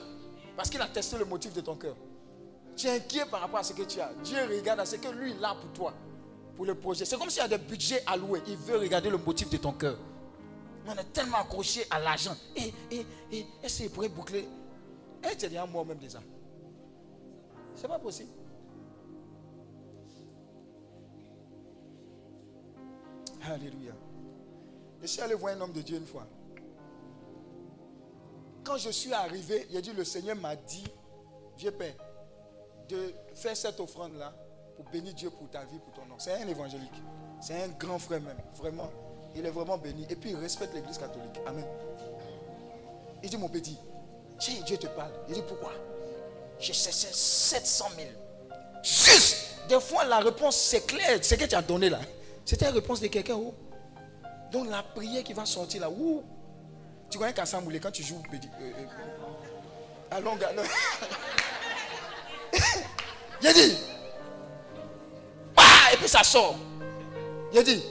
Parce qu'il a testé le motif de ton cœur. Tu es inquiet par rapport à ce que tu as. Dieu regarde à ce que lui, il a pour toi, pour le projet. C'est comme s'il y a des budgets alloués. Il veut regarder le motif de ton cœur. On est tellement accroché à l'argent. Et, et, et, est-ce qu'il pourrait boucler? Et tu es déjà mort même déjà. C'est pas possible. Alléluia. Je suis allé voir un homme de Dieu une fois. Quand je suis arrivé, il a dit, le Seigneur m'a dit, vieux père, de faire cette offrande-là pour bénir Dieu pour ta vie, pour ton nom. C'est un évangélique. C'est un grand frère même. Vraiment. Il est vraiment béni. Et puis il respecte l'église catholique. Amen. Il dit, mon petit, tiens, Dieu te parle. Il dit, pourquoi? J'ai cessé 700 000. Juste Des fois, la réponse, c'est clair. Ce que tu as donné là. C'était la réponse de quelqu'un. Oh. Donc la prière qui va sortir là. Où? Tu connais Kassamoulé quand tu joues. Euh, euh, allons. Il a dit. et puis ça sort. Il a dit.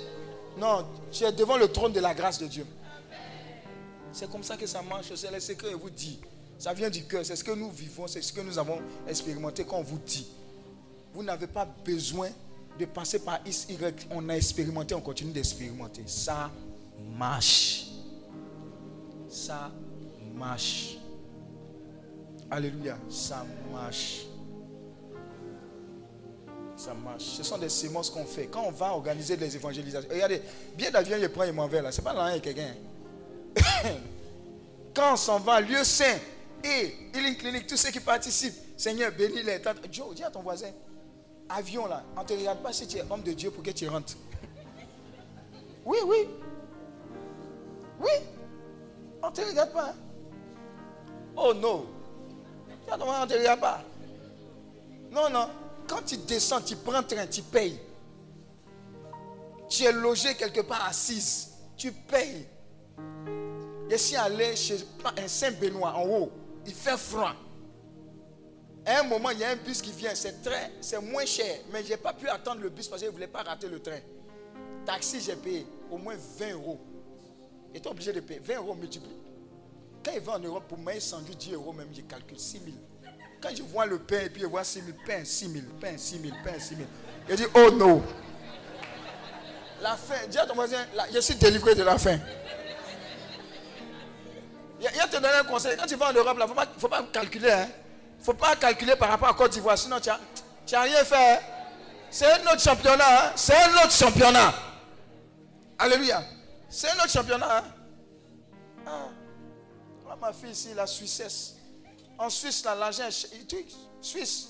Non, tu es devant le trône de la grâce de Dieu. C'est comme ça que ça marche. C'est le secret, vous dit. Ça vient du cœur. C'est ce que nous vivons. C'est ce que nous avons expérimenté quand on vous dit. Vous n'avez pas besoin de passer par X, Y. On a expérimenté, on continue d'expérimenter. Ça marche. Ça marche. Alléluia. Ça marche. Ça marche. Ce sont des semences qu'on fait. Quand on va organiser des évangélisations. Regardez, bien d'avion, il prend et m'en là. C'est pas là, quelqu'un. [COUGHS] Quand on s'en va, lieu saint, et Healing Clinique, tous ceux qui participent, Seigneur, bénis-les. Joe, dis à ton voisin, avion là, on ne te regarde pas si tu es homme de Dieu pour que tu rentres. Oui, oui. Oui. On ne te regarde pas. Oh non. On ne te regarde pas. Non, non. Quand tu descends, tu prends train, tu payes. Tu es logé quelque part assise. Tu payes. Je suis allé chez un Saint-Benoît en haut. Il fait froid. À un moment, il y a un bus qui vient. C'est très, c'est moins cher. Mais je n'ai pas pu attendre le bus parce que je ne voulais pas rater le train. Taxi, j'ai payé au moins 20 euros. J'étais obligé de payer 20 euros multipliés. Quand il va en Europe, pour moi, 110 10 euros même, je calcule 6 000. Quand je vois le pain et puis je vois 6 000, pain 6 000, pain 6 000, pain 6 000. Je dis, oh non. La faim, dis à ton voisin, je suis délivré de la faim. Il te donné un conseil. Quand tu vas en Europe, il ne faut pas, faut pas calculer. Il hein. ne faut pas calculer par rapport à Côte d'Ivoire. Sinon, tu n'as rien fait. Hein. C'est un autre championnat. hein. C'est un autre championnat. Alléluia. C'est un autre championnat. hein. Ah. Voilà ma fille ici, la Suissesse. En Suisse, là, l'argent. Tu- Suisse.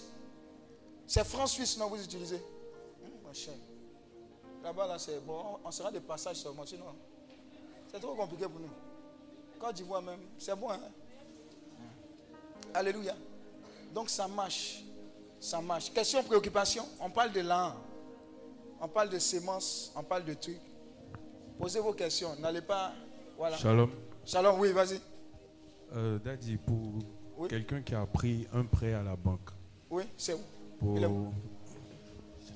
C'est franc suisse, non, vous utilisez? Hum, ma chère. Là-bas, là, c'est bon. On sera des passages seulement. Sinon, c'est trop compliqué pour nous. Côte d'Ivoire même, c'est bon. Hein? Alléluia. Donc ça marche. Ça marche. Question, préoccupation. On parle de l'an. On parle de sémences. On parle de trucs. Posez vos questions. N'allez pas. Voilà. Shalom. Shalom, oui, vas-y. Euh, Daddy, pour Oui. quelqu'un qui a pris un prêt à la banque, Oui, c'est où? Pour Il est où?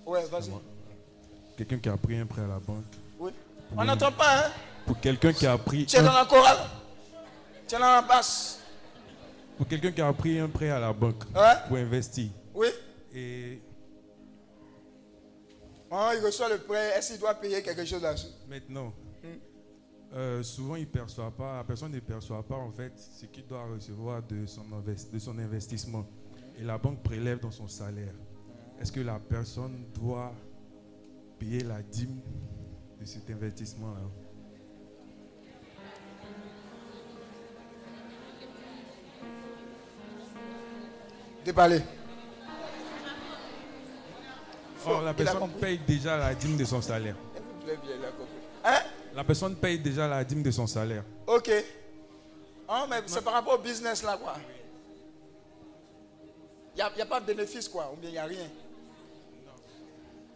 Ouais, vas-y. quelqu'un qui a pris un prêt à la banque, Oui. On n'entend pas, hein? pour quelqu'un qui a pris Tu es dans un, la chorale? Tu es dans la basse? pour quelqu'un qui a pris un prêt à la banque Ouais. pour investir Oui. et Oh, il reçoit le prêt. Est-ce qu'il doit payer quelque chose là-dessus? Maintenant euh, souvent il perçoit pas, la personne ne perçoit pas en fait ce qu'il doit recevoir de son, de son investissement et la banque prélève dans son salaire. Est-ce que la personne doit payer la dîme de cet investissement-là? Déballer. Or, la personne paye déjà la dîme de son salaire. Hein? La personne paye déjà la dîme de son salaire. Ok. Ah, mais c'est par rapport au business là, quoi. Il n'y a, a pas de bénéfice, quoi. Ou bien il n'y a rien.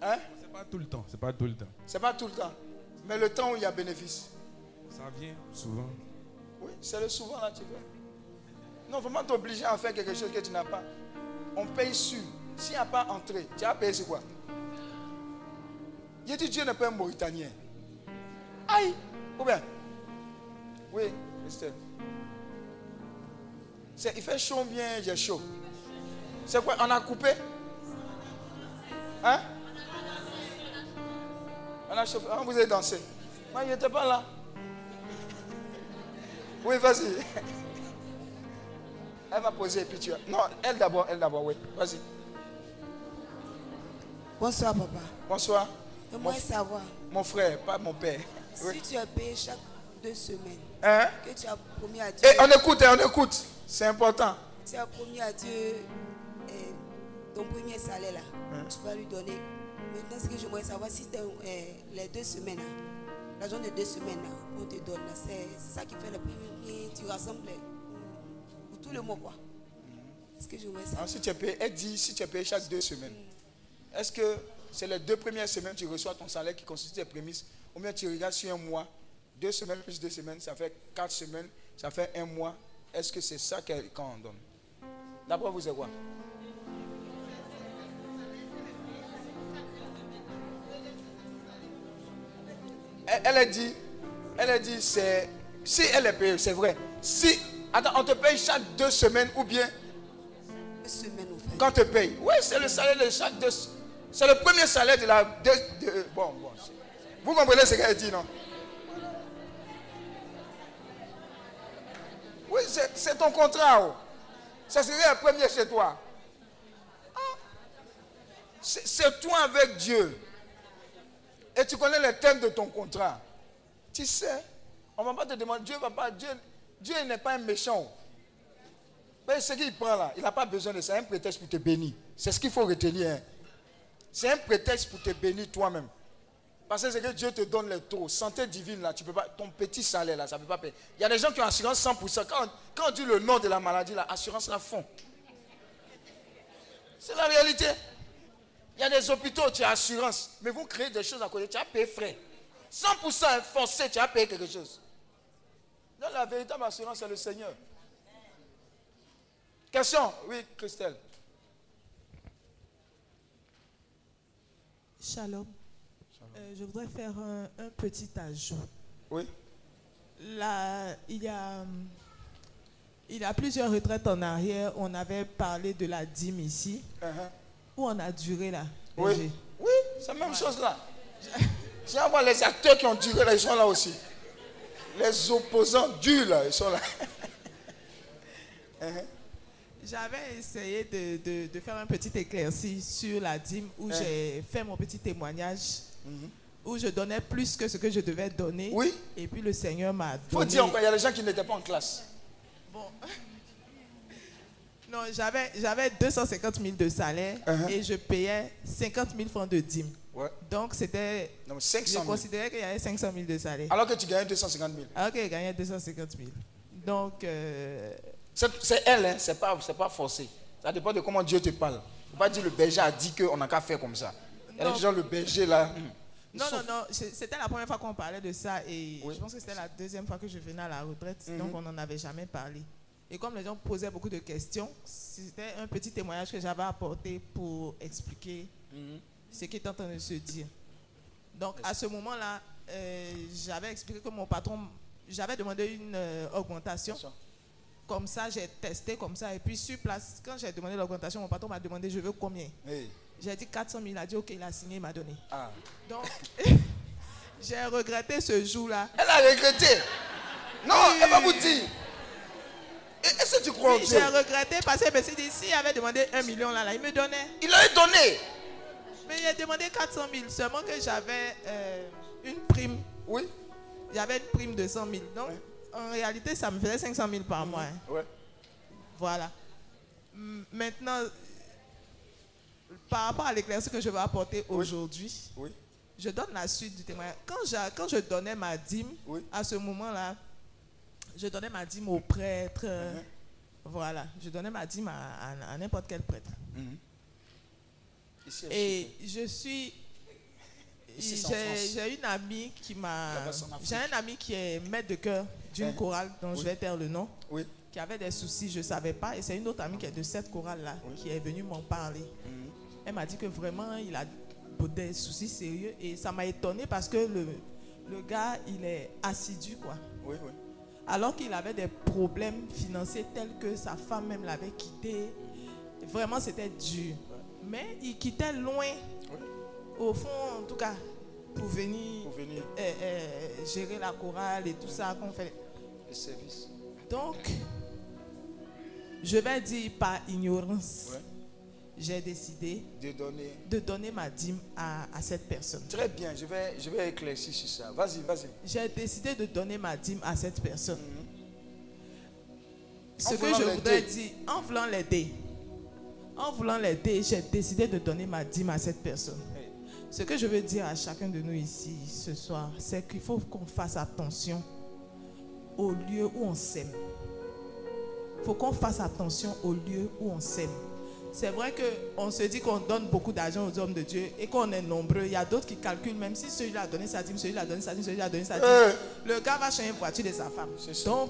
Hein? C'est pas tout le temps. C'est pas tout le temps. C'est pas tout le temps. Mais le temps où il y a bénéfice. Ça vient souvent. Oui, c'est le souvent là, tu veux. Non, vraiment t'obliger à faire quelque chose que tu n'as pas. On paye sur. S'il n'y a pas entrée, tu as payé sur quoi? Il dit Dieu n'est pas un Mauritanien. Aïe Ou bien? Oui, Christelle. C'est- Il fait chaud bien j'ai chaud? C'est quoi On a coupé? Hein? On a chauffé. Ah, vous avez dansé. Moi, il n'était pas là. Oui, vas-y. [LAUGHS] Elle va poser et puis tu vas. Non, elle d'abord, elle d'abord, oui. Vas-y. Bonsoir, papa. Bonsoir. Mon, savoir mon frère, pas mon père. si Oui. tu as payé chaque deux semaines, Hein? que tu as promis à Dieu, Et on écoute, hein, on écoute. C'est important. tu as promis à Dieu euh, ton premier salaire là, Hein? tu vas lui donner. Maintenant, ce que j'aimerais savoir, si c'est, euh, les deux semaines là, l'argent de deux semaines là, qu'on te donne là, c'est ça qui fait le premier, tu rassembles les- tout le mois quoi. Ce que j'aimerais savoir. Alors, si tu es payé, elle dit si tu es payé chaque deux semaines. Est-ce que c'est les deux premières semaines que tu reçois ton salaire qui constitue tes prémices Ou bien tu regardes sur un mois, deux semaines plus deux semaines, ça fait quatre semaines, ça fait un mois. Est-ce que c'est ça qu'elle- quand on donne? D'abord, vous êtes quoi? Elle, elle a dit, elle a dit, c'est, si elle est payée, c'est vrai. Si, attends, on te paye chaque deux semaines ou bien semaines, en fait. quand on te paye. Oui, c'est le salaire de chaque deux. C'est le premier salaire de la. de- bon, bon. Vous comprenez ce qu'elle dit, non? Oui, c'est ton contrat. oh. Ça serait le premier chez toi. Ah. C'est toi avec Dieu. Et tu connais les thèmes de ton contrat. Tu sais, on ne va pas te demander, Dieu va pas, Dieu, Dieu n'est pas un méchant. Mais ce qu'il prend là, il n'a pas besoin de ça. Un prétexte pour te bénir. C'est ce qu'il faut retenir. hein. C'est un prétexte pour te bénir toi-même. Parce que c'est que Dieu te donne les taux. Santé divine là, tu peux pas. Ton petit salaire là, ça ne peut pas payer. Il y a des gens qui ont assurance 100%. Quand, on- dit le nom de la maladie, la assurance la fond. C'est la réalité. Il y a des hôpitaux, tu as assurance. Mais vous créez des choses à côté, tu as payé frais. 100% forcé, tu as payé quelque chose. Non, la véritable assurance, c'est le Seigneur. Question? Oui, Christelle. Shalom. Euh, je voudrais faire un, un petit ajout. Oui. Là, il y a, il y a plusieurs retraites en arrière. On avait parlé de la dîme ici. Uh-huh. Où on a duré là Oui. Oui, c'est la même chose là. Tiens, voir les acteurs qui ont duré là, ils sont là aussi. Les opposants durs là, ils sont là. [LAUGHS] Uh-huh. J'avais essayé de, de- de faire un petit éclairci sur la dîme où Hein. j'ai fait mon petit témoignage, Mhm. où je donnais plus que ce que je devais donner. Oui. Et puis le Seigneur m'a donné. Faut dire encore, il y a des gens qui n'étaient pas en classe. Bon. Non, j'avais, j'avais 250 000 de salaire Uh-huh. et je payais 50 000 francs de dîme. Ouais. Donc c'était. Non, mais 500 Je 000. considérais qu'il y avait 500 000 de salaire. Alors que tu gagnais 250 000. Alors qu'il gagnait 250 000. Donc. euh, C'est elle, hein, c'est pas, pas forcé. Ça dépend de comment Dieu te parle. Faut pas dire le berger a dit qu'on n'a qu'à faire comme ça. Il y a Non. des gens, le berger là. Non, non, non, c'est- c'était la première fois qu'on parlait de ça et je pense que c'était la deuxième fois que je venais à la retraite, Mhm. donc on n'en avait jamais parlé. Et comme les gens posaient beaucoup de questions, c'était un petit témoignage que j'avais apporté pour expliquer Mhm. ce qui est en train de se dire. Donc à ce moment-là, euh, j'avais expliqué que mon patron, j'avais demandé une euh, augmentation. Comme ça, j'ai testé comme ça. Et puis sur place, quand j'ai demandé l'augmentation, mon patron m'a demandé je veux combien? Hey. J'ai dit 400 000. Il a dit ok, il a signé, il m'a donné. Ah. Donc, [LAUGHS] j'ai regretté ce jour-là. Elle a regretté. Non, elle va vous dire. Est-ce que tu crois en Oui, Dieu? j'ai regretté parce que suis dit, s'il avait demandé un million là, là, il me donnait. Il avait donné. Mais il a demandé 400 000. Seulement que j'avais euh, une prime. Oui. J'avais une prime de 100 000. Donc, en réalité, ça me faisait 500 000 par mois. hein. Ouais. Voilà. Maintenant, par rapport à l'éclaircie que je vais apporter aujourd'hui, Oui. je donne la suite du témoignage. Quand, je donnais ma dîme, à ce moment-là, je donnais ma dîme au prêtre. Uh-huh. Voilà, je donnais ma dîme à, à- à n'importe quel prêtre. Mhm. Ici, elle Et je suis. J'ai une amie qui m'a. J'ai un ami qui est maître de chœur d'une Hein? chorale dont je vais taire le nom. Oui. Qui avait des soucis, je ne savais pas. Et c'est une autre amie qui est de cette chorale-là qui est venue m'en parler. Mhm. Elle m'a dit que vraiment, il a des soucis sérieux. Et ça m'a étonné parce que le, le gars, il est assidu, quoi. Oui, oui. Alors qu'il avait des problèmes financiers tels que sa femme même l'avait quitté. Vraiment, c'était dur. Mais il quittait loin, au fond, en tout cas, pour venir, Pour venir. euh, euh, gérer la chorale et tout ça qu'on fait. Le service. Donc, je vais dire par ignorance, Ouais. j'ai décidé De donner. de donner ma dîme à, à cette personne. Très bien, je vais, je vais éclaircir sur ça. Vas-y, vas-y. J'ai décidé de donner ma dîme à cette personne. En Ce que voulant je voudrais dire, en voulant l'aider, en voulant l'aider, j'ai décidé de donner ma dîme à cette personne. Ce que je veux dire à chacun de nous ici ce soir, c'est qu'il faut qu'on fasse attention au lieu où on s'aime. Il faut qu'on fasse attention au lieu où on s'aime. C'est vrai qu'on se dit qu'on donne beaucoup d'argent aux hommes de Dieu et qu'on est nombreux. Il y a d'autres qui calculent, même si celui-là a donné sa dîme, celui-là a donné sa dîme, celui-là a donné sa dîme. Euh. Le gars va changer une voiture de sa femme. Donc,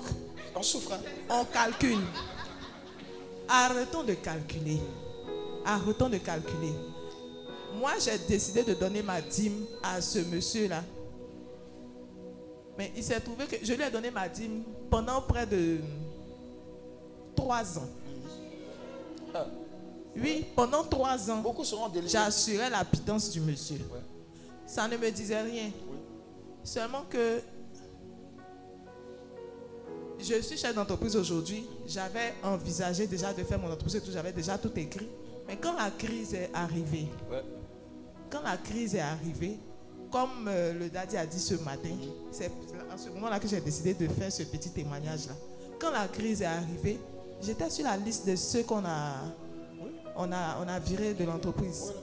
on souffre. hein. On calcule. Arrêtons de calculer. Arrêtons de calculer. Moi, j'ai décidé de donner ma dîme à ce monsieur-là. Mais il s'est trouvé que je lui ai donné ma dîme pendant près de trois ans. Ah. Oui, pendant trois ans, j'assurais la pitance du monsieur. Ça ne me disait rien. Seulement que je suis chef d'entreprise aujourd'hui. J'avais envisagé déjà de faire mon entreprise et tout. J'avais déjà tout écrit. Mais quand la crise est arrivée, Ouais. quand la crise est arrivée, comme euh, le daddy a dit ce matin, c'est à ce moment-là que j'ai décidé de faire ce petit témoignage-là. Quand la crise est arrivée, j'étais sur la liste de ceux qu'on a, on a, on a viré de l'entreprise.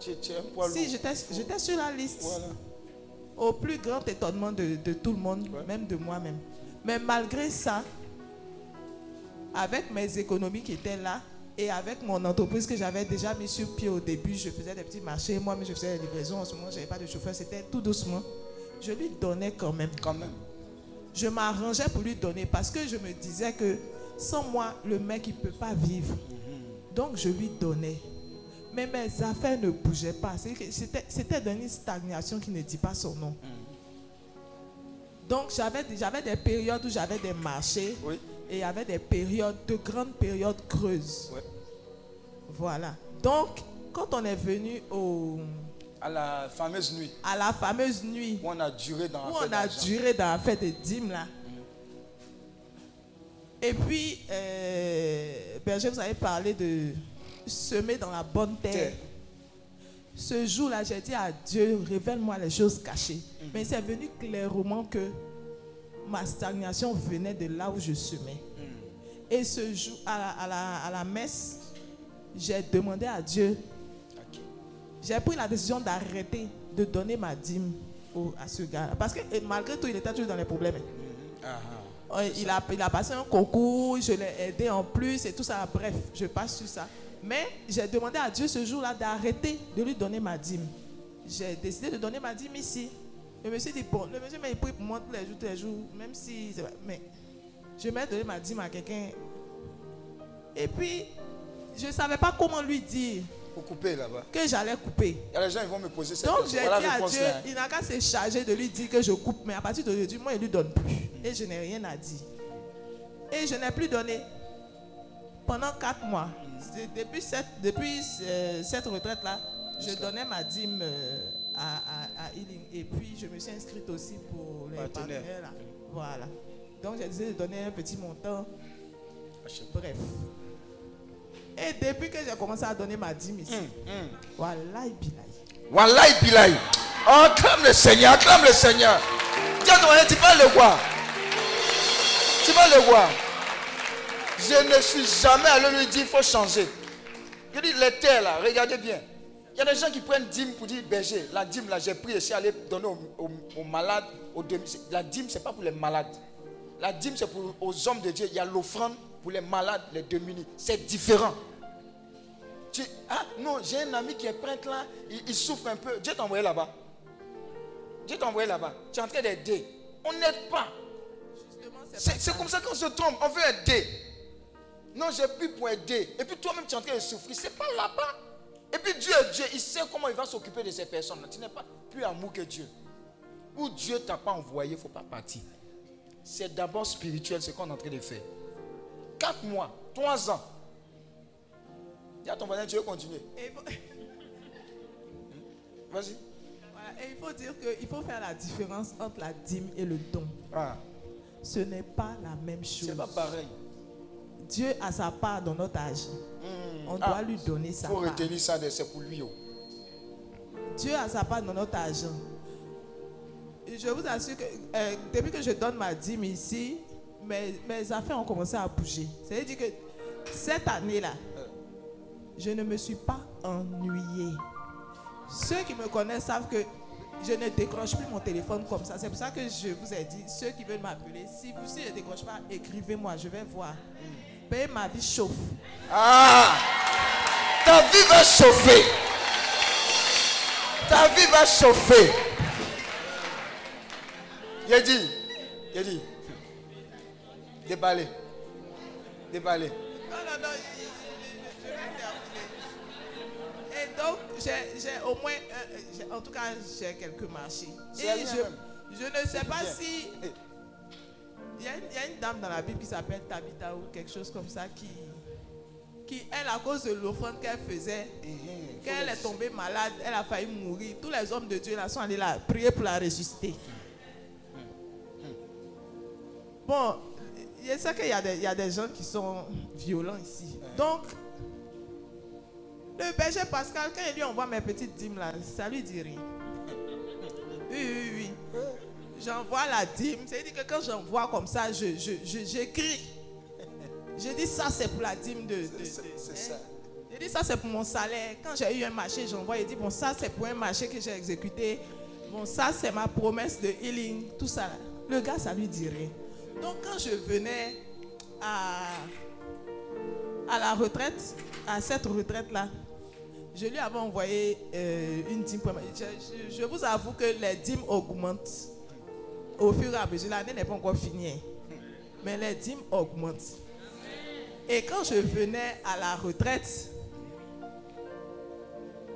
Si, j'étais sur la liste. Voilà. Au plus grand étonnement de, de tout le monde, même de moi-même. Mais malgré ça, avec mes économies qui étaient là et avec mon entreprise que j'avais déjà mis sur pied au début, je faisais des petits marchés, moi-même je faisais des livraisons. En ce moment, je n'avais pas de chauffeur, c'était tout doucement. Je lui donnais quand même. Quand même. Je m'arrangeais pour lui donner parce que je me disais que sans moi, le mec, il ne peut pas vivre. Donc je lui donnais. Mais mes affaires ne bougeaient pas. C'était dans une stagnation qui ne dit pas son nom. Donc j'avais j'avais des périodes où j'avais des marchés et il y avait des périodes, de grandes périodes creuses. Voilà. Donc quand on est venu au, À la fameuse nuit. à la fameuse nuit Où on a duré dans où la fête on a duré dans la fête des dîmes là, Et puis, euh, Berger, vous avez parlé de semer dans la bonne terre. Terre. Ce jour-là, j'ai dit à Dieu, révèle-moi les choses cachées. Mais c'est venu clairement que ma stagnation venait de là où je semais. Et ce jour, à la, à la- à la messe, j'ai demandé à Dieu, j'ai pris la décision d'arrêter de donner ma dîme au- à ce gars. Parce que malgré tout, il était toujours dans les problèmes. Ah, Ouais, il, a, il a passé un concours, je l'ai aidé en plus et tout ça. Bref, je passe sur ça. Mais j'ai demandé à Dieu ce jour-là d'arrêter de lui donner ma dîme. J'ai décidé de donner ma dîme ici. Je me suis dit, bon, le monsieur m'a pris pour moi tous les jours, tous les jours, même si. Mais je vais donner ma dîme à quelqu'un. Et puis, je ne savais pas comment lui dire Pour couper là-bas. que j'allais couper. Il y a des gens qui vont me poser cette Donc question. j'ai Voilà dit à Dieu, là. hein. il n'a qu'à se charger de lui dire que je coupe, mais à partir d'aujourd'hui, moi, il ne lui donne plus. Et je n'ai rien à dire. Et je n'ai plus donné pendant quatre mois. Depuis cette, depuis, euh, cette retraite-là, je donnais ma dîme euh, à, à, à Healing. Et puis, je me suis inscrite aussi pour les Partenaire. partenaires. là. Voilà. Donc, j'ai décidé de donner un petit montant. Bref. Et depuis que j'ai commencé à donner ma dîme ici, voilà, bilaï. Wallahi bilaï. Oh, acclame le Seigneur, acclame le Seigneur. Tu vas le voir. Tu vas le voir. Je ne suis jamais allé lui dire il faut changer. Je dis les terres là, regardez bien. Il y a des gens qui prennent dîme pour dire berger. La dîme là, j'ai pris et je suis allé donner aux, aux- aux malades, aux demi. c'est- La dîme, ce n'est pas pour les malades. La dîme, c'est pour aux hommes de Dieu. Il y a l'offrande pour les malades, les démunis. C'est différent. Tu- ah non, j'ai un ami qui est prêtre là, il, il souffre un peu. Dieu t'a envoyé là-bas. Dieu t'a envoyé là-bas. Tu es en train d'aider. On n'aide pas. C'est comme ça qu'on se trompe. On veut aider. Non, j'ai plus pour aider. Et puis toi-même, tu es en train de souffrir. C'est pas là-bas. Et puis Dieu est Dieu. Il sait comment il va s'occuper de ces personnes. Tu n'es pas plus amour que Dieu. Où Dieu t'a pas envoyé, il ne faut pas partir. C'est d'abord spirituel ce qu'on est en train de faire. Quatre mois, trois ans. Dis à ton voisin, tu veux continuer. Faut- [LAUGHS] Vas-y. Voilà, et il faut dire qu'il faut faire la différence entre la dîme et le don. Ah. Ce n'est pas la même chose. C'est pas pareil. Dieu a sa part dans notre âge. On doit Ah. lui donner sa Il faut part. retenir ça, c'est pour lui. oh. Dieu a sa part dans notre argent. Je vous assure que euh, depuis que je donne ma dîme ici, mes, mes affaires ont commencé à bouger. C'est-à-dire que cette année-là, je ne me suis pas ennuyée. Ceux qui me connaissent savent que je ne décroche plus mon téléphone comme ça. C'est pour ça que je vous ai dit, ceux qui veulent m'appeler, si vous si je ne décroche pas, écrivez-moi, je vais voir. Payez ma vie chauffe. Ah Ta vie va chauffer. Ta vie va chauffer. Il dit, dit, déballez. Déballez. Non, non, non, donc, j'ai au moins, euh, j'ai- en tout cas, j'ai quelques marchés. Et je, ne sais pas Bien. si. Il y, a une, il y a une dame dans la Bible qui s'appelle Tabitha ou quelque chose comme ça qui, qui elle, à cause de l'offrande qu'elle faisait, quand elle est tombée malade, elle a failli mourir. Tous les hommes de Dieu là sont allés là prier pour la ressusciter. Bon, je sais qu'il y, a des- il y a des gens qui sont violents ici. Donc, le berger Pascal, quand il lui envoie mes petites dîmes là, ça lui dit rien. [LAUGHS] Oui, oui, oui. J'envoie la dîme. C'est-à-dire que quand j'envoie comme ça, je, je, je- j'écris. Je dis ça, c'est pour la dîme de. de- de- C'est ça. je dis ça, c'est pour mon salaire. Quand j'ai eu un marché, j'envoie. Il dit bon, ça, c'est pour un marché que j'ai exécuté. Bon, ça, c'est ma promesse de healing. Tout ça. Le gars, ça lui dit rien. Donc, quand je venais à, à la retraite, à cette retraite-là, je lui avais envoyé euh, une dîme. Je, je- je vous avoue que les dîmes augmentent au fur et à mesure. L'année n'est pas encore finie. hein. Mais les dîmes augmentent. Et quand je venais à la retraite,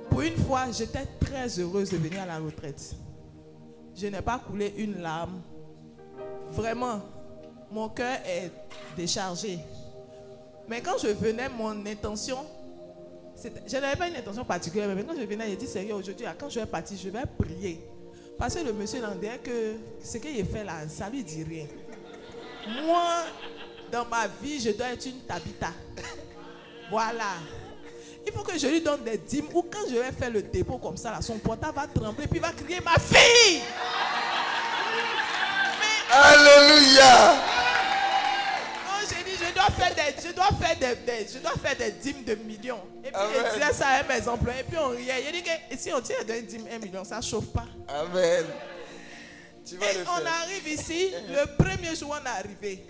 pour une fois, j'étais très heureuse de venir à la retraite. Je n'ai pas coulé une larme. Vraiment, mon cœur est déchargé. Mais quand je venais, mon intention, je n'avais pas une intention particulière, mais quand je venais, j'ai dit, Seigneur, aujourd'hui, quand je vais partir, je vais prier. Parce que le monsieur l'en que ce qu'il fait là, ça lui dit rien. Moi, dans ma vie, je dois être une tabita. Voilà. Il faut que je lui donne des dîmes ou quand je vais faire le dépôt comme ça, là, son portable va trembler puis il va crier ma fille. Alléluia. Je dois faire des, je dois faire des, des- je dois faire des dîmes de millions. Et puis Amen. je disais ça à mes employés, et puis on riait. Il dit que si on tire d'un dîme un million, ça chauffe pas. Amen. Tu vas Et le on faire. arrive ici, [LAUGHS] le premier jour on est arrivé.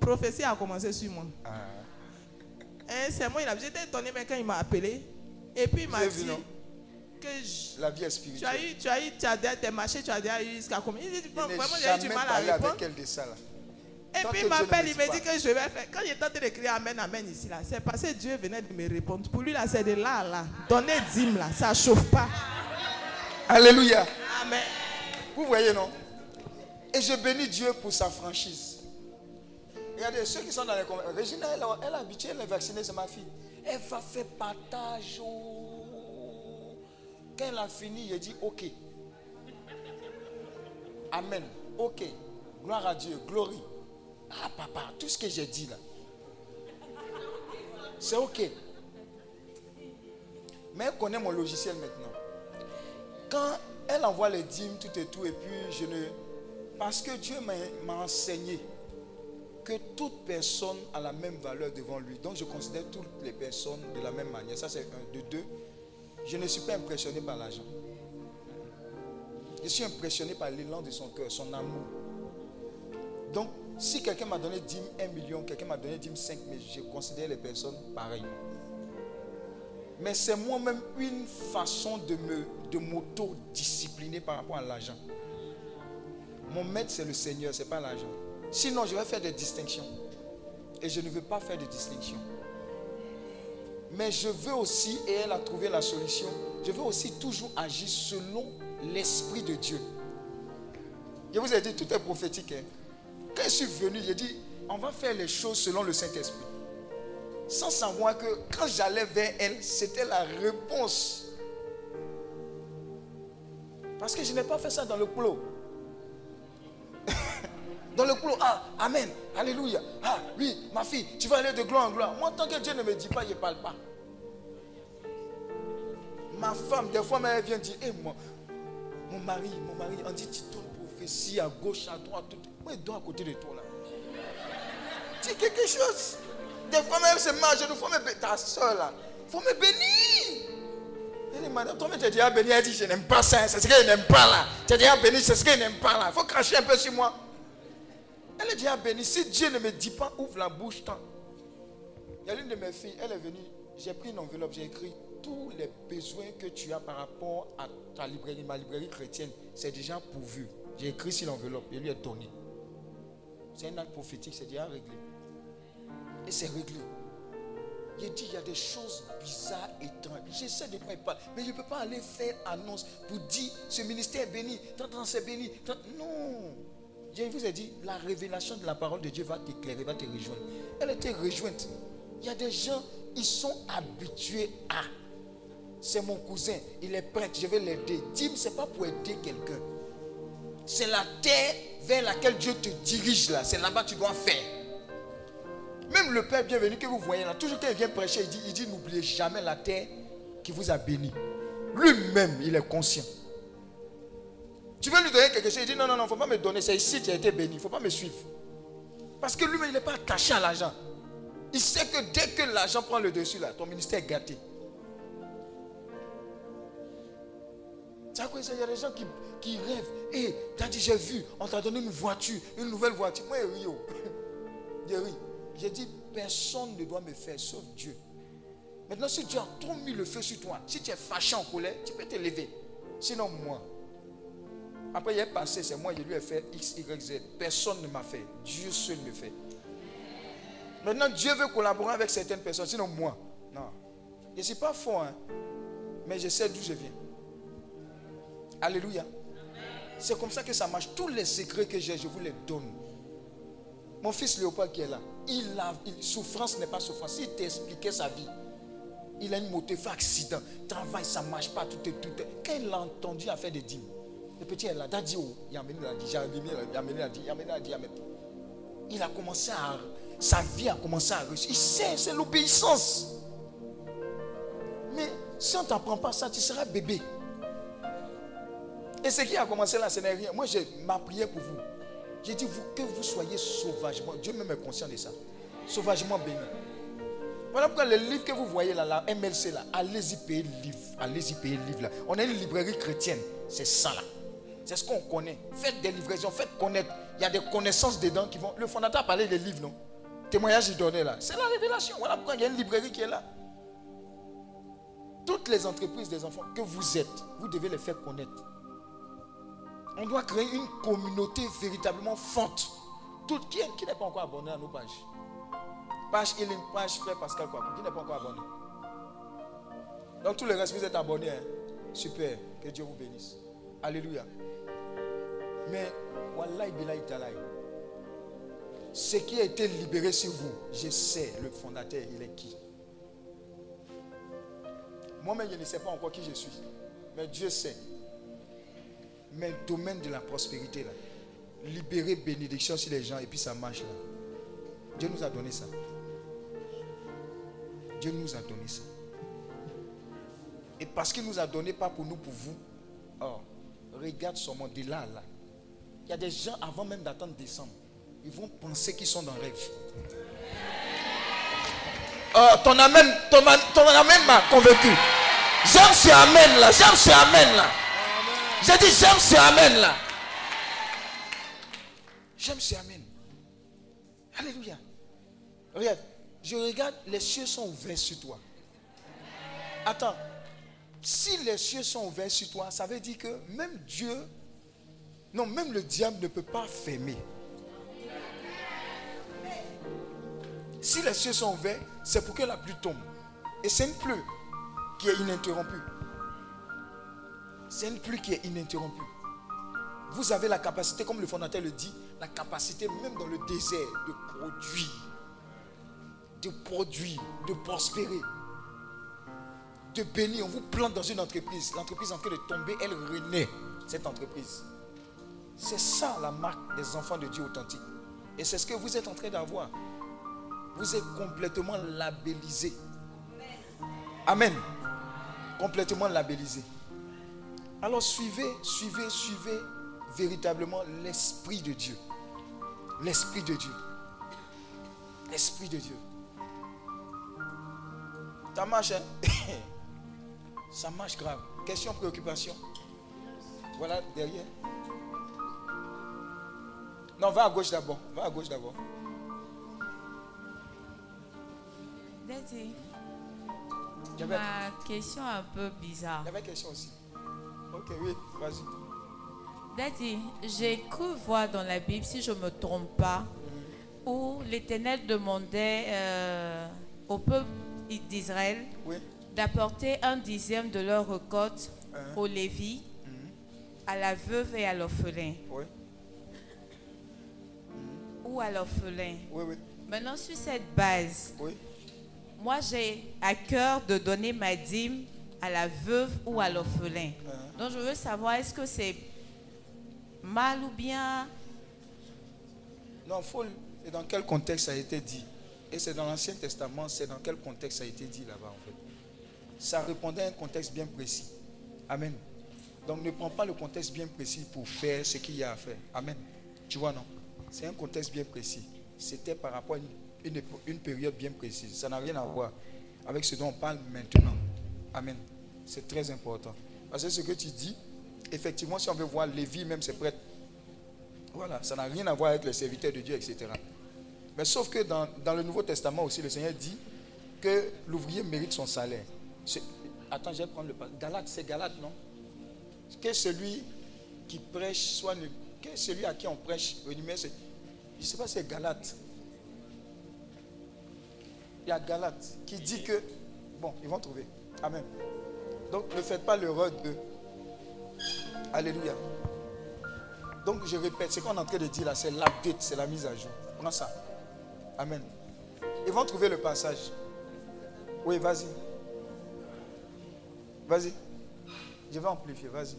Prophétie a commencé sur moi. Ah. C'est moi, il a- j'étais étonné mais quand il m'a appelé. Et puis il m'a vu, dit que je- La vie est tu as spirituelle. eu, tu as eu, tu as déjà tes marchés, tu as déjà eu jusqu'à combien? Il dit, bon, vraiment, j'ai eu du mal à répondre. avec elle de ça là. Et Tant puis il ne m'appelle, il me dit que je vais faire. Quand est en train d'écrire Amen, Amen ici, là, c'est parce que Dieu venait de me répondre. Pour lui, là, c'est de là, là. Donner dîme, là, ça chauffe pas. Alléluia. Amen. Vous voyez, non? Et je bénis Dieu pour sa franchise. Regardez, ceux qui sont dans les conversations. Régina, elle, a- elle est habituée, elle est vaccinée, c'est ma fille. Elle va faire partage. oh. Quand elle a fini, elle dit OK. Amen. OK. Gloire à Dieu. Glory. Ah, papa, tout ce que j'ai dit là. C'est OK. Mais elle connaît mon logiciel maintenant. Quand elle envoie les dîmes, tout et tout, et puis je ne. Parce que Dieu m'a enseigné que toute personne a la même valeur devant lui. Donc je considère toutes les personnes de la même manière. Ça, c'est un. De deux, je ne suis pas impressionné par l'argent. Je suis impressionné par l'élan de son cœur, son amour. Donc, si quelqu'un m'a donné 10 1 million, quelqu'un m'a donné 10 5 mais je considère les personnes pareilles. Mais c'est moi-même une façon de me de m'auto-discipliner par rapport à l'argent. Mon maître, c'est le Seigneur, ce n'est pas l'argent. Sinon, je vais faire des distinctions. Et je ne veux pas faire de distinctions. Mais je veux aussi, et elle a trouvé la solution, je veux aussi toujours agir selon l'Esprit de Dieu. Je vous ai dit, tout est prophétique. hein. Je suis venu, j'ai dit, on va faire les choses selon le Saint-Esprit. Sans savoir que quand j'allais vers elle, c'était la réponse. Parce que je n'ai pas fait ça dans le clos. [LAUGHS] dans le clos, ah, Amen, Alléluia. Ah, oui, ma fille, tu vas aller de gloire en gloire. Moi, tant que Dieu ne me dit pas, je parle pas. Ma femme, des fois, elle vient dire, Eh, moi, mon mari, mon mari, on dit, tu donnes prophétie à gauche, à droite, tout. Moi, il doit à côté de toi là. Dis quelque chose. Des fois, même, se marche, il faut me bénir. Ta soeur là, faut me bénir. Elle dit, madame, toi, tu as déjà béni. Elle dit, je n'aime pas ça, c'est ce qu'elle n'aime pas là. Tu as déjà béni, c'est ce qu'elle n'aime pas là. Faut cracher un peu sur moi. Elle est déjà bénie. Si Dieu ne me dit pas, ouvre la bouche, tant. Il y a l'une de mes filles, elle est venue. J'ai pris une enveloppe, j'ai écrit tous les besoins que tu as par rapport à ta librairie, ma librairie chrétienne. C'est déjà pourvu. J'ai écrit sur l'enveloppe, je lui ai donné. C'est un acte prophétique, c'est déjà réglé. Et c'est réglé. Il dit, il y a des choses bizarres, étranges. J'essaie de quoi il parle. Mais je ne peux pas aller faire annonce pour dire, ce ministère est béni, c'est béni. Non. Je vous ai dit, la révélation de la parole de Dieu va t'éclairer, va te rejoindre. Elle était rejointe. Il y a des gens, ils sont habitués à. C'est mon cousin, il est prêtre, je vais l'aider. Dim, ce n'est pas pour aider quelqu'un. C'est la terre vers laquelle Dieu te dirige là. C'est là-bas que tu dois faire. Même le Père bienvenu que vous voyez là, toujours quand il vient prêcher, il dit, il dit n'oubliez jamais la terre qui vous a béni. Lui-même, il est conscient. Tu veux lui donner quelque chose, il dit non, non, non, il ne faut pas me donner, c'est ici que tu as été béni, il ne faut pas me suivre. Parce que lui-même, il n'est pas attaché à l'argent. Il sait que dès que l'argent prend le dessus, là, ton ministère est gâté. Il y a des gens qui, qui rêvent. Hé, t'as dit, j'ai vu, on t'a donné une voiture, une nouvelle voiture. Moi, ris. oh. [LAUGHS] Je ris. J'ai dit, personne ne doit me faire sauf Dieu. Maintenant, si Dieu a trop mis le feu sur toi, si tu es fâché en colère, tu peux te lever. Sinon, moi. Après, il est passé, c'est moi, je lui ai fait X, Y, Z. Personne ne m'a fait. Dieu seul me fait. Maintenant, Dieu veut collaborer avec certaines personnes, sinon moi. Non. Je ne suis pas fort, hein, mais je sais d'où je viens. Alléluia. C'est comme ça que ça marche. Tous les secrets que j'ai, je vous les donne. Mon fils Léopold qui est là, il a, il- souffrance n'est pas souffrance. S'il t'expliquait sa vie, il a une il fait accident, travail, ça ne marche pas, tout est, tout est. Quand il a entendu à faire des dîmes, le petit est là, Daddy, oh, il a amené la il a amené la dit, il a amené la il il amené. il a commencé à. Sa vie a commencé à réussir. Il sait, c'est l'obéissance. Mais si on ne t'apprend pas ça, tu seras bébé. Et ce qui a commencé là, ce n'est rien. Moi, j'ai ma prière pour vous. J'ai dit vous, que vous soyez sauvagement. Dieu même est conscient de ça. Sauvagement béni. Voilà pourquoi les livres que vous voyez là, MLC là, allez-y payer le livre. Allez-y payer le livre là. On a une librairie chrétienne. C'est ça là. C'est ce qu'on connaît. Faites des livraisons, faites connaître. Il y a des connaissances dedans qui vont. Le fondateur a parlé des livres, non? Témoignage, il donnait là. C'est la révélation. Voilà pourquoi il y a une librairie qui est là. Toutes les entreprises des enfants que vous êtes, vous devez les faire connaître. On doit créer une communauté véritablement forte. Tout, qui, n'est pas encore abonné à nos pages? Page Healing, page Frère Pascal quoi Qui n'est pas encore abonné? Donc tous les restes, vous êtes abonnés. Hein? Super. Que Dieu vous bénisse. Alléluia. Mais, Wallahi Bilahi Talaï. Ce qui a été libéré sur vous, je sais, le fondateur, il est qui? Moi-même, je ne sais pas encore qui je suis. Mais Dieu sait. Mais le domaine de la prospérité, là, libérer bénédiction sur les gens et puis ça marche là. Dieu nous a donné ça. Dieu nous a donné ça. Et parce qu'il nous a donné, pas pour nous, pour vous. Oh, regarde monde de là, là. Il y a des gens, avant même d'attendre décembre, ils vont penser qu'ils sont dans le rêve. Oh, ton amen m'a convaincu. J'aime ce amen là, j'aime amen là. J'ai dit j'aime ce amen là. J'aime ce amen. Alléluia. Regarde, je regarde, les cieux sont ouverts sur toi. Attends, si les cieux sont ouverts sur toi, ça veut dire que même Dieu, non, même le diable ne peut pas fermer. Si les cieux sont ouverts, c'est pour que la pluie tombe. Et c'est une pluie qui est ininterrompue. C'est une pluie qui est ininterrompue. Vous avez la capacité, comme le fondateur le dit, la capacité même dans le désert de produire, de produire, de prospérer, de bénir. On vous plante dans une entreprise. L'entreprise en train de tomber, elle renaît, cette entreprise. C'est ça la marque des enfants de Dieu authentiques. Et c'est ce que vous êtes en train d'avoir. Vous êtes complètement labellisé. Amen. Complètement labellisé. Alors suivez, suivez, suivez véritablement l'Esprit de Dieu. L'Esprit de Dieu. L'Esprit de Dieu. Ça marche, hein? [COUGHS] Ça marche grave. Question, préoccupation. Voilà, derrière. Non, va à gauche d'abord. Va à gauche d'abord. Daddy, ma question un peu bizarre. Il y avait question aussi. Ok, oui, vas-y. Daddy, j'ai cru voir dans la Bible, si je ne me trompe pas, où l'Éternel demandait euh, au peuple d'Israël d'apporter un dixième de leur récolte uh-huh. aux Lévis, à la veuve et à l'orphelin. Ou à l'orphelin. Maintenant, sur cette base, moi j'ai à cœur de donner ma dîme à la veuve ou à l'orphelin. Donc je veux savoir, est-ce que c'est mal ou bien Non, faut. Et dans quel contexte ça a été dit Et c'est dans l'Ancien Testament, c'est dans quel contexte ça a été dit là-bas en fait Ça répondait à un contexte bien précis. Amen. Donc ne prends pas le contexte bien précis pour faire ce qu'il y a à faire. Amen. Tu vois, non? C'est un contexte bien précis. C'était par rapport à une période bien précise. Ça n'a rien à voir avec ce dont on parle maintenant. Amen. C'est très important. Parce que ce que tu dis, effectivement, si on veut voir Lévi, même ses prêtres, voilà, ça n'a rien à voir avec les serviteurs de Dieu, etc. Mais sauf que dans, le Nouveau Testament aussi, le Seigneur dit que l'ouvrier mérite son salaire. Attends, je vais prendre le pas. Galate, c'est Galate, non? Que celui qui prêche soit. Que celui à qui on prêche, je ne sais pas c'est Galate. Il y a Galate qui dit que. Bon, ils vont trouver. Amen. Donc ne faites pas l'erreur de. Alléluia. Donc je répète, ce qu'on est en train de dire là, c'est l'update, c'est la mise à jour. Prends ça. Amen. Ils vont trouver le passage. Oui, vas-y. Vas-y. Je vais amplifier, vas-y.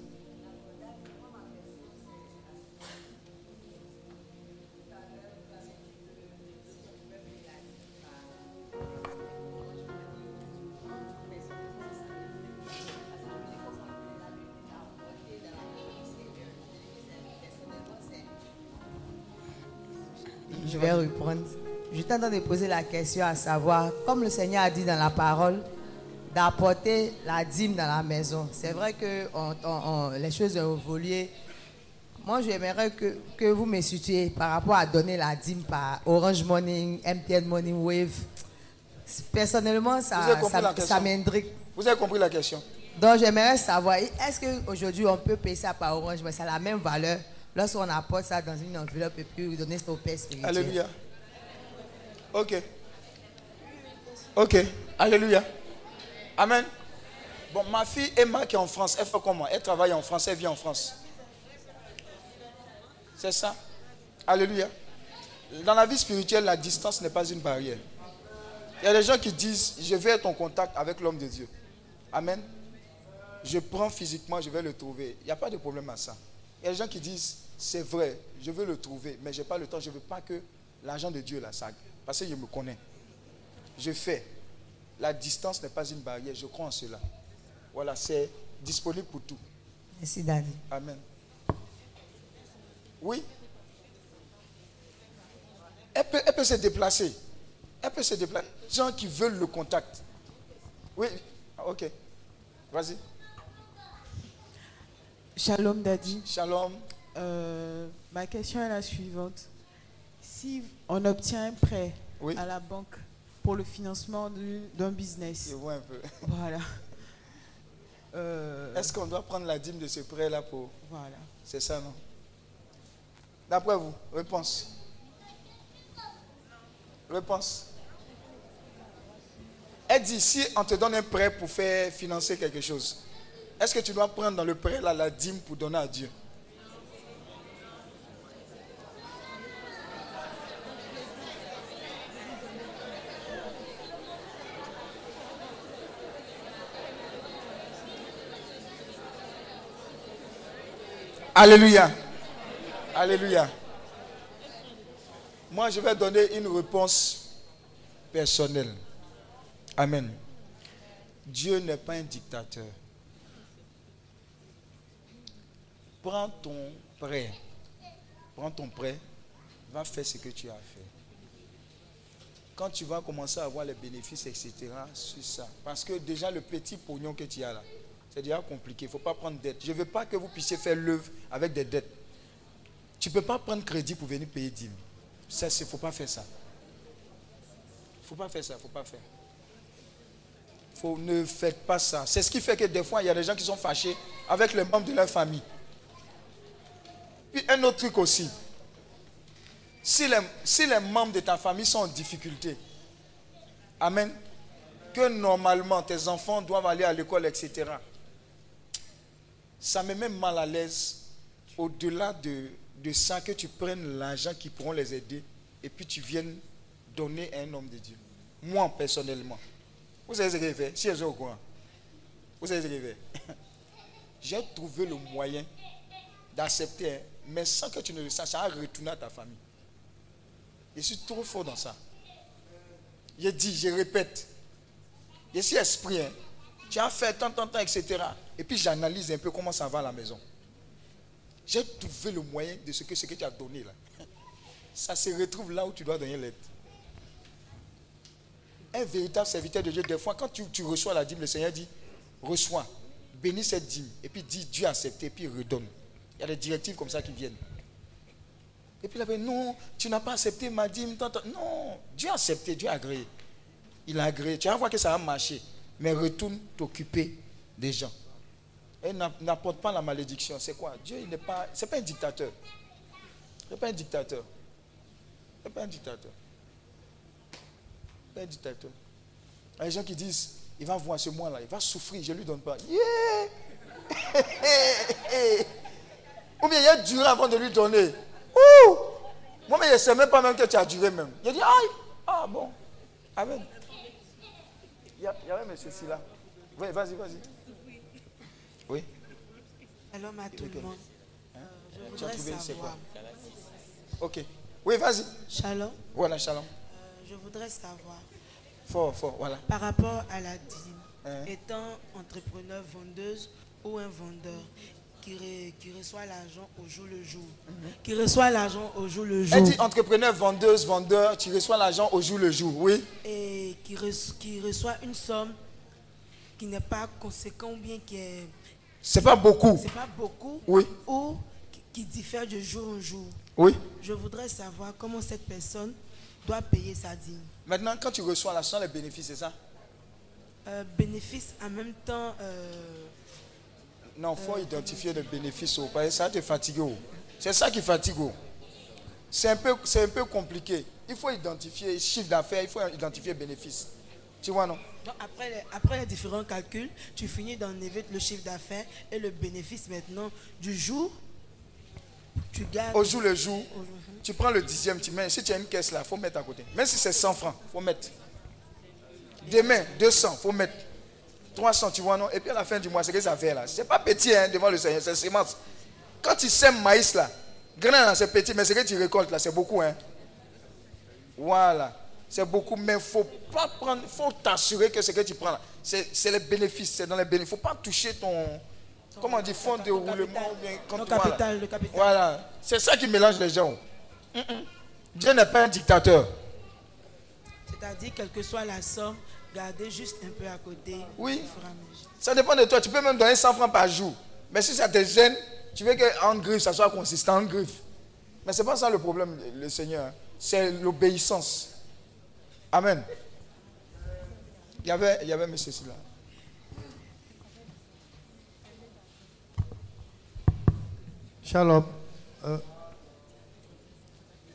Vais reprendre. Je suis en train de poser la question à savoir, comme le Seigneur a dit dans la parole, d'apporter la dîme dans la maison. C'est vrai que on- on- on- les choses ont évolué. Moi, j'aimerais que, que vous me situiez par rapport à donner la dîme par Orange Money, MTN Money Wave. Personnellement, ça, ça, ça m'intrigue. Vous avez compris la question? Donc, j'aimerais savoir, est-ce qu'aujourd'hui, on peut payer ça par Orange Mais ça a la même valeur lorsqu'on apporte ça dans une enveloppe et puis donner ça au Père spirituel. Alléluia. Ok. Ok. Alléluia. Amen. Bon, ma fille Emma qui est en France, elle fait comment? Elle travaille en France, elle vit en France. C'est ça? Alléluia. Dans la vie spirituelle, la distance n'est pas une barrière. Il y a des gens qui disent, je vais être en contact avec l'homme de Dieu. Amen. Je prends physiquement, je vais le trouver. Il n'y a pas de problème à ça. Il y a des gens qui disent, c'est vrai, je veux le trouver, mais je n'ai pas le temps, je ne veux pas que l'argent de Dieu, là, ça, parce que je me connais. Je fais. La distance n'est pas une barrière, je crois en cela. Voilà, c'est disponible pour tout. Merci, Daddy. Amen. Oui. Elle peut, elle peut se déplacer. Elle peut se déplacer. Gens qui veulent le contact. Oui. Ah, Ok. Vas-y. Shalom Daddy. Shalom. Euh, ma question est la suivante. Si on obtient un prêt Oui. à la banque pour le financement du- d'un business, Je vois un peu. voilà. Euh, Est-ce qu'on doit prendre la dîme de ce prêt-là pour. Voilà. C'est ça, non? D'après vous, réponse. Réponse. Elle dit si on te donne un prêt pour faire financer quelque chose, est-ce que tu dois prendre dans le prêt la dîme pour donner à Dieu? Alléluia. Alléluia. Moi, je vais donner une réponse personnelle. Amen. Dieu n'est pas un dictateur. Prends ton prêt. Prends ton prêt. Va faire ce que tu as fait. Quand tu vas commencer à avoir les bénéfices, etc., sur ça. Parce que déjà, le petit pognon que tu as là, c'est déjà compliqué. Il ne faut pas prendre dette. Je ne veux pas que vous puissiez faire l'œuvre avec des dettes. Tu ne peux pas prendre crédit pour venir payer dîme. Ça, il ne faut pas faire ça. Il ne faut pas faire ça. Il ne faut pas faire. Faut, ne faites pas ça. C'est ce qui fait que des fois, il y a des gens qui sont fâchés avec les membres de leur famille. Puis un autre truc aussi. Si les, si les membres de ta famille sont en difficulté, Amen, que normalement tes enfants doivent aller à l'école, etc. Ça me met mal à l'aise au-delà de, de ça que tu prennes l'argent qui pourront les aider et puis tu viennes donner à un homme de Dieu. Moi, personnellement. Vous savez ce que j'ai Si sont au courant. Vous savez ce que [LAUGHS] J'ai trouvé le moyen d'accepter, hein, mais sans que tu ne le saches, ça va retourner à ta famille. Je suis trop fort dans ça. Je dis, je répète. Je suis esprit. hein. Tu as fait tant, tant, tant, etc. Et puis j'analyse un peu comment ça va à la maison. J'ai trouvé le moyen de ce que, ce que tu as donné là. [LAUGHS] Ça se retrouve là où tu dois donner l'aide. Un véritable serviteur de Dieu, des fois, quand tu, tu reçois la dîme, le Seigneur dit reçois, bénis cette dîme, et puis dis Dieu a accepté, puis redonne. Il y a des directives comme ça qui viennent. Et puis il avait non, tu n'as pas accepté ma dîme. Non, Dieu a accepté, Dieu a agréé. Il a agréé. Tu vas voir que ça va marcher. Mais retourne t'occuper des gens. Et n'a- n'apporte pas la malédiction. C'est quoi? Dieu, il n'est pas. C'est pas un dictateur. Il n'est pas un dictateur. Il n'est pas un dictateur. Pas un dictateur. Il y a des gens qui disent il va voir ce mois-là, il va souffrir, je ne lui donne pas. Yeah! [LAUGHS] Ou bien il a duré avant de lui donner. Ouh! Moi, mais je ne sais même pas même que tu as duré même. Il a dit, aïe! Ah bon. Amen. Il y a, il y a même ceci là. Oui, vas-y, vas-y. Oui. Shalom à tout le monde. Hein? Je Tu as trouvé, c'est quoi? Savoir. Ok. Oui, vas-y. Shalom. Voilà, shalom. Euh, je voudrais savoir, Fort, fort, voilà. par rapport à la dîme, Hein? étant entrepreneur, vendeuse ou un vendeur, qui, re- qui reçoit l'argent au jour le jour. Qui reçoit l'argent au jour le jour. Elle dit entrepreneur, vendeuse, vendeur, tu reçois l'argent au jour le jour, oui. Et qui, reç- qui reçoit une somme qui n'est pas conséquente ou bien qui est. C'est pas beaucoup. C'est pas beaucoup. Oui. Ou qui, qui diffère de jour en jour. Oui. Je voudrais savoir comment cette personne doit payer sa dîme. Maintenant, quand tu reçois l'argent, les bénéfices, c'est ça? Euh, bénéfice en même temps. euh, Non, il faut identifier les bénéfices. oh, parce que ça te fatiguer. oh. C'est ça qui fatigue. C'est un, peu, un peu compliqué. Il faut identifier chiffre d'affaires, il faut identifier bénéfices. Tu vois, non? Donc après, les, après les différents calculs, tu finis d'enlever le chiffre d'affaires et le bénéfice maintenant du jour. Tu gardes. Au jour le jour, tu prends le dixième, tu mets. Si tu as une caisse là, il faut mettre à côté. Même si c'est 100 francs, il faut mettre. Demain, 200, il faut mettre. 300, tu vois, non? Et puis à la fin du mois, c'est que ça fait là. C'est pas petit hein, devant le Seigneur, c'est semence. Quand tu sèmes maïs là, grain là, c'est petit, mais ce que tu récoltes là, c'est beaucoup. Hein. Voilà. C'est beaucoup, mais il ne faut pas prendre, faut t'assurer que ce que tu prends là, c'est les bénéfices, c'est dans les bénéfices. Il ne faut pas toucher ton, comment on dit, fonds de roulement ou bien voilà. capital, le capital. Voilà. C'est ça qui mélange les gens. Mm, mm. Dieu n'est pas un dictateur. C'est-à-dire, quelle que soit la somme, garder juste un peu à côté. Oui. Ça dépend de toi. Tu peux même donner 100 francs par jour. Mais si ça te gêne, tu veux qu'en griffe, ça soit consistant en griffe. Mais ce n'est pas ça le problème, le Seigneur. C'est l'obéissance. Amen. Il y avait, il y avait M. Silla. Shalom. Euh,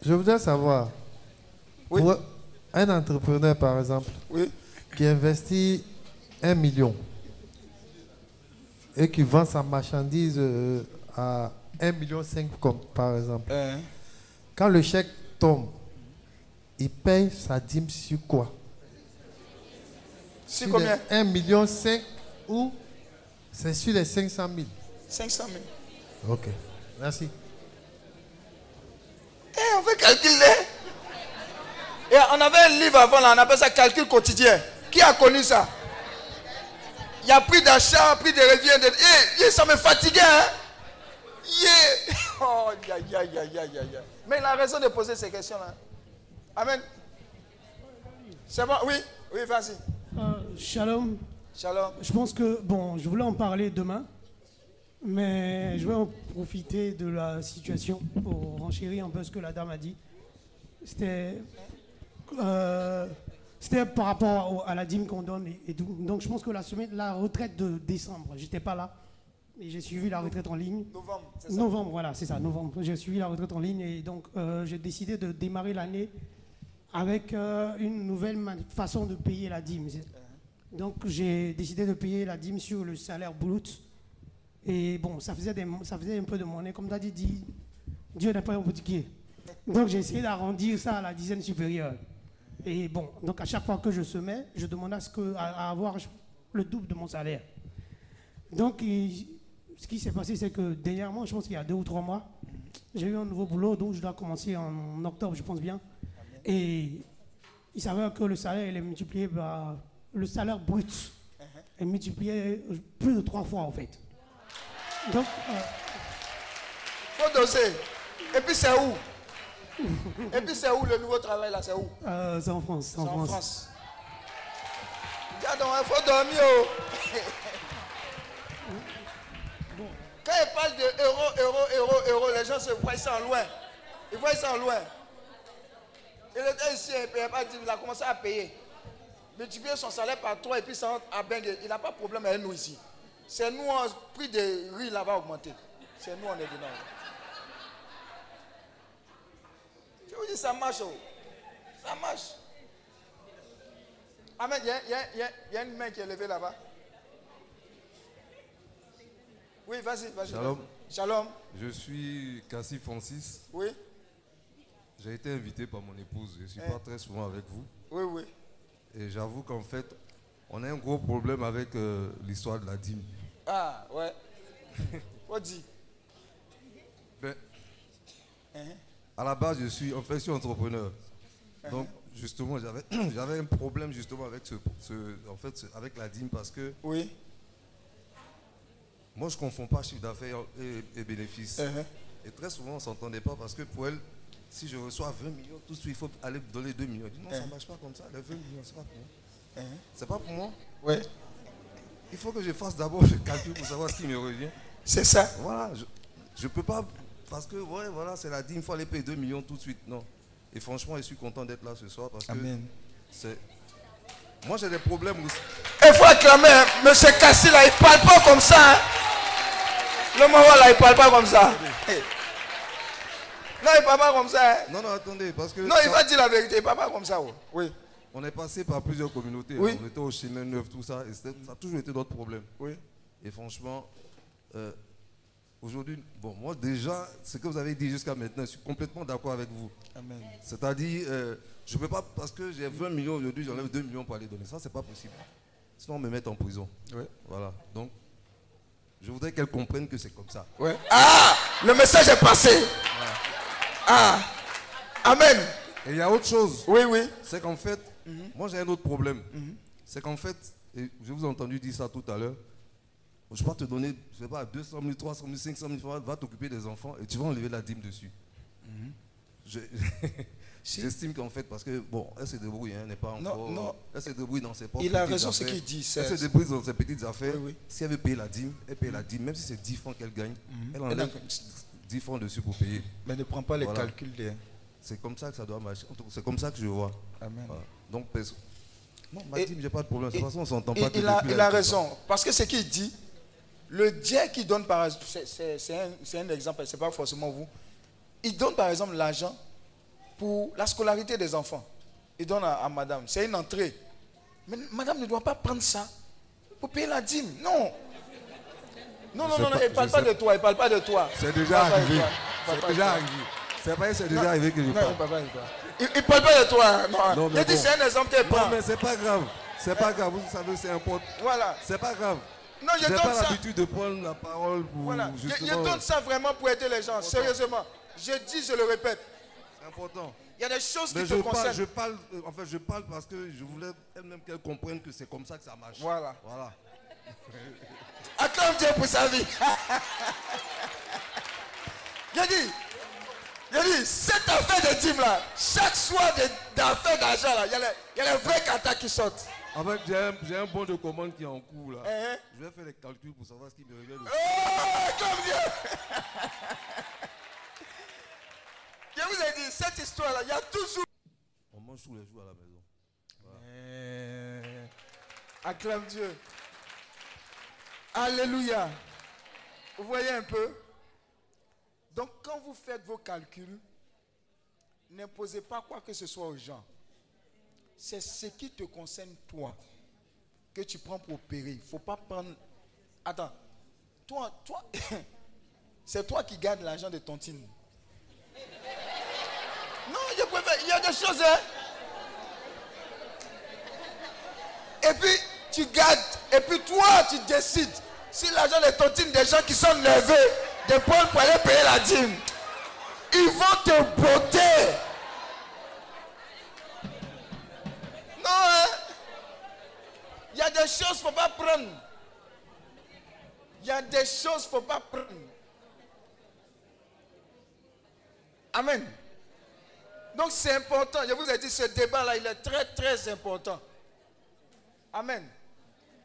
je voudrais savoir, pour un entrepreneur par exemple, qui investit un million et qui vend sa marchandise euh, à 1 million 5 comme par exemple, Hein? quand le chèque tombe, il paye sa dîme sur quoi? Sur Sur combien? les 1 million 5 ou c'est sur les 500 000 500 000. Ok, merci. Eh, on fait calculer. Et on avait un livre avant, là, on appelle ça calcul quotidien. Qui a connu ça? Il y a prix d'achat, prix de revient. De... Eh, eh, ça me fatiguait. Hein? Yeah. [LAUGHS] Oh. Mais il a raison de poser ces questions-là. Amen. C'est bon? Oui, oui, vas-y. Euh, shalom. Shalom. Je pense que, bon, je voulais en parler demain, mais je vais en profiter de la situation pour renchérir un peu ce que la dame a dit. C'était euh, c'était par rapport au- à la dîme qu'on donne et, et tout. Donc je pense que la semaine, la retraite de décembre, j'étais pas là. Et j'ai suivi la retraite en ligne. Novembre, c'est ça Novembre, voilà, c'est ça, novembre. J'ai suivi la retraite en ligne et donc euh, j'ai décidé de démarrer l'année avec euh, une nouvelle façon de payer la dîme. C'est- Donc j'ai décidé de payer la dîme sur le salaire brut. Et bon, ça faisait, des- ça faisait un peu de monnaie. Comme tu as dit, dit, Dieu n'est pas un boutiquier. [LAUGHS] Donc j'ai essayé d'arrondir ça à la dizaine supérieure. Et bon, donc à chaque fois que je semais, je demandais à, ce que, à, à avoir le double de mon salaire. Donc il- ce qui s'est passé, c'est que dernièrement, je pense qu'il y a deux ou trois mois, j'ai eu un nouveau boulot, donc je dois commencer en octobre, je pense bien. Et il s'avère que le salaire il est multiplié par le salaire brut est multiplié plus de trois fois en fait. Donc, euh, faut doser. Et puis c'est où? Et puis c'est où le nouveau travail là C'est où euh, c'est en France. C'est En en France. Regarde, il faut dormir. oh. Quand il parle de euro, euro, euro, euro, les gens se voient ça en loin. Ils voient ça en loin. Il était ici, il a commencé à payer. Multiplier son salaire par 3 et puis ça rentre à Bengue. Il n'a pas de problème avec nous ici. C'est nous, le prix de riz là-bas a augmenté. C'est nous, on est dedans. Je vous dis, ça marche. Ça marche. Amen. Il y a, il y a- il y a- une main qui est levée là-bas. Oui, vas-y, vas-y. Shalom. Shalom. Je suis Cassie Francis. Oui. J'ai été invité par mon épouse. Je ne suis Eh. pas très souvent avec vous. Oui, oui. Et j'avoue qu'en fait, on a un gros problème avec euh, l'histoire de la dîme. Ah, ouais. [LAUGHS] Faut dire. Ben, Hein? À la base, je suis, en fait, je suis entrepreneur. Donc, justement, j'avais, [CLEARS THROAT] j'avais un problème justement avec, ce, ce- en fait, ce- avec la dîme parce que Oui. moi, je ne confonds pas chiffre d'affaires et, et bénéfice. Uh-huh. Et très souvent, on ne s'entendait pas parce que pour elle, si je reçois 20 millions, tout de suite, il faut aller me donner 2 millions. Elle dit non, ça ne Uh-huh. marche pas comme ça. Les 20 millions, c'est pas pour moi. Uh-huh. C'est pas pour moi? Ouais. Il faut que je fasse d'abord le calcul pour savoir ce qui me revient. C'est ça. Voilà. Je ne peux pas. Parce que, ouais, voilà, c'est la dîme, il faut aller payer 2 millions tout de suite. Non. Et franchement, je suis content d'être là ce soir parce Amen. que c'est. Moi, j'ai des problèmes aussi. Il faut acclamer, hein. Monsieur Cassi là, il parle pas comme ça. hein. Le moment là, il parle pas comme ça. Hey. Non, il parle pas comme ça. hein. Non, non, attendez, parce que. Non, il va dire la vérité, il parle pas comme ça. oh. Oui. On est passé par plusieurs communautés. Oui. On était au chemin neuf, tout ça. Et ça a toujours été notre problème. Oui. Et franchement, euh, aujourd'hui, bon, moi déjà, ce que vous avez dit jusqu'à maintenant, je suis complètement d'accord avec vous. Amen. C'est-à-dire, euh, je ne peux pas, parce que j'ai 20 millions aujourd'hui, j'enlève 2 millions pour aller donner. Ça, c'est pas possible. Sinon, on me met en prison. Oui. Voilà. Donc, je voudrais qu'elle comprenne que c'est comme ça. Ouais. Ah, le message est passé. Ah, Amen. Et il y a autre chose. Oui, oui. C'est qu'en fait, moi j'ai un autre problème. C'est qu'en fait, et je vous ai entendu dire ça tout à l'heure, je peux pas te donner, je sais pas, 200 000, 300 000, 500 000 francs, va t'occuper des enfants et tu vas enlever la dîme dessus. Je- [LAUGHS] J'estime qu'en fait, parce que, bon, elle se débrouille, hein, elle n'est pas encore. non. Elle se débrouille dans ses propres Il a raison, ce affaires. qu'il dit, Elle se débrouille dans ses petites affaires. Si elle veut payer la dîme, elle paye la dîme, même si c'est 10 francs qu'elle gagne, elle Mhm. Elle enlève 10 francs dessus pour payer. Mais ne prends pas les Voilà. calculs des. C'est comme ça que ça doit marcher. C'est comme ça que je vois. Amen. Voilà. Donc, non, ma Et- dîme, j'ai pas de problème. De toute façon, on s'entend et- pas. il a, il elle a raison. Parce que ce qu'il dit, le Dieu qui donne par exemple, c'est- un, exemple, ce n'est pas forcément vous. Il donne par exemple l'argent pour la scolarité des enfants. Il donne à, à madame. C'est une entrée. Mais madame ne doit pas prendre ça pour payer la dîme. Non. Non, non, non, il ne parle pas sais- de toi. Il parle pas de toi. C'est déjà arrivé. C'est déjà arrivé. C'est pas c'est déjà arrivé que je non, parle. il parle pas de toi. Il ne parle pas de toi. hein, Non, Non, mais il dit bon. c'est un exemple qu'il prend. Non, mais c'est pas grave. C'est pas grave. Vous savez, c'est important. Voilà. C'est pas grave. Non, je donne pas ça. l'habitude de prendre la parole pour Voilà. Je, donne ça vraiment pour aider les gens, sérieusement. Je dis, je le répète. C'est important. Il y a des choses Mais qui je te parle, concernent. je parle, euh, en fait, je parle parce que je voulais elle-même qu'elle comprenne que c'est comme ça que ça marche. Voilà. Voilà. [LAUGHS] Acclame Dieu pour sa vie. [LAUGHS] J'ai dit, j'ai dit, cette affaire de dîme là, chaque soir d'affaires d'argent là, il y, a les- il y a les vrais katas qui sortent. En fait, j'ai un, bon de commande qui est en cours là. Eh, Je vais faire les calculs pour savoir ce qui me revient. Oh, acclame Dieu. [LAUGHS] Je vous ai dit, cette histoire là, il y a toujours. On mange tous les jours à la maison. Eh, Acclame Dieu. Alléluia. Vous voyez un peu? Donc quand vous faites vos calculs, n'imposez pas quoi que ce soit aux gens. C'est ce qui te concerne toi que tu prends pour opérer. Il ne faut pas prendre... Attends. Toi, toi, [COUGHS] c'est toi qui gardes l'argent de tontine. Non, je préfère. Il y a des choses, hein. Et puis, tu gardes. Et puis, toi, tu décides. Si l'argent de tontine des gens qui sont nerveux de prendre pour aller payer la dîme, ils vont te botter. Non, hein. Il y a des choses qu'il ne faut pas prendre. Il y a des choses qu'il ne faut pas prendre. Amen. Donc c'est important. Je vous ai dit, ce débat-là, il est très, très important. Amen.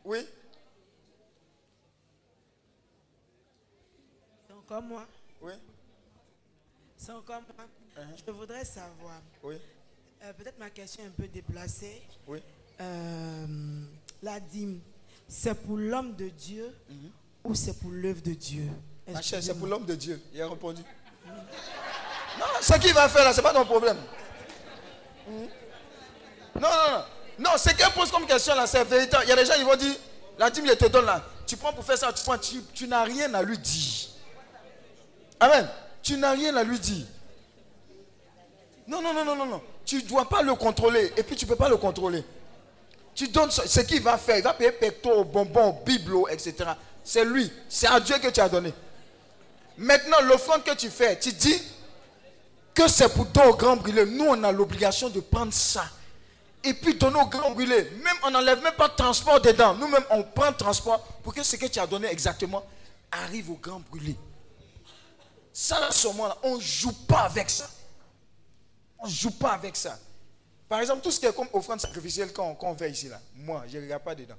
Oui? C'est encore moi? Oui. C'est encore moi. Je voudrais savoir. Oui. Euh, Peut-être ma question est un peu déplacée. Oui. Euh, la dîme, c'est pour l'homme de Dieu ou c'est pour l'œuvre de Dieu? Ma chère, c'est pour l'homme de Dieu. Il a répondu. Non, ce qu'il va faire là, ce n'est pas ton problème. Mhm. Non, non, non. Non, ce qu'elle pose comme question là, c'est véritable. Il y a des gens qui vont dire, la dîme, je te donne là. Tu prends pour faire ça, tu prends, tu, tu n'as rien à lui dire. Amen. Tu n'as rien à lui dire. Non, non, non, non, non, non. Tu ne dois pas le contrôler. Et puis tu ne peux pas le contrôler. Tu donnes ce qu'il va faire. Il va payer pecto, bonbons, biblo, etc. C'est lui. C'est à Dieu que tu as donné. Maintenant, l'offrande que tu fais, tu dis que c'est pour ton grand brûlé. Nous, on a l'obligation de prendre ça. Et puis donner au grand brûlé. Même on n'enlève même pas de transport dedans. Nous-mêmes, on prend transport pour que ce que tu as donné exactement, arrive au grand brûlé. Ça, à ce moment-là, on ne joue pas avec ça. On ne joue pas avec ça. Par exemple, tout ce qui est comme offrande sacrificielle quand, on fait ici, là, moi, je ne regarde pas dedans.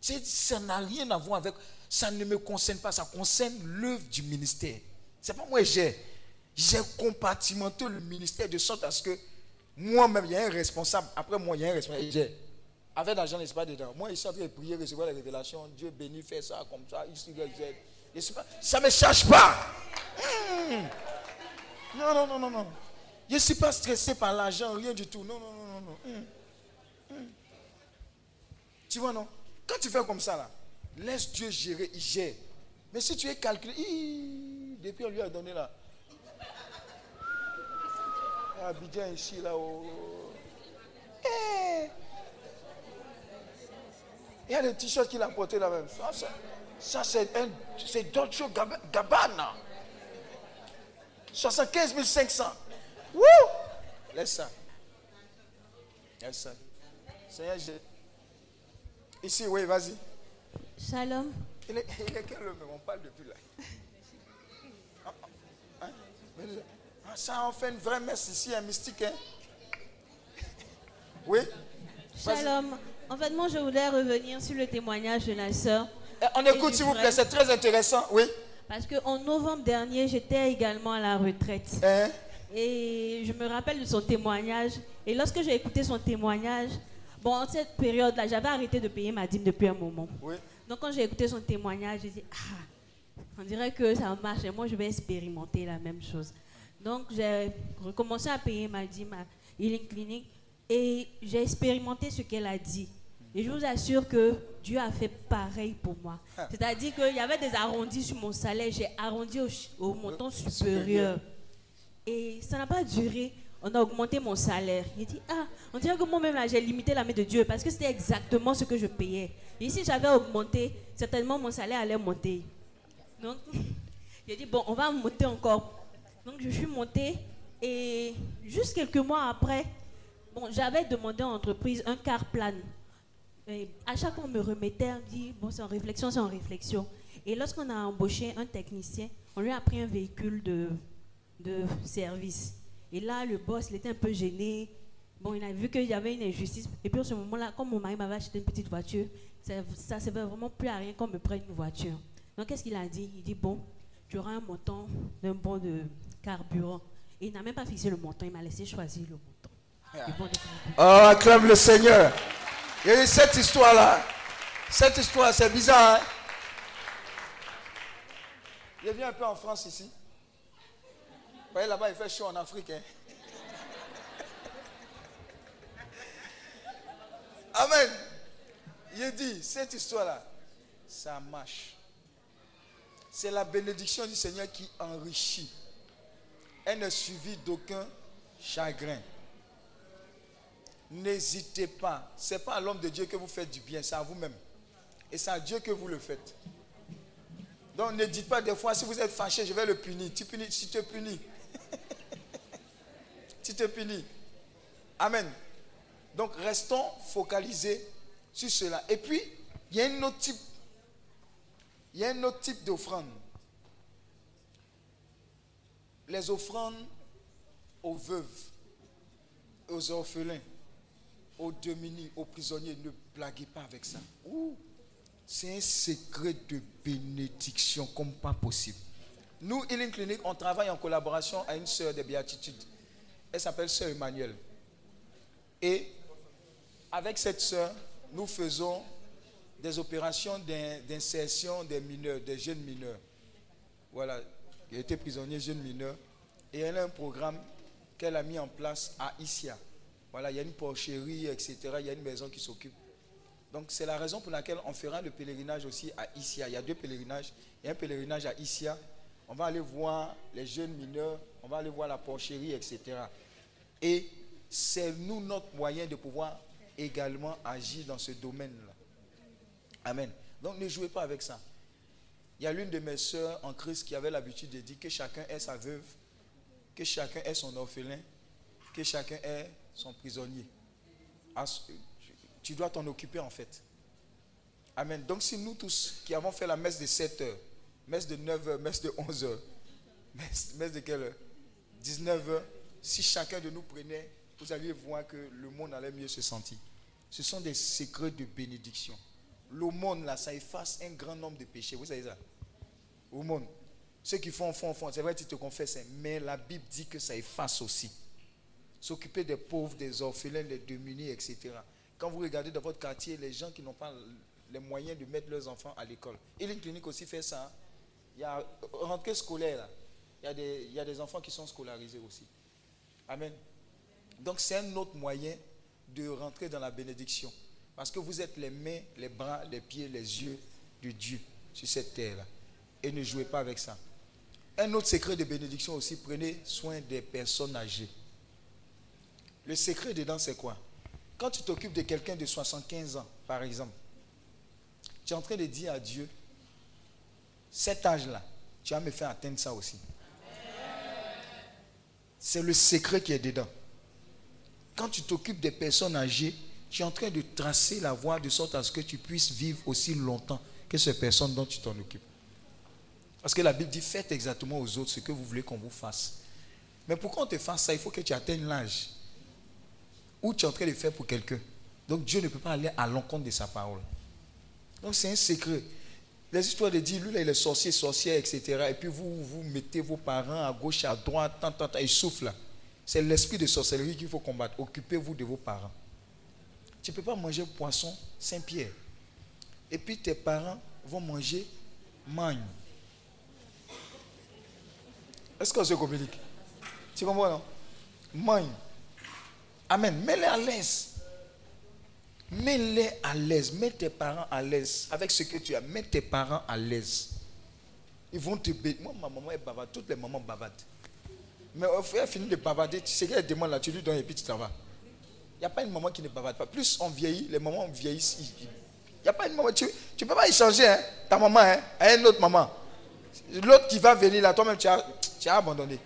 Ça n'a rien à voir avec. Ça ne me concerne pas, ça concerne l'œuvre du ministère. C'est pas moi, j'ai. J'ai compartimenté le ministère de sorte à ce que moi-même, il y a un responsable. Après moi, il y a un responsable. J'ai. Avec l'argent, n'est pas dedans. Moi, je suis en prier, recevoir les révélations. Dieu bénit, fait ça comme ça. Ça ne me cherche pas. Hmm. Non, non, non, non, non. Je ne suis pas stressé par l'argent, rien du tout. Non, non, non, non. non. Hmm. Hmm. Tu vois, non? Quand tu fais comme ça, là, laisse Dieu gérer, il gère. Mais si tu es calculé, depuis on lui a donné là. Abidjan ici, là. Oh. Eh. Il y a des t-shirts qu'il a portés là même. Ça, ça c'est Dolce Gabbana. 75 500. Wouh! Laisse ça. Laisse ça. Seigneur, Ici, oui, vas-y. Shalom. Il est, il est quel homme? On parle depuis là. Ah, ah, ah, ça, on fait une vraie messe ici, un mystique. Hein? Oui? Shalom. En fait, moi, je voulais revenir sur le témoignage de la sœur. Eh, on écoute, s'il vous plaît, c'est très intéressant. Oui. Parce qu'en novembre dernier, j'étais également à la retraite. Hein? Et je me rappelle de son témoignage. Et lorsque j'ai écouté son témoignage, bon, en cette période-là, j'avais arrêté de payer ma dîme depuis un moment. Oui. Donc, quand j'ai écouté son témoignage, j'ai dit, ah, on dirait que ça marche. Et moi, je vais expérimenter la même chose. Donc, j'ai recommencé à payer ma dîme à Healing Clinic. Et j'ai expérimenté ce qu'elle a dit. Et je vous assure que Dieu a fait pareil pour moi. Ah. C'est-à-dire qu'il y avait des arrondis sur mon salaire, j'ai arrondi au, montant supérieur. Et ça n'a pas duré. On a augmenté mon salaire. Il dit, ah, on dirait que moi-même, là, j'ai limité la main de Dieu parce que c'était exactement ce que je payais. Et si j'avais augmenté, certainement mon salaire allait monter. Donc, [LAUGHS] a dit, bon, on va monter encore. Donc, je suis montée et juste quelques mois après, bon, j'avais demandé à l'entreprise un car plan à chaque fois, on me remettait, on dit, bon, c'est en réflexion, c'est en réflexion. Et lorsqu'on a embauché un technicien, on lui a pris un véhicule de, de service. Et là, le boss, il était un peu gêné. Bon, il a vu qu'il y avait une injustice. Et puis, en ce moment-là, comme mon mari m'avait acheté une petite voiture, ça ne servait vraiment plus à rien qu'on me prenne une voiture. Donc, qu'est-ce qu'il a dit? Il dit, bon, tu auras un montant d'un bon de carburant. Et il n'a même pas fixé le montant, il m'a laissé choisir le montant. oh, acclame le Seigneur. Et cette histoire-là, cette histoire, c'est bizarre. Hein? Je viens un peu en France ici. Vous voyez là-bas, il fait chaud en Afrique. Hein? Amen. Il dit, cette histoire-là, ça marche. C'est la bénédiction du Seigneur qui enrichit. Elle ne suivit d'aucun chagrin. N'hésitez pas. Ce n'est pas à l'homme de Dieu que vous faites du bien, c'est à vous-même. Et c'est à Dieu que vous le faites. Donc ne dites pas des fois, si vous êtes fâché, je vais le punir. Tu punis, tu te punis. [LAUGHS] tu te punis. Amen. Donc restons focalisés sur cela. Et puis, il y a un autre type. Il y a un autre type d'offrande. Les offrandes aux veuves, aux orphelins aux démunis, aux prisonniers, ne blaguez pas avec ça. C'est un secret de bénédiction comme pas possible. Nous, Healing Clinic, on travaille en collaboration avec une sœur de béatitude. Elle s'appelle Sœur Emmanuel. Et avec cette sœur, nous faisons des opérations d'insertion des mineurs, des jeunes mineurs. Voilà, qui été prisonnier jeune mineur. Et elle a un programme qu'elle a mis en place à Isia. Voilà, il y a une porcherie, etc. Il y a une maison qui s'occupe. Donc c'est la raison pour laquelle on fera le pèlerinage aussi à Isia. Il y a deux pèlerinages. Il y a un pèlerinage à Isia. On va aller voir les jeunes mineurs, on va aller voir la porcherie, etc. Et c'est nous notre moyen de pouvoir également agir dans ce domaine-là. Amen. Donc ne jouez pas avec ça. Il y a l'une de mes soeurs en Christ qui avait l'habitude de dire que chacun est sa veuve, que chacun est son orphelin, que chacun est son prisonnier. Tu dois t'en occuper en fait. Amen. Donc si nous tous qui avons fait la messe de 7 heures, Messe de 9h, messe de 11h. Messe, de quelle heure? 19h. Si chacun de nous prenait, vous alliez voir que le monde allait mieux se sentir. Ce sont des secrets de bénédiction. Le monde, là, ça efface un grand nombre de péchés. Vous savez ça? Au monde. Ceux qui font, font, font. C'est vrai, tu te confesses. Hein. Mais la Bible dit que ça efface aussi. S'occuper des pauvres, des orphelins, des démunis, etc. Quand vous regardez dans votre quartier, les gens qui n'ont pas les moyens de mettre leurs enfants à l'école. Et une clinique aussi fait ça. Il y a rentrée scolaire. Il y, a des, il y a des enfants qui sont scolarisés aussi. Amen. Donc c'est un autre moyen de rentrer dans la bénédiction. Parce que vous êtes les mains, les bras, les pieds, les yeux de Dieu sur cette terre-là. Et ne jouez pas avec ça. Un autre secret de bénédiction aussi, prenez soin des personnes âgées. Le secret dedans, c'est quoi? Quand tu t'occupes de quelqu'un de 75 ans, par exemple, tu es en train de dire à Dieu, cet âge-là, tu vas me faire atteindre ça aussi. C'est le secret qui est dedans. Quand tu t'occupes des personnes âgées, tu es en train de tracer la voie de sorte à ce que tu puisses vivre aussi longtemps que ces personnes dont tu t'en occupes. Parce que la Bible dit faites exactement aux autres ce que vous voulez qu'on vous fasse. Mais pour qu'on te fasse ça, il faut que tu atteignes l'âge où tu es en train de faire pour quelqu'un. Donc Dieu ne peut pas aller à l'encontre de sa parole. Donc c'est un secret. Les histoires de dire, lui là, il est sorcier, sorcière, etc. Et puis vous, vous mettez vos parents à gauche, à droite, tant, tant, tant, ils soufflent C'est l'esprit de sorcellerie qu'il faut combattre. Occupez-vous de vos parents. Tu ne peux pas manger poisson Saint-Pierre. Et puis tes parents vont manger magne. Est-ce qu'on se communique? Tu comprends, non? Magne. Amen. Mets-les à l'aise. Mets-les à l'aise. Mets tes parents à l'aise avec ce que tu as. Mets tes parents à l'aise. Ils vont te bénir. Moi, ma maman est bavarde. Toutes les mamans bavardent. Mais frère finit de bavarder. Tu sais qu'elle demande là, tu lui donnes et puis tu. Il n'y a pas une maman qui ne bavarde pas. Plus on vieillit, les mamans vieillissent. Il n'y a pas une maman. Tu ne peux pas échanger hein, ta maman hein, à une autre maman. L'autre qui va venir là, toi-même, tu as, tu as abandonné.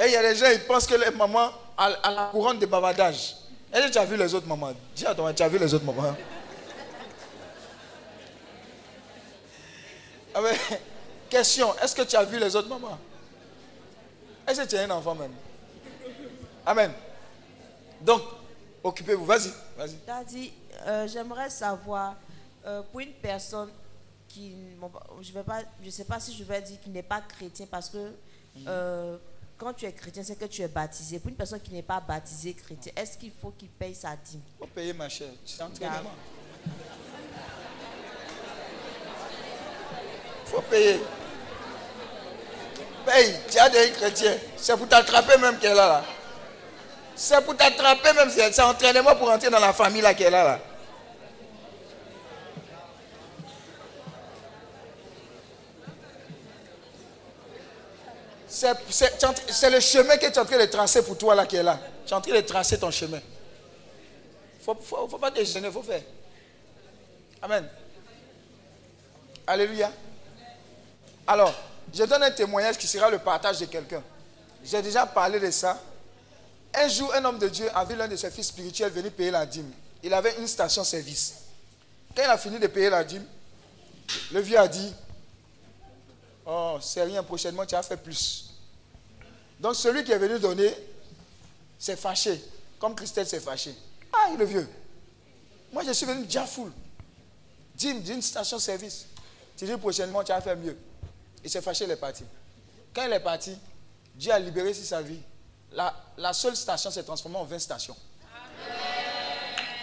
Et il y a des gens, ils pensent que les mamans à, la couronne de bavardage. Est-ce que tu as vu les autres mamans? Dis à toi, tu as vu les autres mamans? Ah Question, est-ce que tu as vu les autres mamans? Est-ce que tu as un enfant même? Amen. Donc, occupez-vous. Vas-y. Vas-y. Euh, j'aimerais savoir, euh, pour une personne qui, je ne sais pas si je vais dire qu'il n'est pas chrétien parce que mhm. euh, quand tu es chrétien, c'est que tu es baptisé. Pour une personne qui n'est pas baptisée chrétien, est-ce qu'il faut qu'il paye sa dîme? Il faut payer, ma chère. Tu entraînement. Il faut payer. Paye. Tu as des chrétiens. C'est pour t'attraper même qu'elle est là. là. C'est pour t'attraper même. C'est entraînement pour entrer dans la famille là qu'elle est là. là. C'est le chemin que tu es en train de tracer pour toi là qui est là. Tu es en train de tracer ton chemin. Il faut, faut, pas te gêner, il faut faire. Amen. Alléluia. Alors, je donne un témoignage qui sera le partage de quelqu'un. J'ai déjà parlé de ça. Un jour, un homme de Dieu a vu l'un de ses fils spirituels venir payer la dîme. Il avait une station-service. Quand il a fini de payer la dîme, le vieux a dit Oh, c'est rien, prochainement tu as fait plus. Donc celui qui est venu donner s'est fâché, comme Christelle s'est fâché. Ah, est vieux. Moi, je suis venu déjà full. D'une station-service. Tu dis prochainement, tu as fait mieux. Il s'est fâché, il est parti. Quand il est parti, Dieu a libéré sa vie. La, la seule station s'est transformée en 20 stations.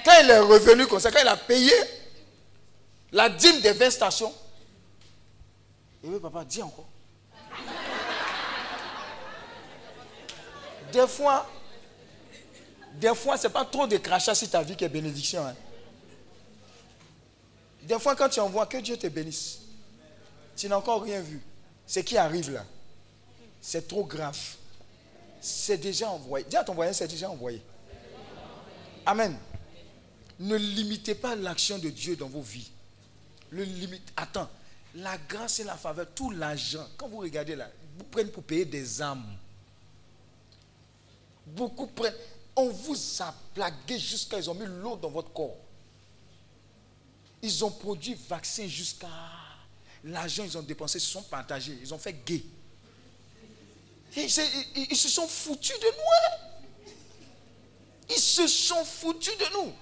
Quand il est revenu comme ça, quand il a payé la dîme des 20 stations, et oui, papa, dis encore. Des fois, des fois, ce n'est pas trop de crachats sur ta vie qui est bénédiction. Hein. Des fois, quand tu envoies, que Dieu te bénisse. Tu n'as encore rien vu. Ce qui arrive là, c'est trop grave. C'est déjà envoyé. Dis à ton voisin, c'est déjà envoyé. Amen. Ne limitez pas l'action de Dieu dans vos vies. Le limite. Attends, la grâce et la faveur, tout l'argent, quand vous regardez là, vous prenez pour payer des âmes. Beaucoup prennent. On vous a plagué jusqu'à ils ont mis l'eau dans votre corps. Ils ont produit vaccin jusqu'à. L'argent, ils ont dépensé, ils se sont partagés, ils ont fait gay. Ils, se sont foutus de nous. Hein. Ils se sont foutus de nous.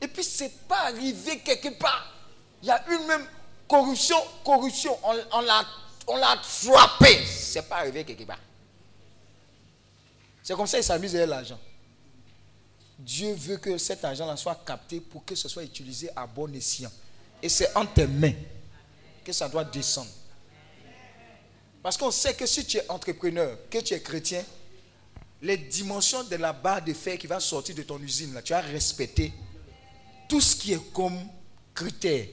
Et puis, ce n'est pas arrivé quelque part. Il y a une même corruption, corruption. On, l'a on l'a frappé. Ce n'est pas arrivé quelque part. C'est comme ça qu'ils s'amusent avec l'argent. Dieu veut que cet argent-là soit capté pour que ce soit utilisé à bon escient. Et c'est en tes mains que ça doit descendre. Parce qu'on sait que si tu es entrepreneur, que tu es chrétien, les dimensions de la barre de fer qui va sortir de ton usine, là, tu vas respecter tout ce qui est comme critère.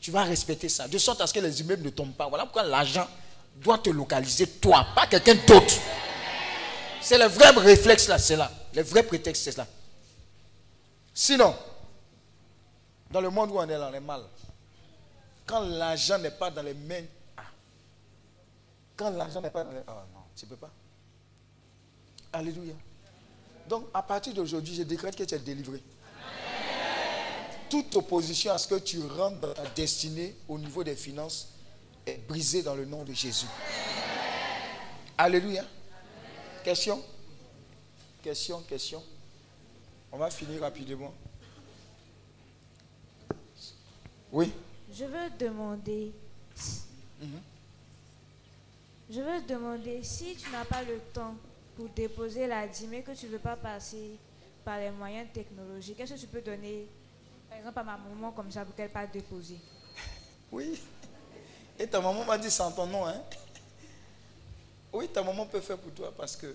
Tu vas respecter ça, de sorte à ce que les immeubles ne tombent pas. Voilà pourquoi l'argent doit te localiser, toi, pas quelqu'un d'autre. C'est le vrai réflexe là, c'est là. Le vrai prétexte, c'est là. Sinon, dans le monde où on est là, on est mal. Quand l'argent n'est pas dans les mains. Ah. Quand l'argent n'est pas dans les. Oh non, tu ne peux pas. Alléluia. Donc, à partir d'aujourd'hui, je décrète que tu es délivré. Toute opposition à ce que tu rentres dans ta destinée au niveau des finances est brisée dans le nom de Jésus. Alléluia. Question? Question, question. On va finir rapidement. Oui. Je veux demander. Mhm. Je veux demander si tu n'as pas le temps pour déposer la dîme et que tu ne veux pas passer par les moyens technologiques, est-ce que tu peux donner, exemple, ma maman comme ça pour qu'elle passe déposer [LAUGHS] Oui. Et ta maman m'a dit sans ton nom, hein [LAUGHS] Oui, ta maman peut faire pour toi parce que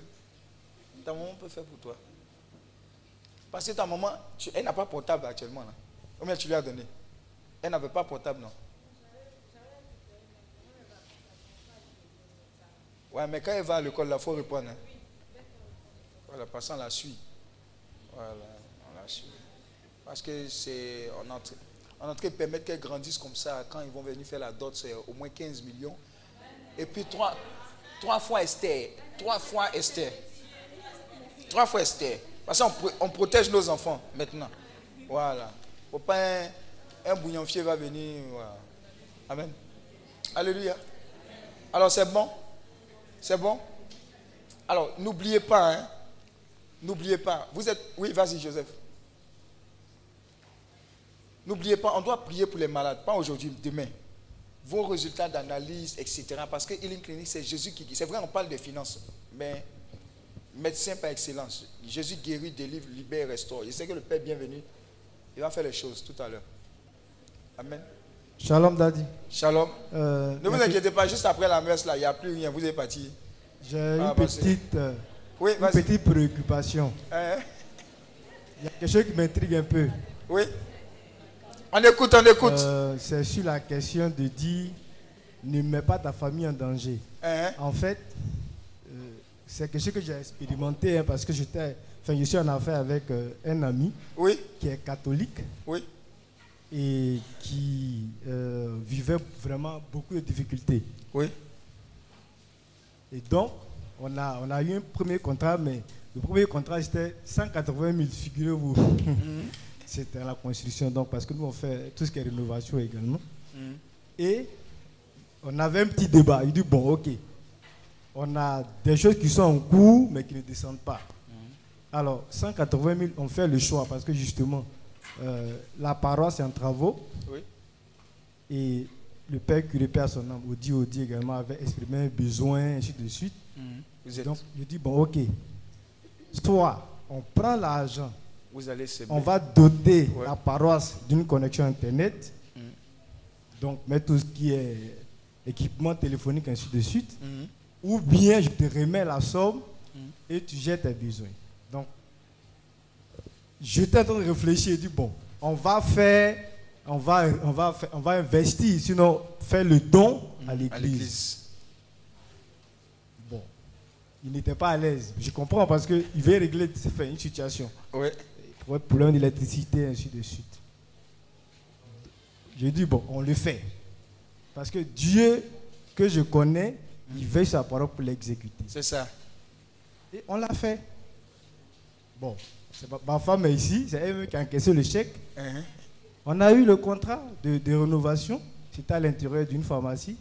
ta maman peut faire pour toi. Parce que ta maman, elle n'a pas portable actuellement. Là. Combien tu lui as donné Elle n'avait pas portable, non Ouais, mais quand elle va à l'école, il faut répondre. Hein. Voilà, passant la suit. Voilà, on la suit. Parce que c'est. On est en de permettre qu'elle grandisse comme ça. Quand ils vont venir faire la dot, c'est au moins 15 millions. Et puis trois, trois fois Esther. Trois fois Esther. Trois fois Esther. Parce qu'on protège nos enfants maintenant. Voilà. Faut pas un, un bouillon-fier va venir. Amen. Alléluia. Alors c'est bon? C'est bon? Alors n'oubliez pas, hein. N'oubliez pas. Vous êtes. Oui, vas-y, Joseph. N'oubliez pas, on doit prier pour les malades. Pas aujourd'hui, demain. Vos résultats d'analyse, etc. Parce que Healing Clinic, c'est Jésus qui. C'est vrai, on parle des finances. Mais médecin par excellence. Jésus guérit, délivre, libère, restaure. Je sais que le Père bienvenu, il va faire les choses tout à l'heure. Amen. Shalom, Daddy. Shalom. Euh, ne vous inquiétez pas, juste après la messe, là, il n'y a plus rien. Vous êtes parti. J'ai une, petite, euh, une petite préoccupation. Hein? Il y a quelque chose qui m'intrigue un peu. Oui. On écoute, on écoute. Euh, c'est sur la question de dire ne mets pas ta famille en danger. Hein? En fait, c'est quelque chose que j'ai expérimenté hein, parce que j'étais, enfin, je suis en affaire avec euh, un ami oui. qui est catholique oui. et qui euh, vivait vraiment beaucoup de difficultés. Oui. Et donc, on a, on a eu un premier contrat, mais le premier contrat c'était 180 000, figurez-vous. [LAUGHS] Mhm. c'était la construction, donc parce que nous on fait tout ce qui est rénovation également. Mhm. Et on avait un petit débat. Il dit bon, ok on a des choses qui sont en cours, mais qui ne descendent pas. Mhm. Alors, 180 000, on fait le choix parce que justement, euh, la paroisse est en travaux. Oui. Et le père curé, père son nom, Audi Audi également, avait exprimé un besoin, ainsi de suite. Mhm. Donc, je dis, bon, ok. Soit on prend l'argent, on va doter la paroisse d'une connexion Internet, mhm. donc mettre tout ce qui est équipement téléphonique, ainsi de suite ou bien je te remets la somme et tu jettes tes besoins. Donc, j'étais en train de réfléchir et dit bon, on va faire, on va, on va, on va investir, sinon faire le don à l'église. Bon, il n'était pas à l'aise. Je comprends parce qu'il veut régler une situation. Pour un problème d'électricité, ainsi de suite. J'ai dit bon, on le fait. Parce que Dieu que je connais, il veut sa parole pour l'exécuter. C'est ça. Et on l'a fait. Bon, ma femme est ici, c'est elle qui a encaissé le chèque. Uh-huh. On a eu le contrat de, rénovation. c'était à l'intérieur d'une pharmacie.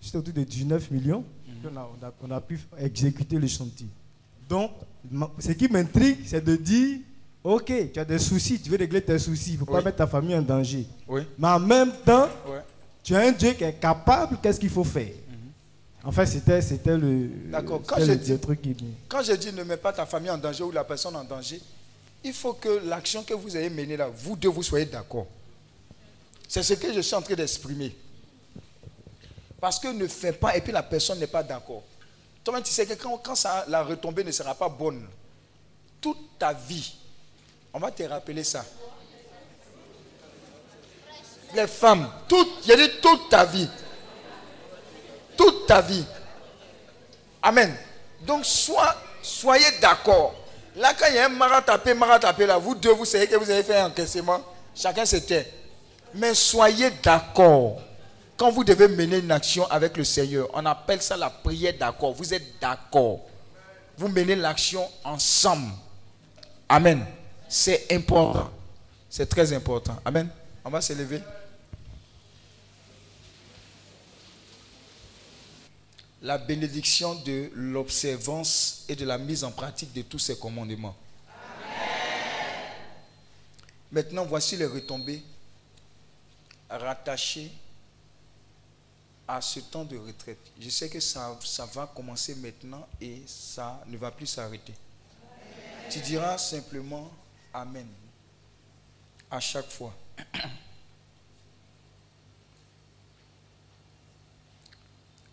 C'était autour de 19 millions. Mhm. On, a, on a- on a pu exécuter le chantier. Donc, ma- ce qui m'intrigue, c'est de dire, ok, tu as des soucis, tu veux régler tes soucis, il ne faut pas mettre ta famille en danger. Oui. Mais en même temps, Ouais. tu as un Dieu qui est capable, qu'est-ce qu'il faut faire? Enfin, c'était c'était le, D'accord. Quand je le, dis- le truc qui... Quand je dis ne mets pas ta famille en danger ou la personne en danger, il faut que l'action que vous avez menée là, vous deux, vous soyez d'accord. C'est ce que je suis en train d'exprimer. Parce que ne fais pas et puis la personne n'est pas d'accord. Toi-même, tu sais que quand, quand ça, la retombée ne sera pas bonne, toute ta vie, on va te rappeler ça. Les femmes, toute, j'ai dit toute ta vie. Toute ta vie. Amen. Donc, soyez d'accord. Là, quand il y a un maratapé, maratapé, là, vous deux, vous savez que vous avez fait un encaissement. Chacun se tait. Mais soyez d'accord. Quand vous devez mener une action avec le Seigneur, on appelle ça la prière d'accord. Vous êtes d'accord. Vous menez l'action ensemble. Amen. C'est important. C'est très important. Amen. On va se lever. la bénédiction de l'observance et de la mise en pratique de tous ces commandements. Maintenant, voici les retombées rattachées à ce temps de retraite. Je sais que ça, ça va commencer maintenant et ça ne va plus s'arrêter. Tu diras simplement Amen à chaque fois.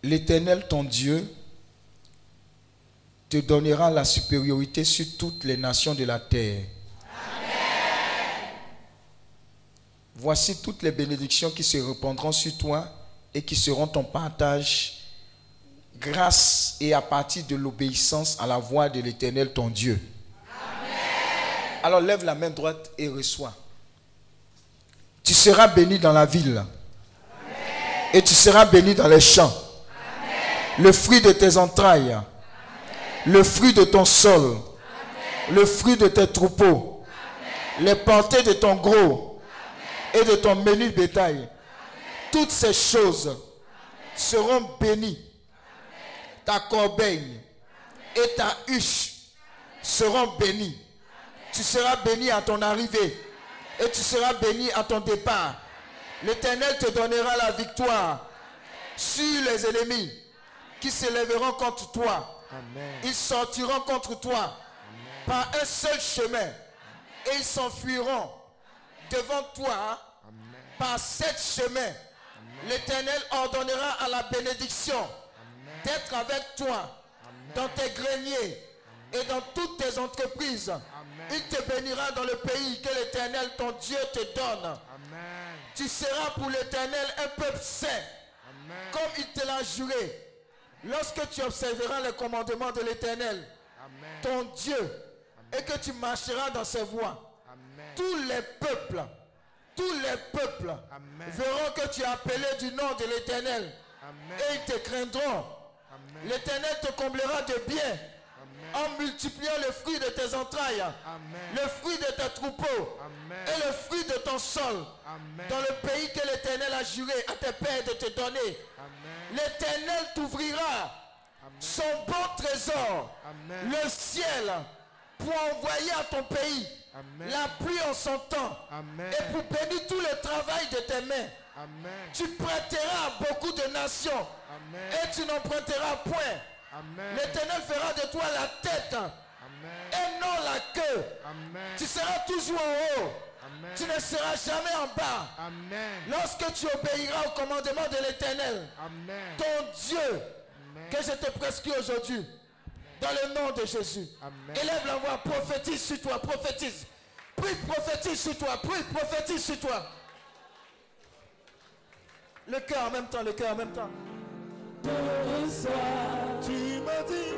L'Éternel, ton Dieu, te donnera la supériorité sur toutes les nations de la terre. Voici toutes les bénédictions qui se répandront sur toi et qui seront ton partage grâce et à partir de l'obéissance à la voix de l'Éternel, ton Dieu. Alors lève la main droite et reçois. Tu seras béni dans la ville et tu seras béni dans les champs le fruit de tes entrailles, le fruit de ton sol, le fruit de tes troupeaux, les portées de ton gros et de ton menu bétail. Toutes ces choses seront bénies. Ta corbeille et ta huche seront bénies. Tu seras béni à ton arrivée et tu seras béni à ton départ. L'Éternel te donnera la victoire sur les ennemis qui s'élèveront contre toi. Ils sortiront contre toi par un seul chemin et ils s'enfuiront devant toi par sept chemins. L'Éternel ordonnera à la bénédiction d'être avec toi dans tes greniers et dans toutes tes entreprises. Il te bénira dans le pays que l'Éternel ton Dieu te donne. Tu seras pour l'Éternel un peuple saint, comme il te l'a juré. Lorsque tu observeras les commandements de l'Éternel, ton Dieu, et que tu marcheras dans ses voies, tous les peuples, tous les peuples verront que tu es appelé du nom de l'Éternel, et ils te craindront. L'Éternel te comblera de bien en multipliant le fruit de tes entrailles, le fruit de tes troupeaux et le fruit de ton sol dans le pays que l'Éternel a juré à tes pères de te donner. L'Éternel t'ouvrira son bon trésor, le ciel, pour envoyer à ton pays la pluie en son temps et pour bénir tout le travail de tes mains. Tu prêteras à beaucoup de nations et tu n'emprunteras point. L'Éternel fera de toi la tête et non la queue. Tu seras toujours en haut. Tu ne seras jamais en bas. Lorsque tu obéiras au commandement de l'Éternel, ton Dieu, que je te prescris aujourd'hui, dans le nom de Jésus. Élève la voix, prophétise sur toi, prophétise. Prie, prophétise sur toi, prie, prophétise sur toi. Le cœur en même temps, le cœur en même temps. Tu m'as dit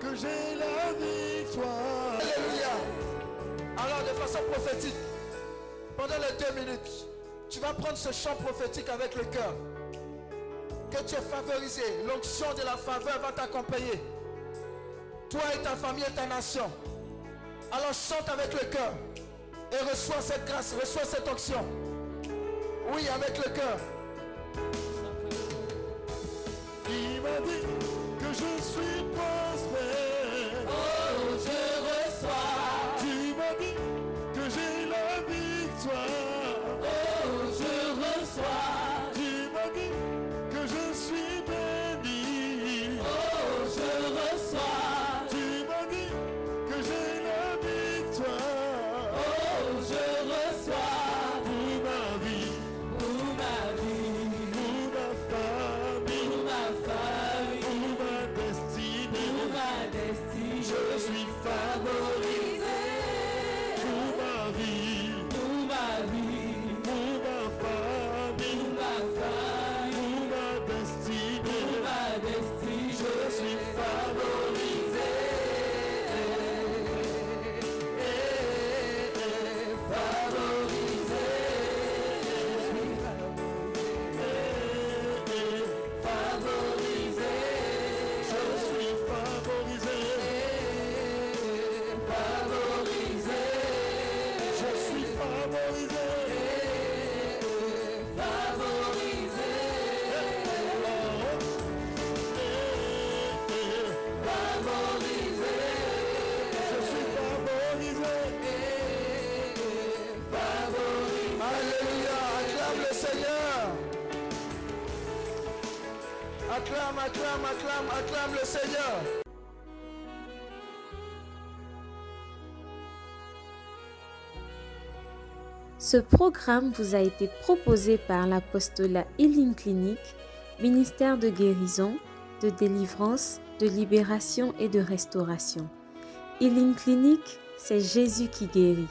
que j'ai la victoire. Alléluia. Alors de façon prophétique, pendant les deux minutes, tu vas prendre ce chant prophétique avec le cœur. Que tu es favorisé. L'onction de la faveur va t'accompagner. Toi et ta famille et ta nation. Alors chante avec le cœur. Et reçois cette grâce, reçois cette onction. Oui, avec le cœur. M'a dit que je suis prospère. Oh, je reçois. Tu m'as dit que j'ai la victoire. Oh, je reçois. Ce programme vous a été proposé par l'apostolat Healing Clinic, ministère de guérison, de délivrance, de libération et de restauration. Healing Clinic, c'est Jésus qui guérit.